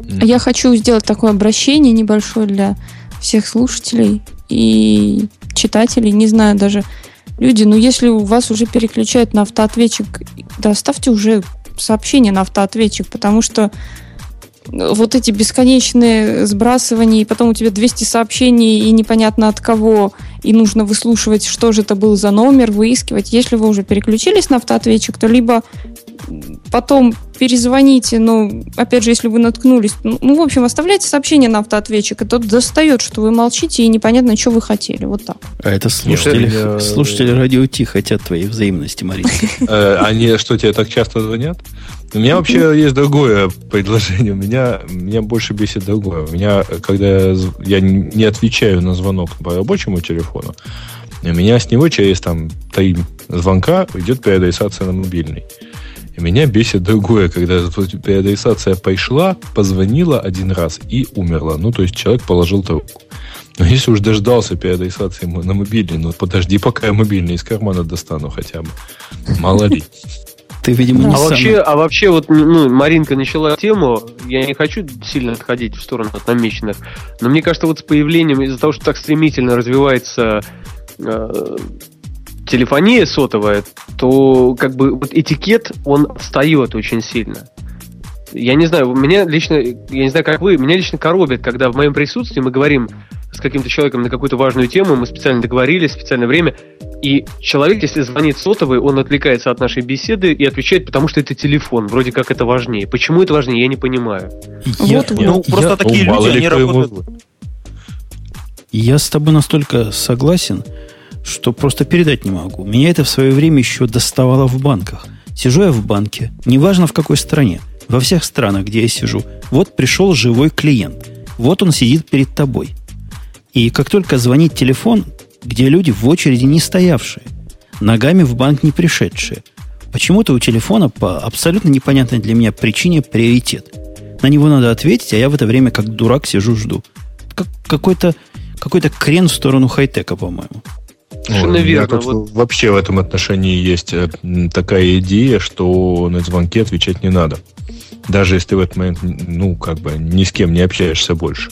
Я хочу сделать такое обращение небольшое для всех слушателей и читателей. Не знаю даже, люди, ну если у вас уже переключают на автоответчик, да ставьте уже сообщение на автоответчик, потому что вот эти бесконечные сбрасывания, и потом у тебя 200 сообщений, и непонятно от кого, и нужно выслушивать, что же это был за номер, выискивать. Если вы уже переключились на автоответчик, то либо потом перезвоните, но, опять же, если вы наткнулись, ну, ну, в общем, оставляйте сообщение на автоответчик, и тот достает, что вы молчите, и непонятно, что вы хотели. Вот так. А это слушатели, слушатели радио Ти хотят твоей взаимности, Марина. Э, они что, тебе так часто звонят? У меня вообще есть другое предложение. У меня, меня больше бесит другое. У меня, когда я не отвечаю на звонок по рабочему телефону, у меня с него через там три звонка идет переадресация на мобильный. Меня бесит другое, когда переадресация пришла, позвонила один раз и умерла. Ну, то есть человек положил трубку. Но если уж дождался переадресации на мобильный, ну подожди, пока я мобильный из кармана достану хотя бы. Мало ли. Ты, видимо, не а сам... вообще, а вообще вот, ну, Маринка начала тему, я не хочу сильно отходить в сторону от намеченных, но мне кажется, вот с появлением, из-за того, что так стремительно развивается э, телефония сотовая, то как бы вот этикет, он встает очень сильно. Я не знаю, меня лично, я не знаю, как вы, меня лично коробит, когда в моем присутствии мы говорим с каким-то человеком на какую-то важную тему, мы специально договорились, специальное время, и человек, если звонит сотовый, он отвлекается от нашей беседы и отвечает, потому что это телефон, вроде как это важнее. Почему это важнее, я не понимаю. Я, вот, ну, я, просто я, такие ну, люди, они работают. Я с тобой настолько согласен, что просто передать не могу. Меня это в свое время еще доставало в банках. Сижу я в банке, неважно в какой стране, во всех странах, где я сижу. Вот пришел живой клиент. Вот он сидит перед тобой. И как только звонит телефон, где люди в очереди не стоявшие, ногами в банк не пришедшие, почему-то у телефона по абсолютно непонятной для меня причине приоритет. На него надо ответить, а я в это время как дурак сижу жду. Как какой-то какой-то крен в сторону хай-тека, по-моему. Совершенно верно. Тут вот... Вообще в этом отношении есть э, такая идея, что на звонки отвечать не надо. Даже если ты в этот момент, ну, как бы ни с кем не общаешься больше.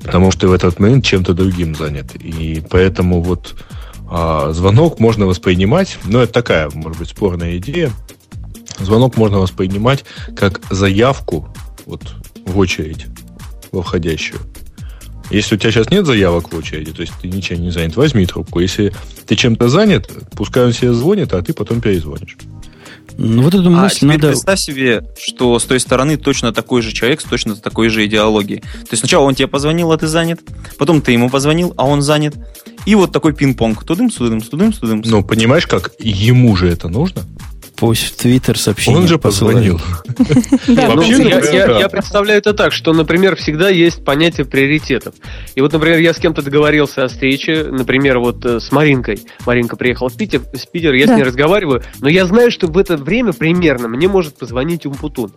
Потому что ты в этот момент чем-то другим занят. И поэтому вот а, звонок можно воспринимать, ну, это такая, может быть, спорная идея. Звонок можно воспринимать как заявку вот, в очередь во входящую. Если у тебя сейчас нет заявок в очереди, то есть ты ничем не занят, возьми трубку. Если ты чем-то занят, пускай он себе звонит, а ты потом перезвонишь. Ну, вот эту а мысль а надо... представь себе, что с той стороны точно такой же человек с точно такой же идеологией. То есть сначала он тебе позвонил, а ты занят, потом ты ему позвонил, а он занят. И вот такой пинг-понг. Тудым, судым, судым, судым. Ну, понимаешь, как ему же это нужно? Пусть в Твиттер сообщение Он же позвонил. Ну, я представляю это так, что, например, всегда есть понятие приоритетов. И вот, например, я с кем-то договорился о встрече, например, вот э, с Маринкой. Маринка приехала в Питер, с Питера, я с ней разговариваю, но я знаю, что в это время примерно мне может позвонить Умпутун.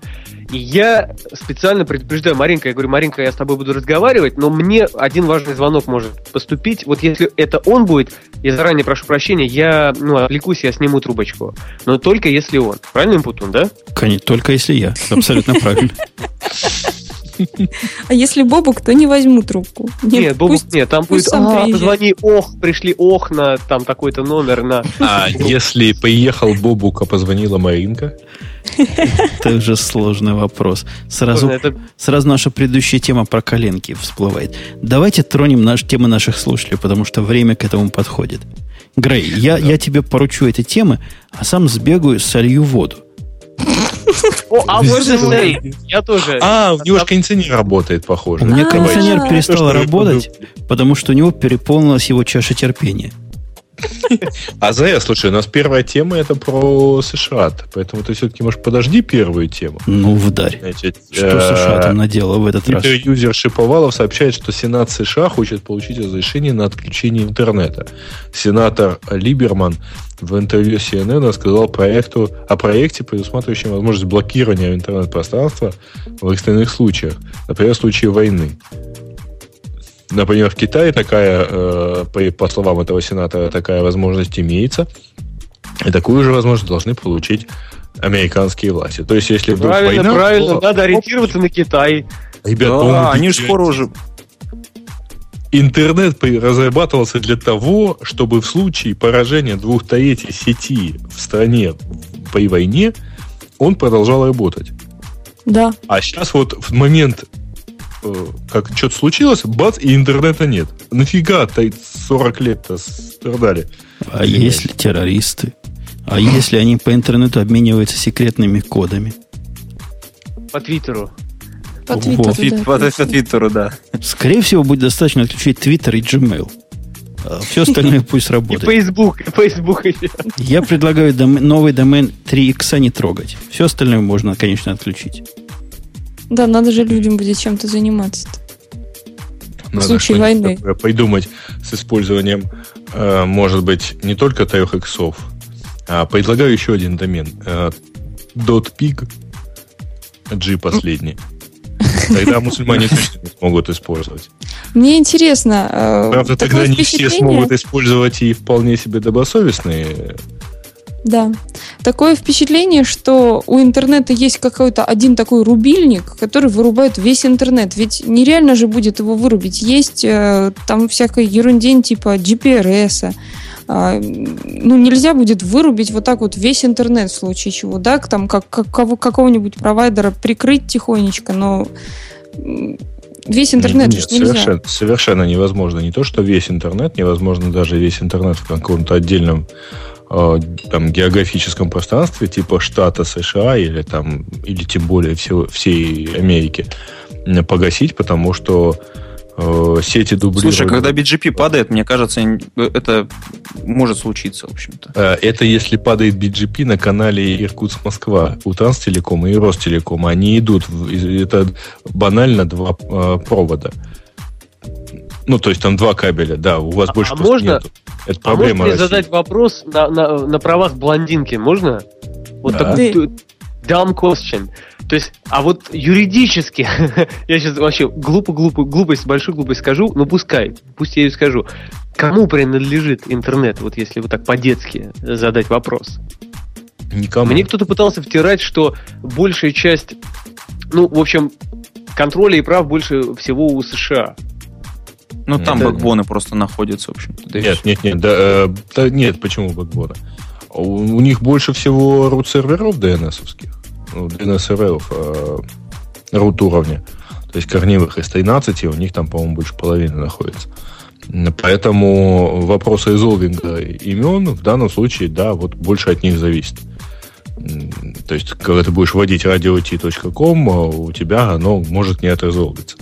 И я специально предупреждаю Маринка, я говорю, Маринка, я с тобой буду разговаривать, но мне один важный звонок может поступить. Вот если это он будет, я заранее прошу прощения, я ну, отвлекусь, я сниму трубочку. Но только если он. Правильно, Путун, да? Конечно, только если я. Абсолютно правильно. А если Бобук, то не возьму трубку. Нет, Бобук, пусть- нет, там будет, а, позвони, ох, пришли, ох, на там такой-то номер, на... А если поехал Бобук, а позвонила Маринка? Это уже сложный вопрос. Сразу, Это сразу наша предыдущая тема про коленки всплывает. Давайте тронем наш, темы наших слушателей, потому что время к этому подходит. Грей, я, я тебе поручу эти темы, а сам сбегаю, солью воду. О, а вот же Сей, я тоже. А, у него же кондиционер работает, похоже. У меня А. кондиционер перестал работать, потому что у него переполнилась его чаша терпения. А Зая, слушай, у нас первая тема это про США, поэтому ты все-таки, может, подожди первую тему. Ну, вдарь. Значит, Что э, США там наделала в этот раз? Юзер Шиповалов сообщает, что Сенат США хочет получить разрешение на отключение интернета. Сенатор Либерман в интервью CNN сказал проекту, о проекте, предусматривающем возможность блокирования интернет-пространства в экстренных случаях, например, в случае войны. Например, в Китае такая, э, по, по словам этого сенатора, такая возможность имеется. И такую же возможность должны получить американские власти. То есть, если вдруг Правильно, война, правильно, то- надо ориентироваться на Китай. Ребят, Да, по-моему, они же скоро уже... Интернет разрабатывался для того, чтобы в случае поражения двух третей сети в стране при войне он продолжал работать. Да. А сейчас вот в момент, как что-то случилось, бац, и интернета нет. Нафига ты 40 лет-то страдали? А если террористы? А если они по интернету обмениваются секретными кодами? По Твиттеру. По Твиттеру, Твит- да. По по Твиттеру, да. Скорее всего, будет достаточно отключить Twitter и Gmail. А все остальное пусть И работает. Facebook, и Facebook. Я предлагаю дом- новый домен 3x не трогать. Все остальное можно, конечно, отключить. Да, надо же людям будет чем-то заниматься. Надо случае что-нибудь войны. придумать с использованием, э, может быть, не только трех иксов, а предлагаю еще один домен. Э, .pig G последний. Тогда мусульмане точно не смогут использовать. Мне интересно, э, Правда, тогда не все смогут использовать и вполне себе добросовестные. Да. Такое впечатление, что у интернета есть какой-то один такой рубильник, который вырубает весь интернет. Ведь нереально же будет его вырубить. Есть э, там всякая ерундень типа GPRS. А, ну, нельзя будет вырубить вот так вот весь интернет в случае чего, да, там как, как кого- какого-нибудь провайдера прикрыть тихонечко, но весь интернет Нет, же нельзя. совершенно, совершенно невозможно. Не то, что весь интернет, невозможно даже весь интернет в каком-то отдельном там, географическом пространстве, типа штата США или, там, или тем более всего, всей Америки, погасить, потому что э, сети дублируют. Слушай, когда BGP падает, мне кажется, н- это может случиться, в общем-то. Э, Это если падает BGP на канале Иркутск-Москва у Транстелекома и Ростелекома. Они идут, это банально два э, провода. Ну, то есть там два кабеля, да, у вас А- больше а просто можно- нету. Это А проблема можно России. задать вопрос на, на, на правах блондинки? Можно? Вот Да. такой dumb question. То есть, а вот юридически, я сейчас вообще глупо-глупо, глупость, большую глупость скажу, но пускай, пусть я ее скажу. Кому принадлежит интернет, вот если вот так по-детски задать вопрос? Никому. Мне кто-то пытался втирать, что большая часть, ну, в общем, контроля и прав больше всего у США. Ну, там Да. бэкбоны просто находятся, в общем-то. да Нет, нет, нет, да, э, да нет, почему бэкбона? У, у них больше всего рут-серверов DNS-овских, ну, DNS-серверов э, рут уровня. То есть корневых из 13, у них там, по-моему, больше половины находится. Поэтому вопрос резолвинга имен в данном случае, да, вот больше от них зависит. То есть, когда ты будешь вводить radio.t.com, а у тебя оно может не отрезолвиться.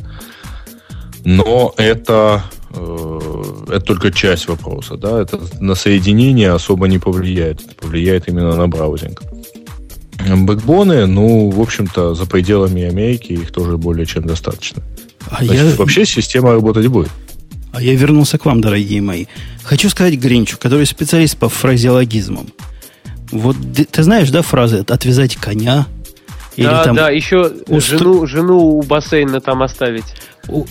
Но это, э, это только часть вопроса, да, это на соединение особо не повлияет, это повлияет именно на браузинг. Бэкбоны, ну, в общем-то, за пределами Америки их тоже более чем достаточно. А Значит, я, вообще система работать будет. а я вернулся к вам, дорогие мои. Хочу сказать Гринчу, который специалист по фразеологизмам. Вот ты, ты знаешь, да, фразы «отвязать коня» или да, там да, еще устро- жену, жену у бассейна там оставить.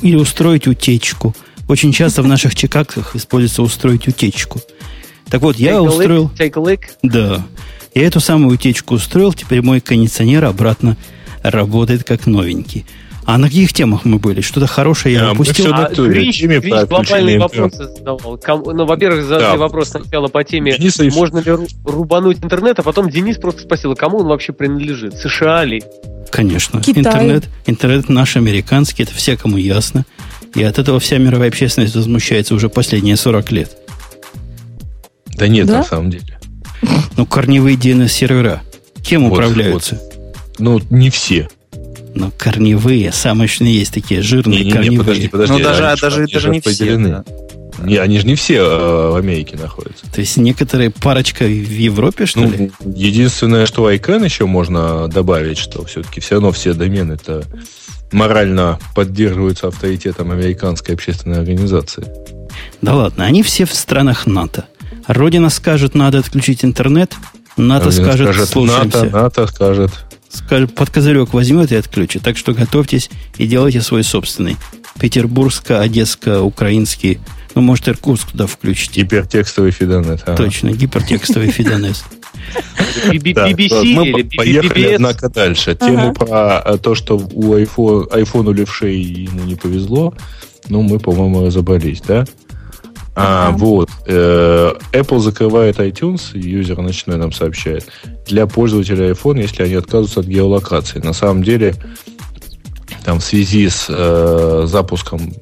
или устроить утечку. Очень часто в наших чекаках используется устроить утечку. Так вот, я Take a lick, устроил... Take a lick. Да. Я эту самую утечку устроил, теперь мой кондиционер обратно работает как новенький. А на каких темах мы были? Что-то хорошее я мы упустил? А Гринч про глобальные вопросы задавал. Кому- ну, во-первых, задали Да. вопрос сначала по теме, Денис можно ли ру- рубануть интернет, а потом Денис просто спросил, а кому он вообще принадлежит? США ли? Конечно. Китай. Интернет, интернет наш американский, это всякому ясно. И от этого вся мировая общественность возмущается уже последние 40 лет. Да нет, Да? на самом деле. Ну, корневые DNS-сервера. Кем Вот, управляются? Ну, не все. Ну, корневые, самые что есть такие жирные Не-не-не, корневые. подожди, подожди. ну, даже, они даже, они даже же не все. распределены. да. Не, они же не все э, в Америке находятся. То есть некоторые парочка в Европе, что ли? Ну, единственное, что ICANN еще можно добавить, что все-таки все равно все домены это морально поддерживаются авторитетом американской общественной организации. Да ладно, они все в странах НАТО. Родина скажет, надо отключить интернет, НАТО Родина скажет, скажет, слушаемся. НАТО, НАТО скажет. Под козырек возьмет и отключит. Так что готовьтесь и делайте свой собственный. Петербургско, Одесско, украинский. Ну, может, Иркутск туда включите. Гипертекстовый фидонет. ага. Точно, гипертекстовый BBC мы поехали, однако, дальше. Тему про э, то, что у iPhone, iPhone левшей ему не повезло, ну, мы, по-моему, разобрались, да? А, вот. э, Apple закрывает iTunes, юзер ночной нам сообщает, для пользователей iPhone, если они отказываются от геолокации. На самом деле, там в связи с э, запуском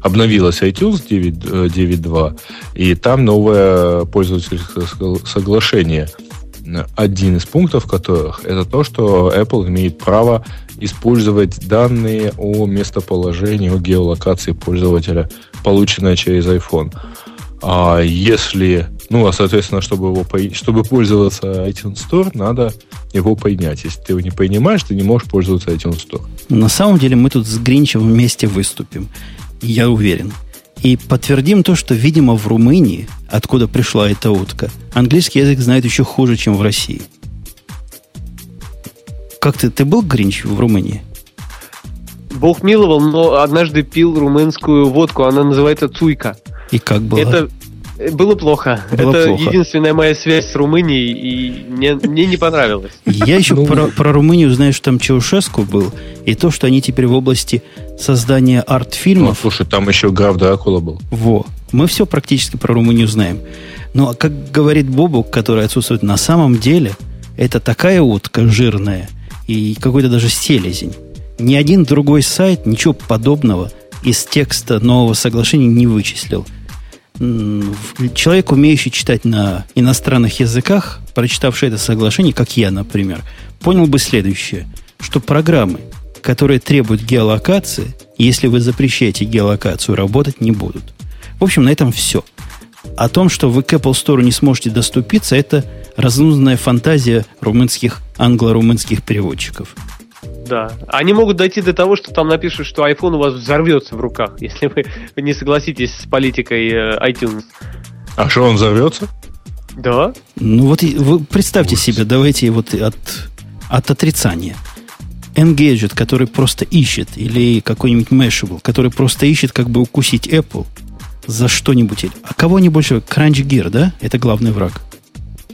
обновилась iTunes 9, э, 9.2, и там новое пользовательское согла- соглашение. Один из пунктов которых это то, что Apple имеет право использовать данные о местоположении, о геолокации пользователя, полученные через iPhone. А если, ну, а соответственно, чтобы его чтобы пользоваться iTunes Store, надо его поднять. Если ты его не понимаешь, ты не можешь пользоваться iTunes Store. На самом деле мы тут с Гринчем вместе выступим. Я уверен. И подтвердим то, что, видимо, в Румынии, откуда пришла эта утка, английский язык знает еще хуже, чем в России. Как ты, ты был, Гринч, в Румынии? Бог миловал, но однажды пил румынскую водку, она называется цуйка. И как было? Это э, было плохо. Было это плохо. единственная моя связь с Румынией, и мне, мне не понравилось. Я еще Ну, про, про Румынию знаю, что там Чаушеску был, и то, что они теперь в области создания Ну, арт-фильмов. слушай, там еще граф Дракула был. Во. Мы все практически про Румынию знаем. Но, как говорит Бобук, который отсутствует на самом деле, это такая утка жирная и какой-то даже селезень. Ни один другой сайт ничего подобного из текста нового соглашения не вычислил. Человек, умеющий читать на иностранных языках, прочитавший это соглашение, как я, например, понял бы следующее, что программы, которые требуют геолокации, если вы запрещаете геолокацию, работать не будут. В общем, на этом все. О том, что вы к Apple Store не сможете доступиться, это разнузданная фантазия румынских, англо-румынских переводчиков. Да. Они могут дойти до того, что там напишут, что iPhone у вас взорвется в руках, если вы не согласитесь с политикой э, iTunes. А что, он взорвется? Да? Ну вот вы представьте Ужас. себе, давайте вот от, от отрицания. Engadget, который просто ищет, или какой-нибудь Mashable, который просто ищет, как бы укусить Apple за что-нибудь. А кого они больше? Crunch Gear, да? Это главный враг.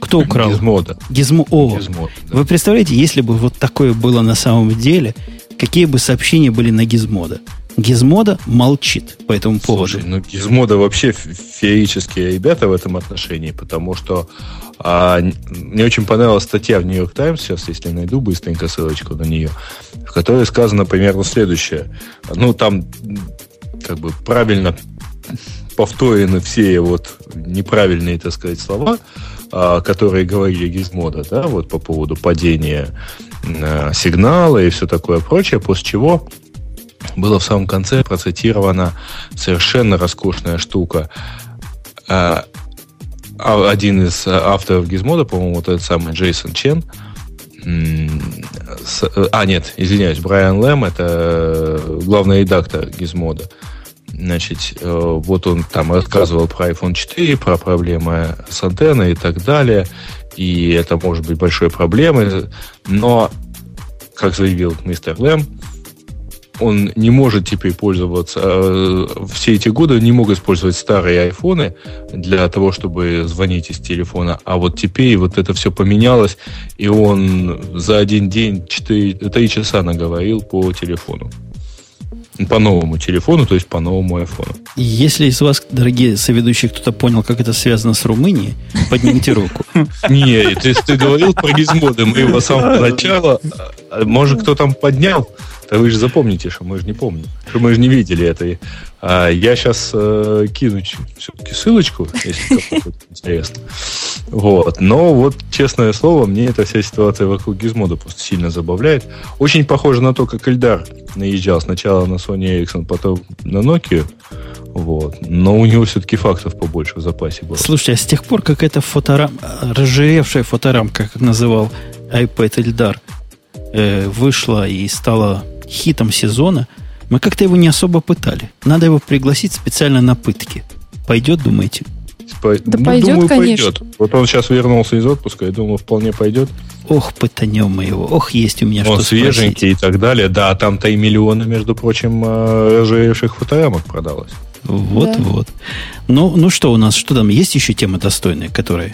Кто украл? Гизмода. Гизмо. О, Гизмод, да. Вы представляете, если бы вот такое было на самом деле, какие бы сообщения были на Гизмода? Гизмода молчит по этому поводу. Слушай, ну Гизмода вообще фе- феерические ребята в этом отношении, потому что а, мне очень понравилась статья в Нью-Йорк Таймс, сейчас, если найду быстренько ссылочку на нее, в которой сказано примерно следующее. Ну, там как бы правильно повторены все вот неправильные, так сказать, слова, которые говорили Гизмода, да, вот по поводу падения э, сигнала и все такое прочее, после чего было в самом конце процитирована совершенно роскошная штука. А, а, Один из а, авторов Гизмода, по-моему, вот этот самый Джейсон Чен, а, нет, извиняюсь, Брайан Лэм, это э, главный редактор Гизмода. Значит, э, вот он там рассказывал про iPhone 4, про проблемы с антенной и так далее. И это может быть большой проблемой. Но, как заявил мистер Лэм, он не может теперь пользоваться, э, все эти годы не мог использовать старые айфоны для того, чтобы звонить из телефона, а вот теперь вот это все поменялось, и он за один день 4, 3 часа наговорил по телефону. По новому телефону, то есть по новому айфону. Если из вас, дорогие соведущие, кто-то понял, как это связано с Румынией, поднимите руку. Не, ты, ты говорил про гизмоды, мы его с самого начала. Может, кто там поднял? Да вы же запомните, что мы же не помним. Что мы же не видели это. А я сейчас э, кину все-таки ссылочку, если кому-то интересно. Вот. Но вот, честное слово, мне эта вся ситуация вокруг Гизмода просто сильно забавляет. Очень похоже на то, как Эльдар наезжал сначала на Sony Ericsson, потом на Nokia. Вот. Но у него все-таки фактов побольше в запасе было. Слушайте, а с тех пор, как эта фоторам... разжиревшая фоторамка, как называл iPad Эльдар, э, вышла и стала хитом сезона, мы как-то его не особо пытали. Надо его пригласить специально на пытки. Пойдет, думаете? По... Да ну, пойдет, думаю, конечно. Пойдет. Вот он сейчас вернулся из отпуска, я думаю, вполне пойдет. Ох, пытанем мы его. Ох, есть у меня он что свеженький спросить. и так далее. Да, там-то и миллионы, между прочим, э, ржавевших фоторамок продалось. Вот-вот. Да. Ну, ну что у нас, что там? Есть еще темы достойные, которые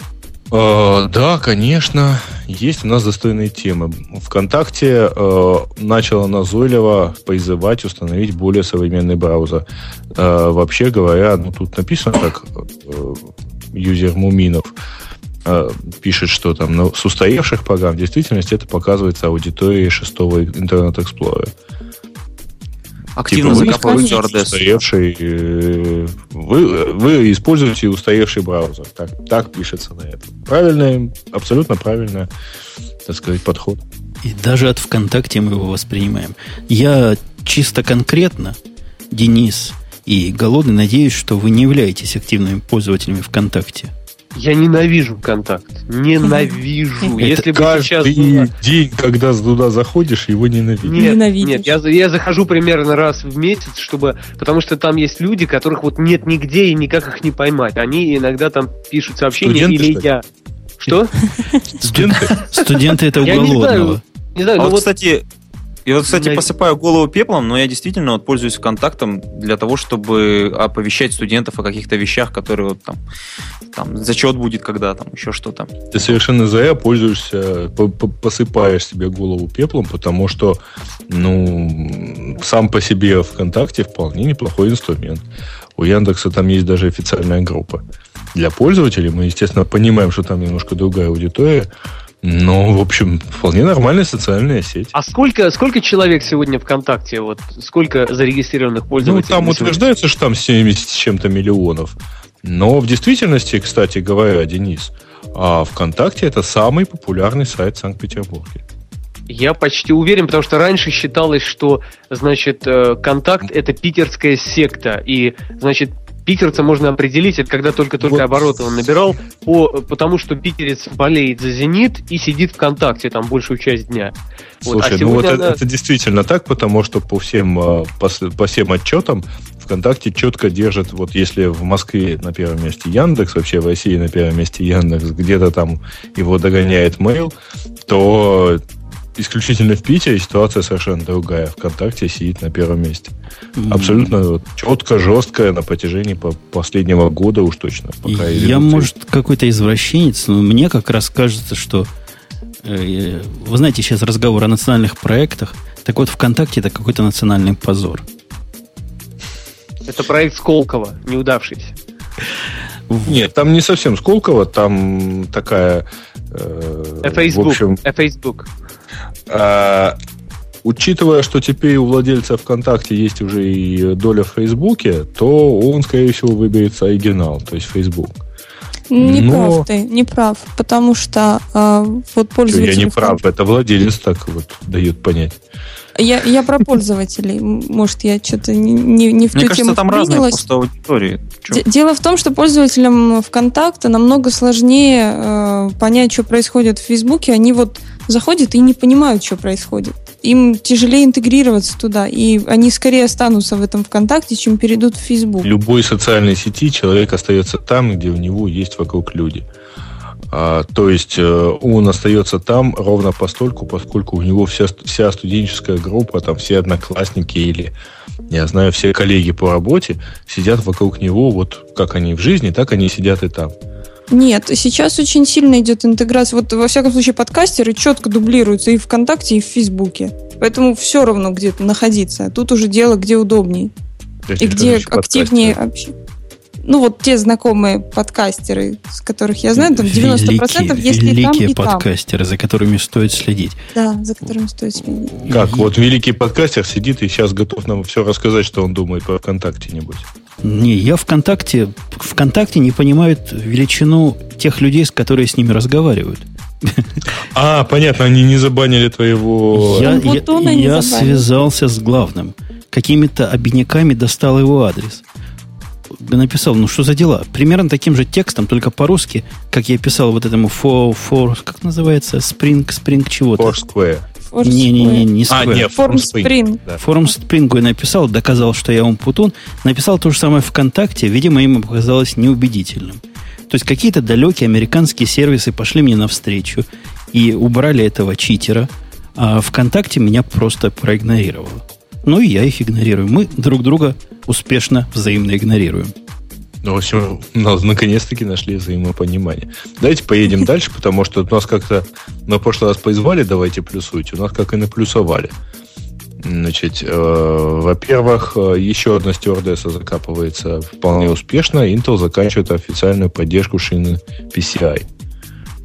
Э, да, конечно, есть у нас достойные темы. ВКонтакте э, начала назойливо призывать установить более современный браузер. Э, вообще говоря, ну тут написано так, э, юзер Муминов э, пишет, что там ну, с устаревших программ в действительности это показывается аудитории шестого Internet Explorer а активно типа закапывают RDS. Устаревший, э, вы, вы используете устаревший браузер. Так, так пишется на этом. Правильный, абсолютно правильный, так сказать, подход. И даже от ВКонтакте мы его воспринимаем. Я чисто конкретно, Денис и Голодный, надеюсь, что вы не являетесь активными пользователями ВКонтакте. Я ненавижу контакт. Ненавижу. Если бы сейчас день, когда туда заходишь, его ненавидишь. Нет, нет я, я захожу примерно раз в месяц, чтобы... Потому что там есть люди, которых вот нет нигде и никак их не поймать. Они иногда там пишут сообщения Студенты, или я... Что? Студенты? Студенты это уголовного. Не знаю, а ну вот, кстати, и вот, кстати, посыпаю голову пеплом, но я действительно вот пользуюсь ВКонтактом для того, чтобы оповещать студентов о каких-то вещах, которые вот там, там зачет будет когда там, еще что-то. Ты совершенно зря пользуешься, посыпаешь себе голову пеплом, потому что, ну, сам по себе ВКонтакте вполне неплохой инструмент. У Яндекса там есть даже официальная группа. Для пользователей мы, естественно, понимаем, что там немножко другая аудитория, ну, в общем, вполне нормальная социальная сеть. А сколько, сколько человек сегодня ВКонтакте? Вот сколько зарегистрированных пользователей? Ну, там утверждается, что там 70 с чем-то миллионов. Но в действительности, кстати говоря, Денис, а ВКонтакте это самый популярный сайт Санкт-Петербурга. Я почти уверен, потому что раньше считалось, что, значит, э, контакт это питерская секта, и, значит, питерца можно определить, это когда только-только вот. обороты он набирал, по, потому что питерец болеет за «Зенит» и сидит ВКонтакте там большую часть дня. Слушай, вот, а ну вот она... это, действительно так, потому что по всем, а, по, по всем отчетам ВКонтакте четко держит, вот если в Москве на первом месте Яндекс, вообще в России на первом месте Яндекс, где-то там его догоняет Mail, то исключительно в Питере ситуация совершенно другая. ВКонтакте сидит на первом месте. Mm-hmm. Абсолютно вот, четко, жесткая на протяжении по последнего года уж точно. Пока я, может, какой-то извращенец, но мне как раз кажется, что э, вы знаете, сейчас разговор о национальных проектах. Так вот, ВКонтакте это какой-то национальный позор. Это проект Сколково, неудавшийся. Нет, там не совсем Сколково, там такая... Э, Facebook. В общем, Facebook. А, учитывая, что теперь у владельца ВКонтакте есть уже и доля в Фейсбуке, то он, скорее всего, выберется оригинал, то есть Facebook. Не Но... прав ты, не прав, потому что э, вот пользователи... Я не прав, это владелец так вот дает понять. Я, я про пользователей. Может, я что-то не, не, не в Мне ту кажется, тему там разные просто аудитории. Дело в том, что пользователям ВКонтакта намного сложнее э, понять, что происходит в Фейсбуке. Они вот заходят и не понимают, что происходит. Им тяжелее интегрироваться туда, и они скорее останутся в этом ВКонтакте, чем перейдут в Фейсбук. В любой социальной сети человек остается там, где у него есть вокруг люди. А, то есть э, он остается там ровно постольку, поскольку у него вся, вся студенческая группа, там все одноклассники или, я знаю, все коллеги по работе сидят вокруг него, вот как они в жизни, так они сидят и там. Нет, сейчас очень сильно идет интеграция. Вот, во всяком случае, подкастеры четко дублируются и ВКонтакте, и в Фейсбуке. Поэтому все равно где-то находиться. Тут уже дело, где удобней. И где активнее вообще. Ну, вот те знакомые подкастеры, с которых я знаю, там 90% великие, есть великие и там, и подкастеры, там. за которыми стоит следить. Да, за которыми стоит следить. Как, вот великий подкастер сидит и сейчас готов нам все рассказать, что он думает про ВКонтакте, нибудь. Не, я ВКонтакте, ВКонтакте не понимают величину тех людей, с которые с ними разговаривают. А, понятно, они не забанили твоего... Я, я, я связался с главным. Какими-то обиняками достал его адрес. Написал, ну что за дела? Примерно таким же текстом, только по-русски, как я писал вот этому for, for как называется, Spring, Spring чего-то. Foursquare. Не-не-не, не Square. А, нет, Form Spring. Да. Form Spring я написал, доказал, что я умпутун. Написал то же самое ВКонтакте, видимо, им показалось неубедительным. То есть какие-то далекие американские сервисы пошли мне навстречу и убрали этого читера, а ВКонтакте меня просто проигнорировало. Ну и я их игнорирую. Мы друг друга успешно взаимно игнорируем. Ну, в общем, наконец-таки нашли взаимопонимание. Давайте поедем дальше, потому что нас как-то в прошлый раз поизвали, давайте плюсуйте, у нас как и наплюсовали. Значит, э, во-первых, э, еще одна стюардесса закапывается вполне успешно. Intel заканчивает официальную поддержку шины PCI.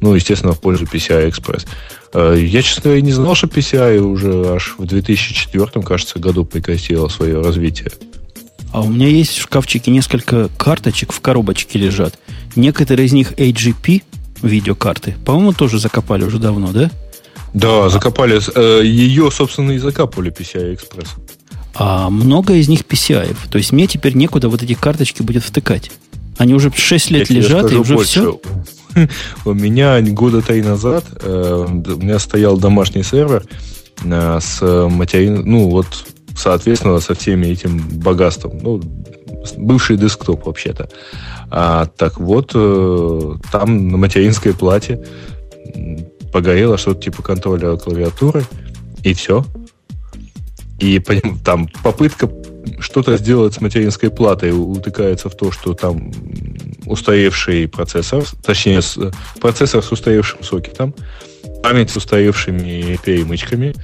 Ну, естественно, в пользу PCI Express. Э, я, честно говоря, не знал, что PCI уже аж в 2004, кажется, году прекратила свое развитие. А у меня есть в шкафчике несколько карточек в коробочке лежат. Некоторые из них AGP видеокарты. По-моему, тоже закопали уже давно, да? Да, закопали. Э, ее, собственно, и закапывали PCI Express. А много из них PCI. То есть мне теперь некуда вот эти карточки будет втыкать. Они уже 6 лет Я лежат, и уже больше. все. У меня года три назад э, у меня стоял домашний сервер э, с материн... Ну, вот, соответственно, со всеми этим богатством. Ну, бывший десктоп, вообще-то. А, так вот, там на материнской плате погорело что-то типа контроля клавиатуры, и все. И там попытка что-то сделать с материнской платой утыкается в то, что там устаревший процессор, точнее, процессор с устаревшим сокетом, память с устаревшими перемычками.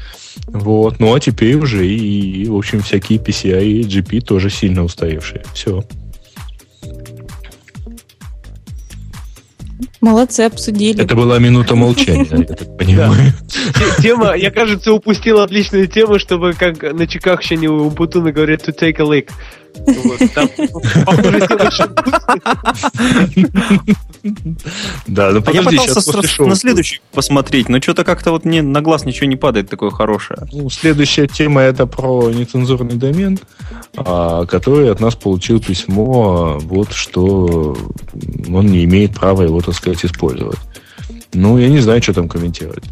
Вот. Ну, а теперь уже и, в общем, всякие PCI и GP тоже сильно устаревшие. Все. Молодцы, обсудили. Это была минута молчания, я так понимаю. Тема, я, кажется, упустил отличную тему, чтобы как на чекахщине у Бутуна говорят to take a lick. Да, ну подожди, я пытался на следующий посмотреть, но что-то как-то вот мне на глаз ничего не падает такое хорошее. Ну, следующая тема это про нецензурный домен, а, который от нас получил письмо, вот что он не имеет права его, так сказать, использовать. Ну, я не знаю, что там комментировать.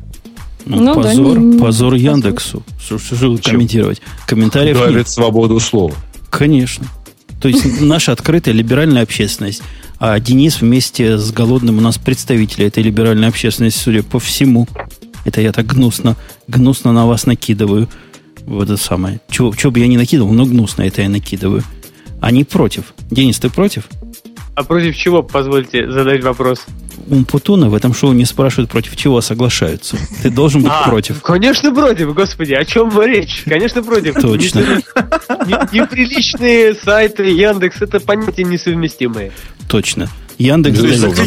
Ну, ну позор, да, не, позор Яндексу. Что, что, что комментировать? Комментариев Давит нет. свободу слова. Конечно. То есть наша открытая либеральная общественность. А Денис вместе с Голодным у нас представители этой либеральной общественности, судя по всему. Это я так гнусно, гнусно на вас накидываю. Вот это самое. Чего, чего бы я не накидывал, но гнусно это я накидываю. Они против. Денис, ты против? А против чего, позвольте задать вопрос? Умпутуна в этом шоу не спрашивают, против чего соглашаются. Ты должен быть а, против. Конечно, против, господи, о чем речь? Конечно, против. Точно. Неприличные сайты Яндекс это понятия несовместимые. Точно. Яндекс...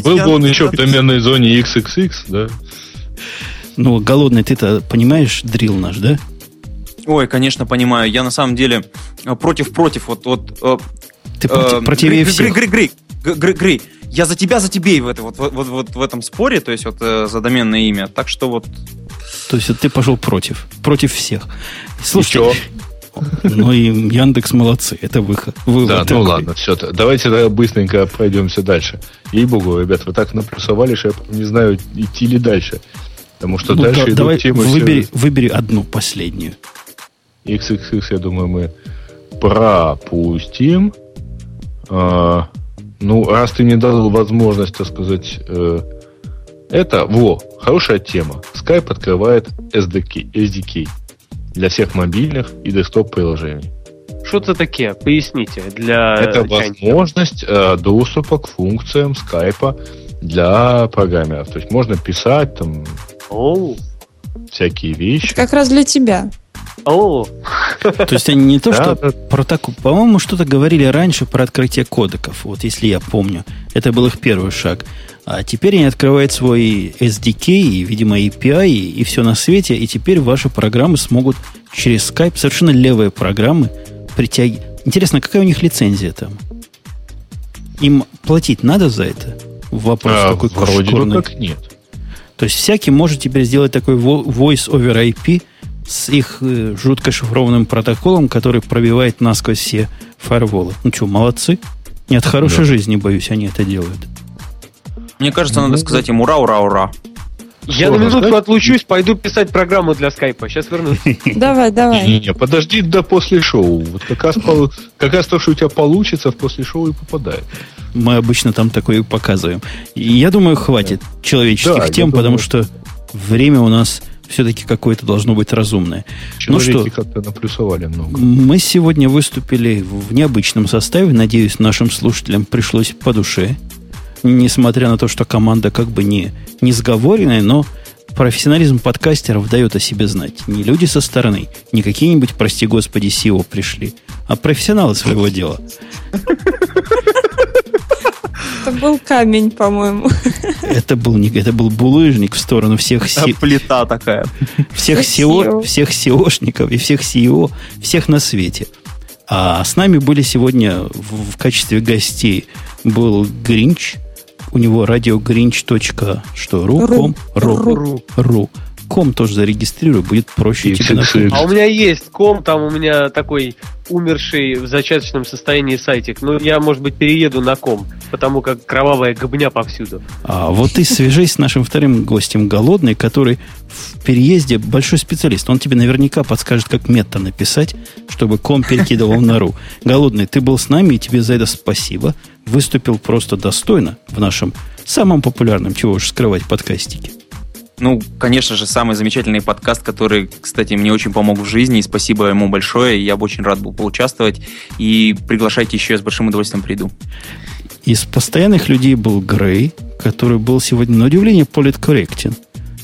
Был бы он еще в доменной зоне XXX, да? Ну, голодный, ты-то понимаешь дрил наш, да? Ой, конечно, понимаю. Я на самом деле против-против. Вот, вот, э, ты против, э, противее всех. Гри, гри, гри, гри, я за тебя, за тебе в, это, вот, вот, вот, в этом споре, то есть вот э, за доменное имя. Так что вот... То есть вот ты пошел против. Против всех. Слушай, ну и Яндекс молодцы, это выход. Вывод да, ну такой. ну ладно, все. Давайте тогда быстренько пройдемся дальше. Ей-богу, ребят, вы так наплюсовали, что я не знаю, идти ли дальше. Потому что ну, дальше да, давай темы выбери, все... выбери одну последнюю. XXX, я думаю, мы пропустим. А, ну, раз ты не дал возможность, так сказать, э, Это, во, хорошая тема. Skype открывает SDK, SDK для всех мобильных и десктоп-приложений. Что это такие? Поясните. Для это возможность э, доступа к функциям скайпа для программеров. То есть можно писать там Оу. всякие вещи. Это как раз для тебя. О, То есть они не то, что да. про такую... По-моему, что-то говорили раньше про открытие кодеков. Вот если я помню. Это был их первый шаг. А теперь они открывают свой SDK и, видимо, API и, и все на свете. И теперь ваши программы смогут через Skype, совершенно левые программы, притягивать. Интересно, какая у них лицензия там? Им платить надо за это? Вопрос А, такой вроде бы как нет. То есть всякий может теперь сделать такой voice over IP с их э, жутко шифрованным протоколом, который пробивает насквозь все фаерволы. Ну что, молодцы? Не от хорошей Да. жизни, боюсь, они это делают. Мне кажется, Ну, надо сказать им ура, ура, ура. я на минутку отлучусь, пойду писать программу для скайпа. Сейчас вернусь. Давай, давай. Не-не, подожди до после шоу. Вот как раз, как раз то, что у тебя получится, в после шоу и попадает. Мы обычно там такое и показываем. Я думаю, хватит человеческих тем, думаю. потому что время у нас все-таки какое-то должно быть разумное. Ну Человеки что? как-то наплюсовали много. Мы сегодня выступили в необычном составе. Надеюсь, нашим слушателям пришлось по душе. Несмотря на то, что команда как бы не, не сговоренная, но профессионализм подкастеров дает о себе знать. Не люди со стороны, не какие-нибудь, прости господи, SEO пришли, а профессионалы своего дела. Это был камень, по-моему. Это был, не, это был булыжник в сторону всех, си- Плита такая. всех, SEO, всех SEOшников и всех CEO, всех на свете. А с нами были сегодня в, в качестве гостей был Гринч, у него радиогринч. Что, ру, Ру. ру, Ру. Ком тоже зарегистрирую, будет проще И тебе все- находить. А у меня есть ком, там у меня такой умерший в зачаточном состоянии сайтик. Ну, я, может быть, перееду на ком, потому как кровавая гобня повсюду. А вот ты свяжись с нашим вторым гостем Голодный, который в переезде большой специалист. Он тебе наверняка подскажет, как мета написать, чтобы ком перекидывал на ру. Голодный, ты был с нами, и тебе за это спасибо. Выступил просто достойно в нашем самом популярном, чего уж скрывать, подкастике. Ну, конечно же, самый замечательный подкаст, который, кстати, мне очень помог в жизни, и спасибо ему большое. Я бы очень рад был поучаствовать. И приглашайте еще, я с большим удовольствием приду. Из постоянных людей был Грей, который был сегодня, на удивление, политкорректен.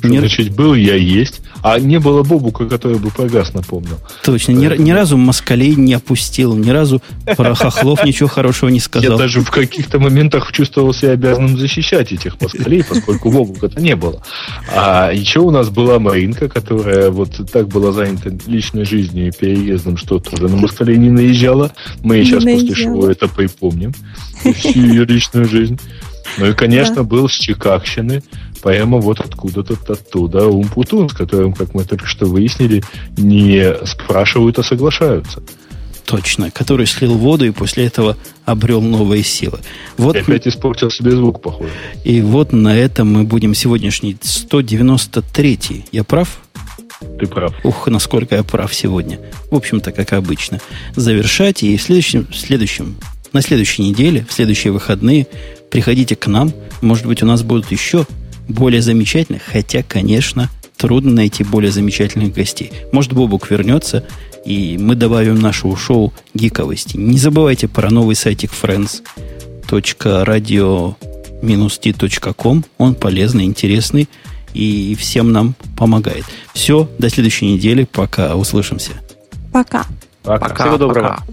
Ни- значит, был я есть, а не было Бобука, который бы про газ напомнил. Точно, ни, ни разу москалей не опустил, ни разу про хохлов ничего хорошего не Я сказал. даже в каких-то моментах чувствовал себя обязанным защищать этих москалей, поскольку Бобука-то не было. А еще у нас была Маринка, которая вот так была занята личной жизнью и переездом, что тоже на москалей не наезжала. Мы ей Не сейчас после шоу это припомним. Всю ее личную жизнь. Ну и, конечно, был с Чикагщины, прямо вот откуда-то оттуда Умпутун, с которым, как мы только что выяснили, не спрашивают, а соглашаются. Точно, который слил воду и после этого обрел новые силы. Вот, И опять испортил себе звук, похоже. и вот на этом мы будем сегодняшний 193 Я прав? Ты прав. Ух, насколько я прав сегодня. В общем-то, как обычно. Завершать и в следующем, в следующем, на следующей неделе, в следующие выходные приходите к нам. Может быть, у нас будут еще более замечательных, хотя, конечно, трудно найти более замечательных гостей. Может, Бобук вернется, и мы добавим нашему шоу гиковости. Не забывайте про новый сайтик friends.radio-t.com. Он полезный, интересный и всем нам помогает. Все, до следующей недели. Пока. Услышимся. Пока. Пока. Всего доброго. пока.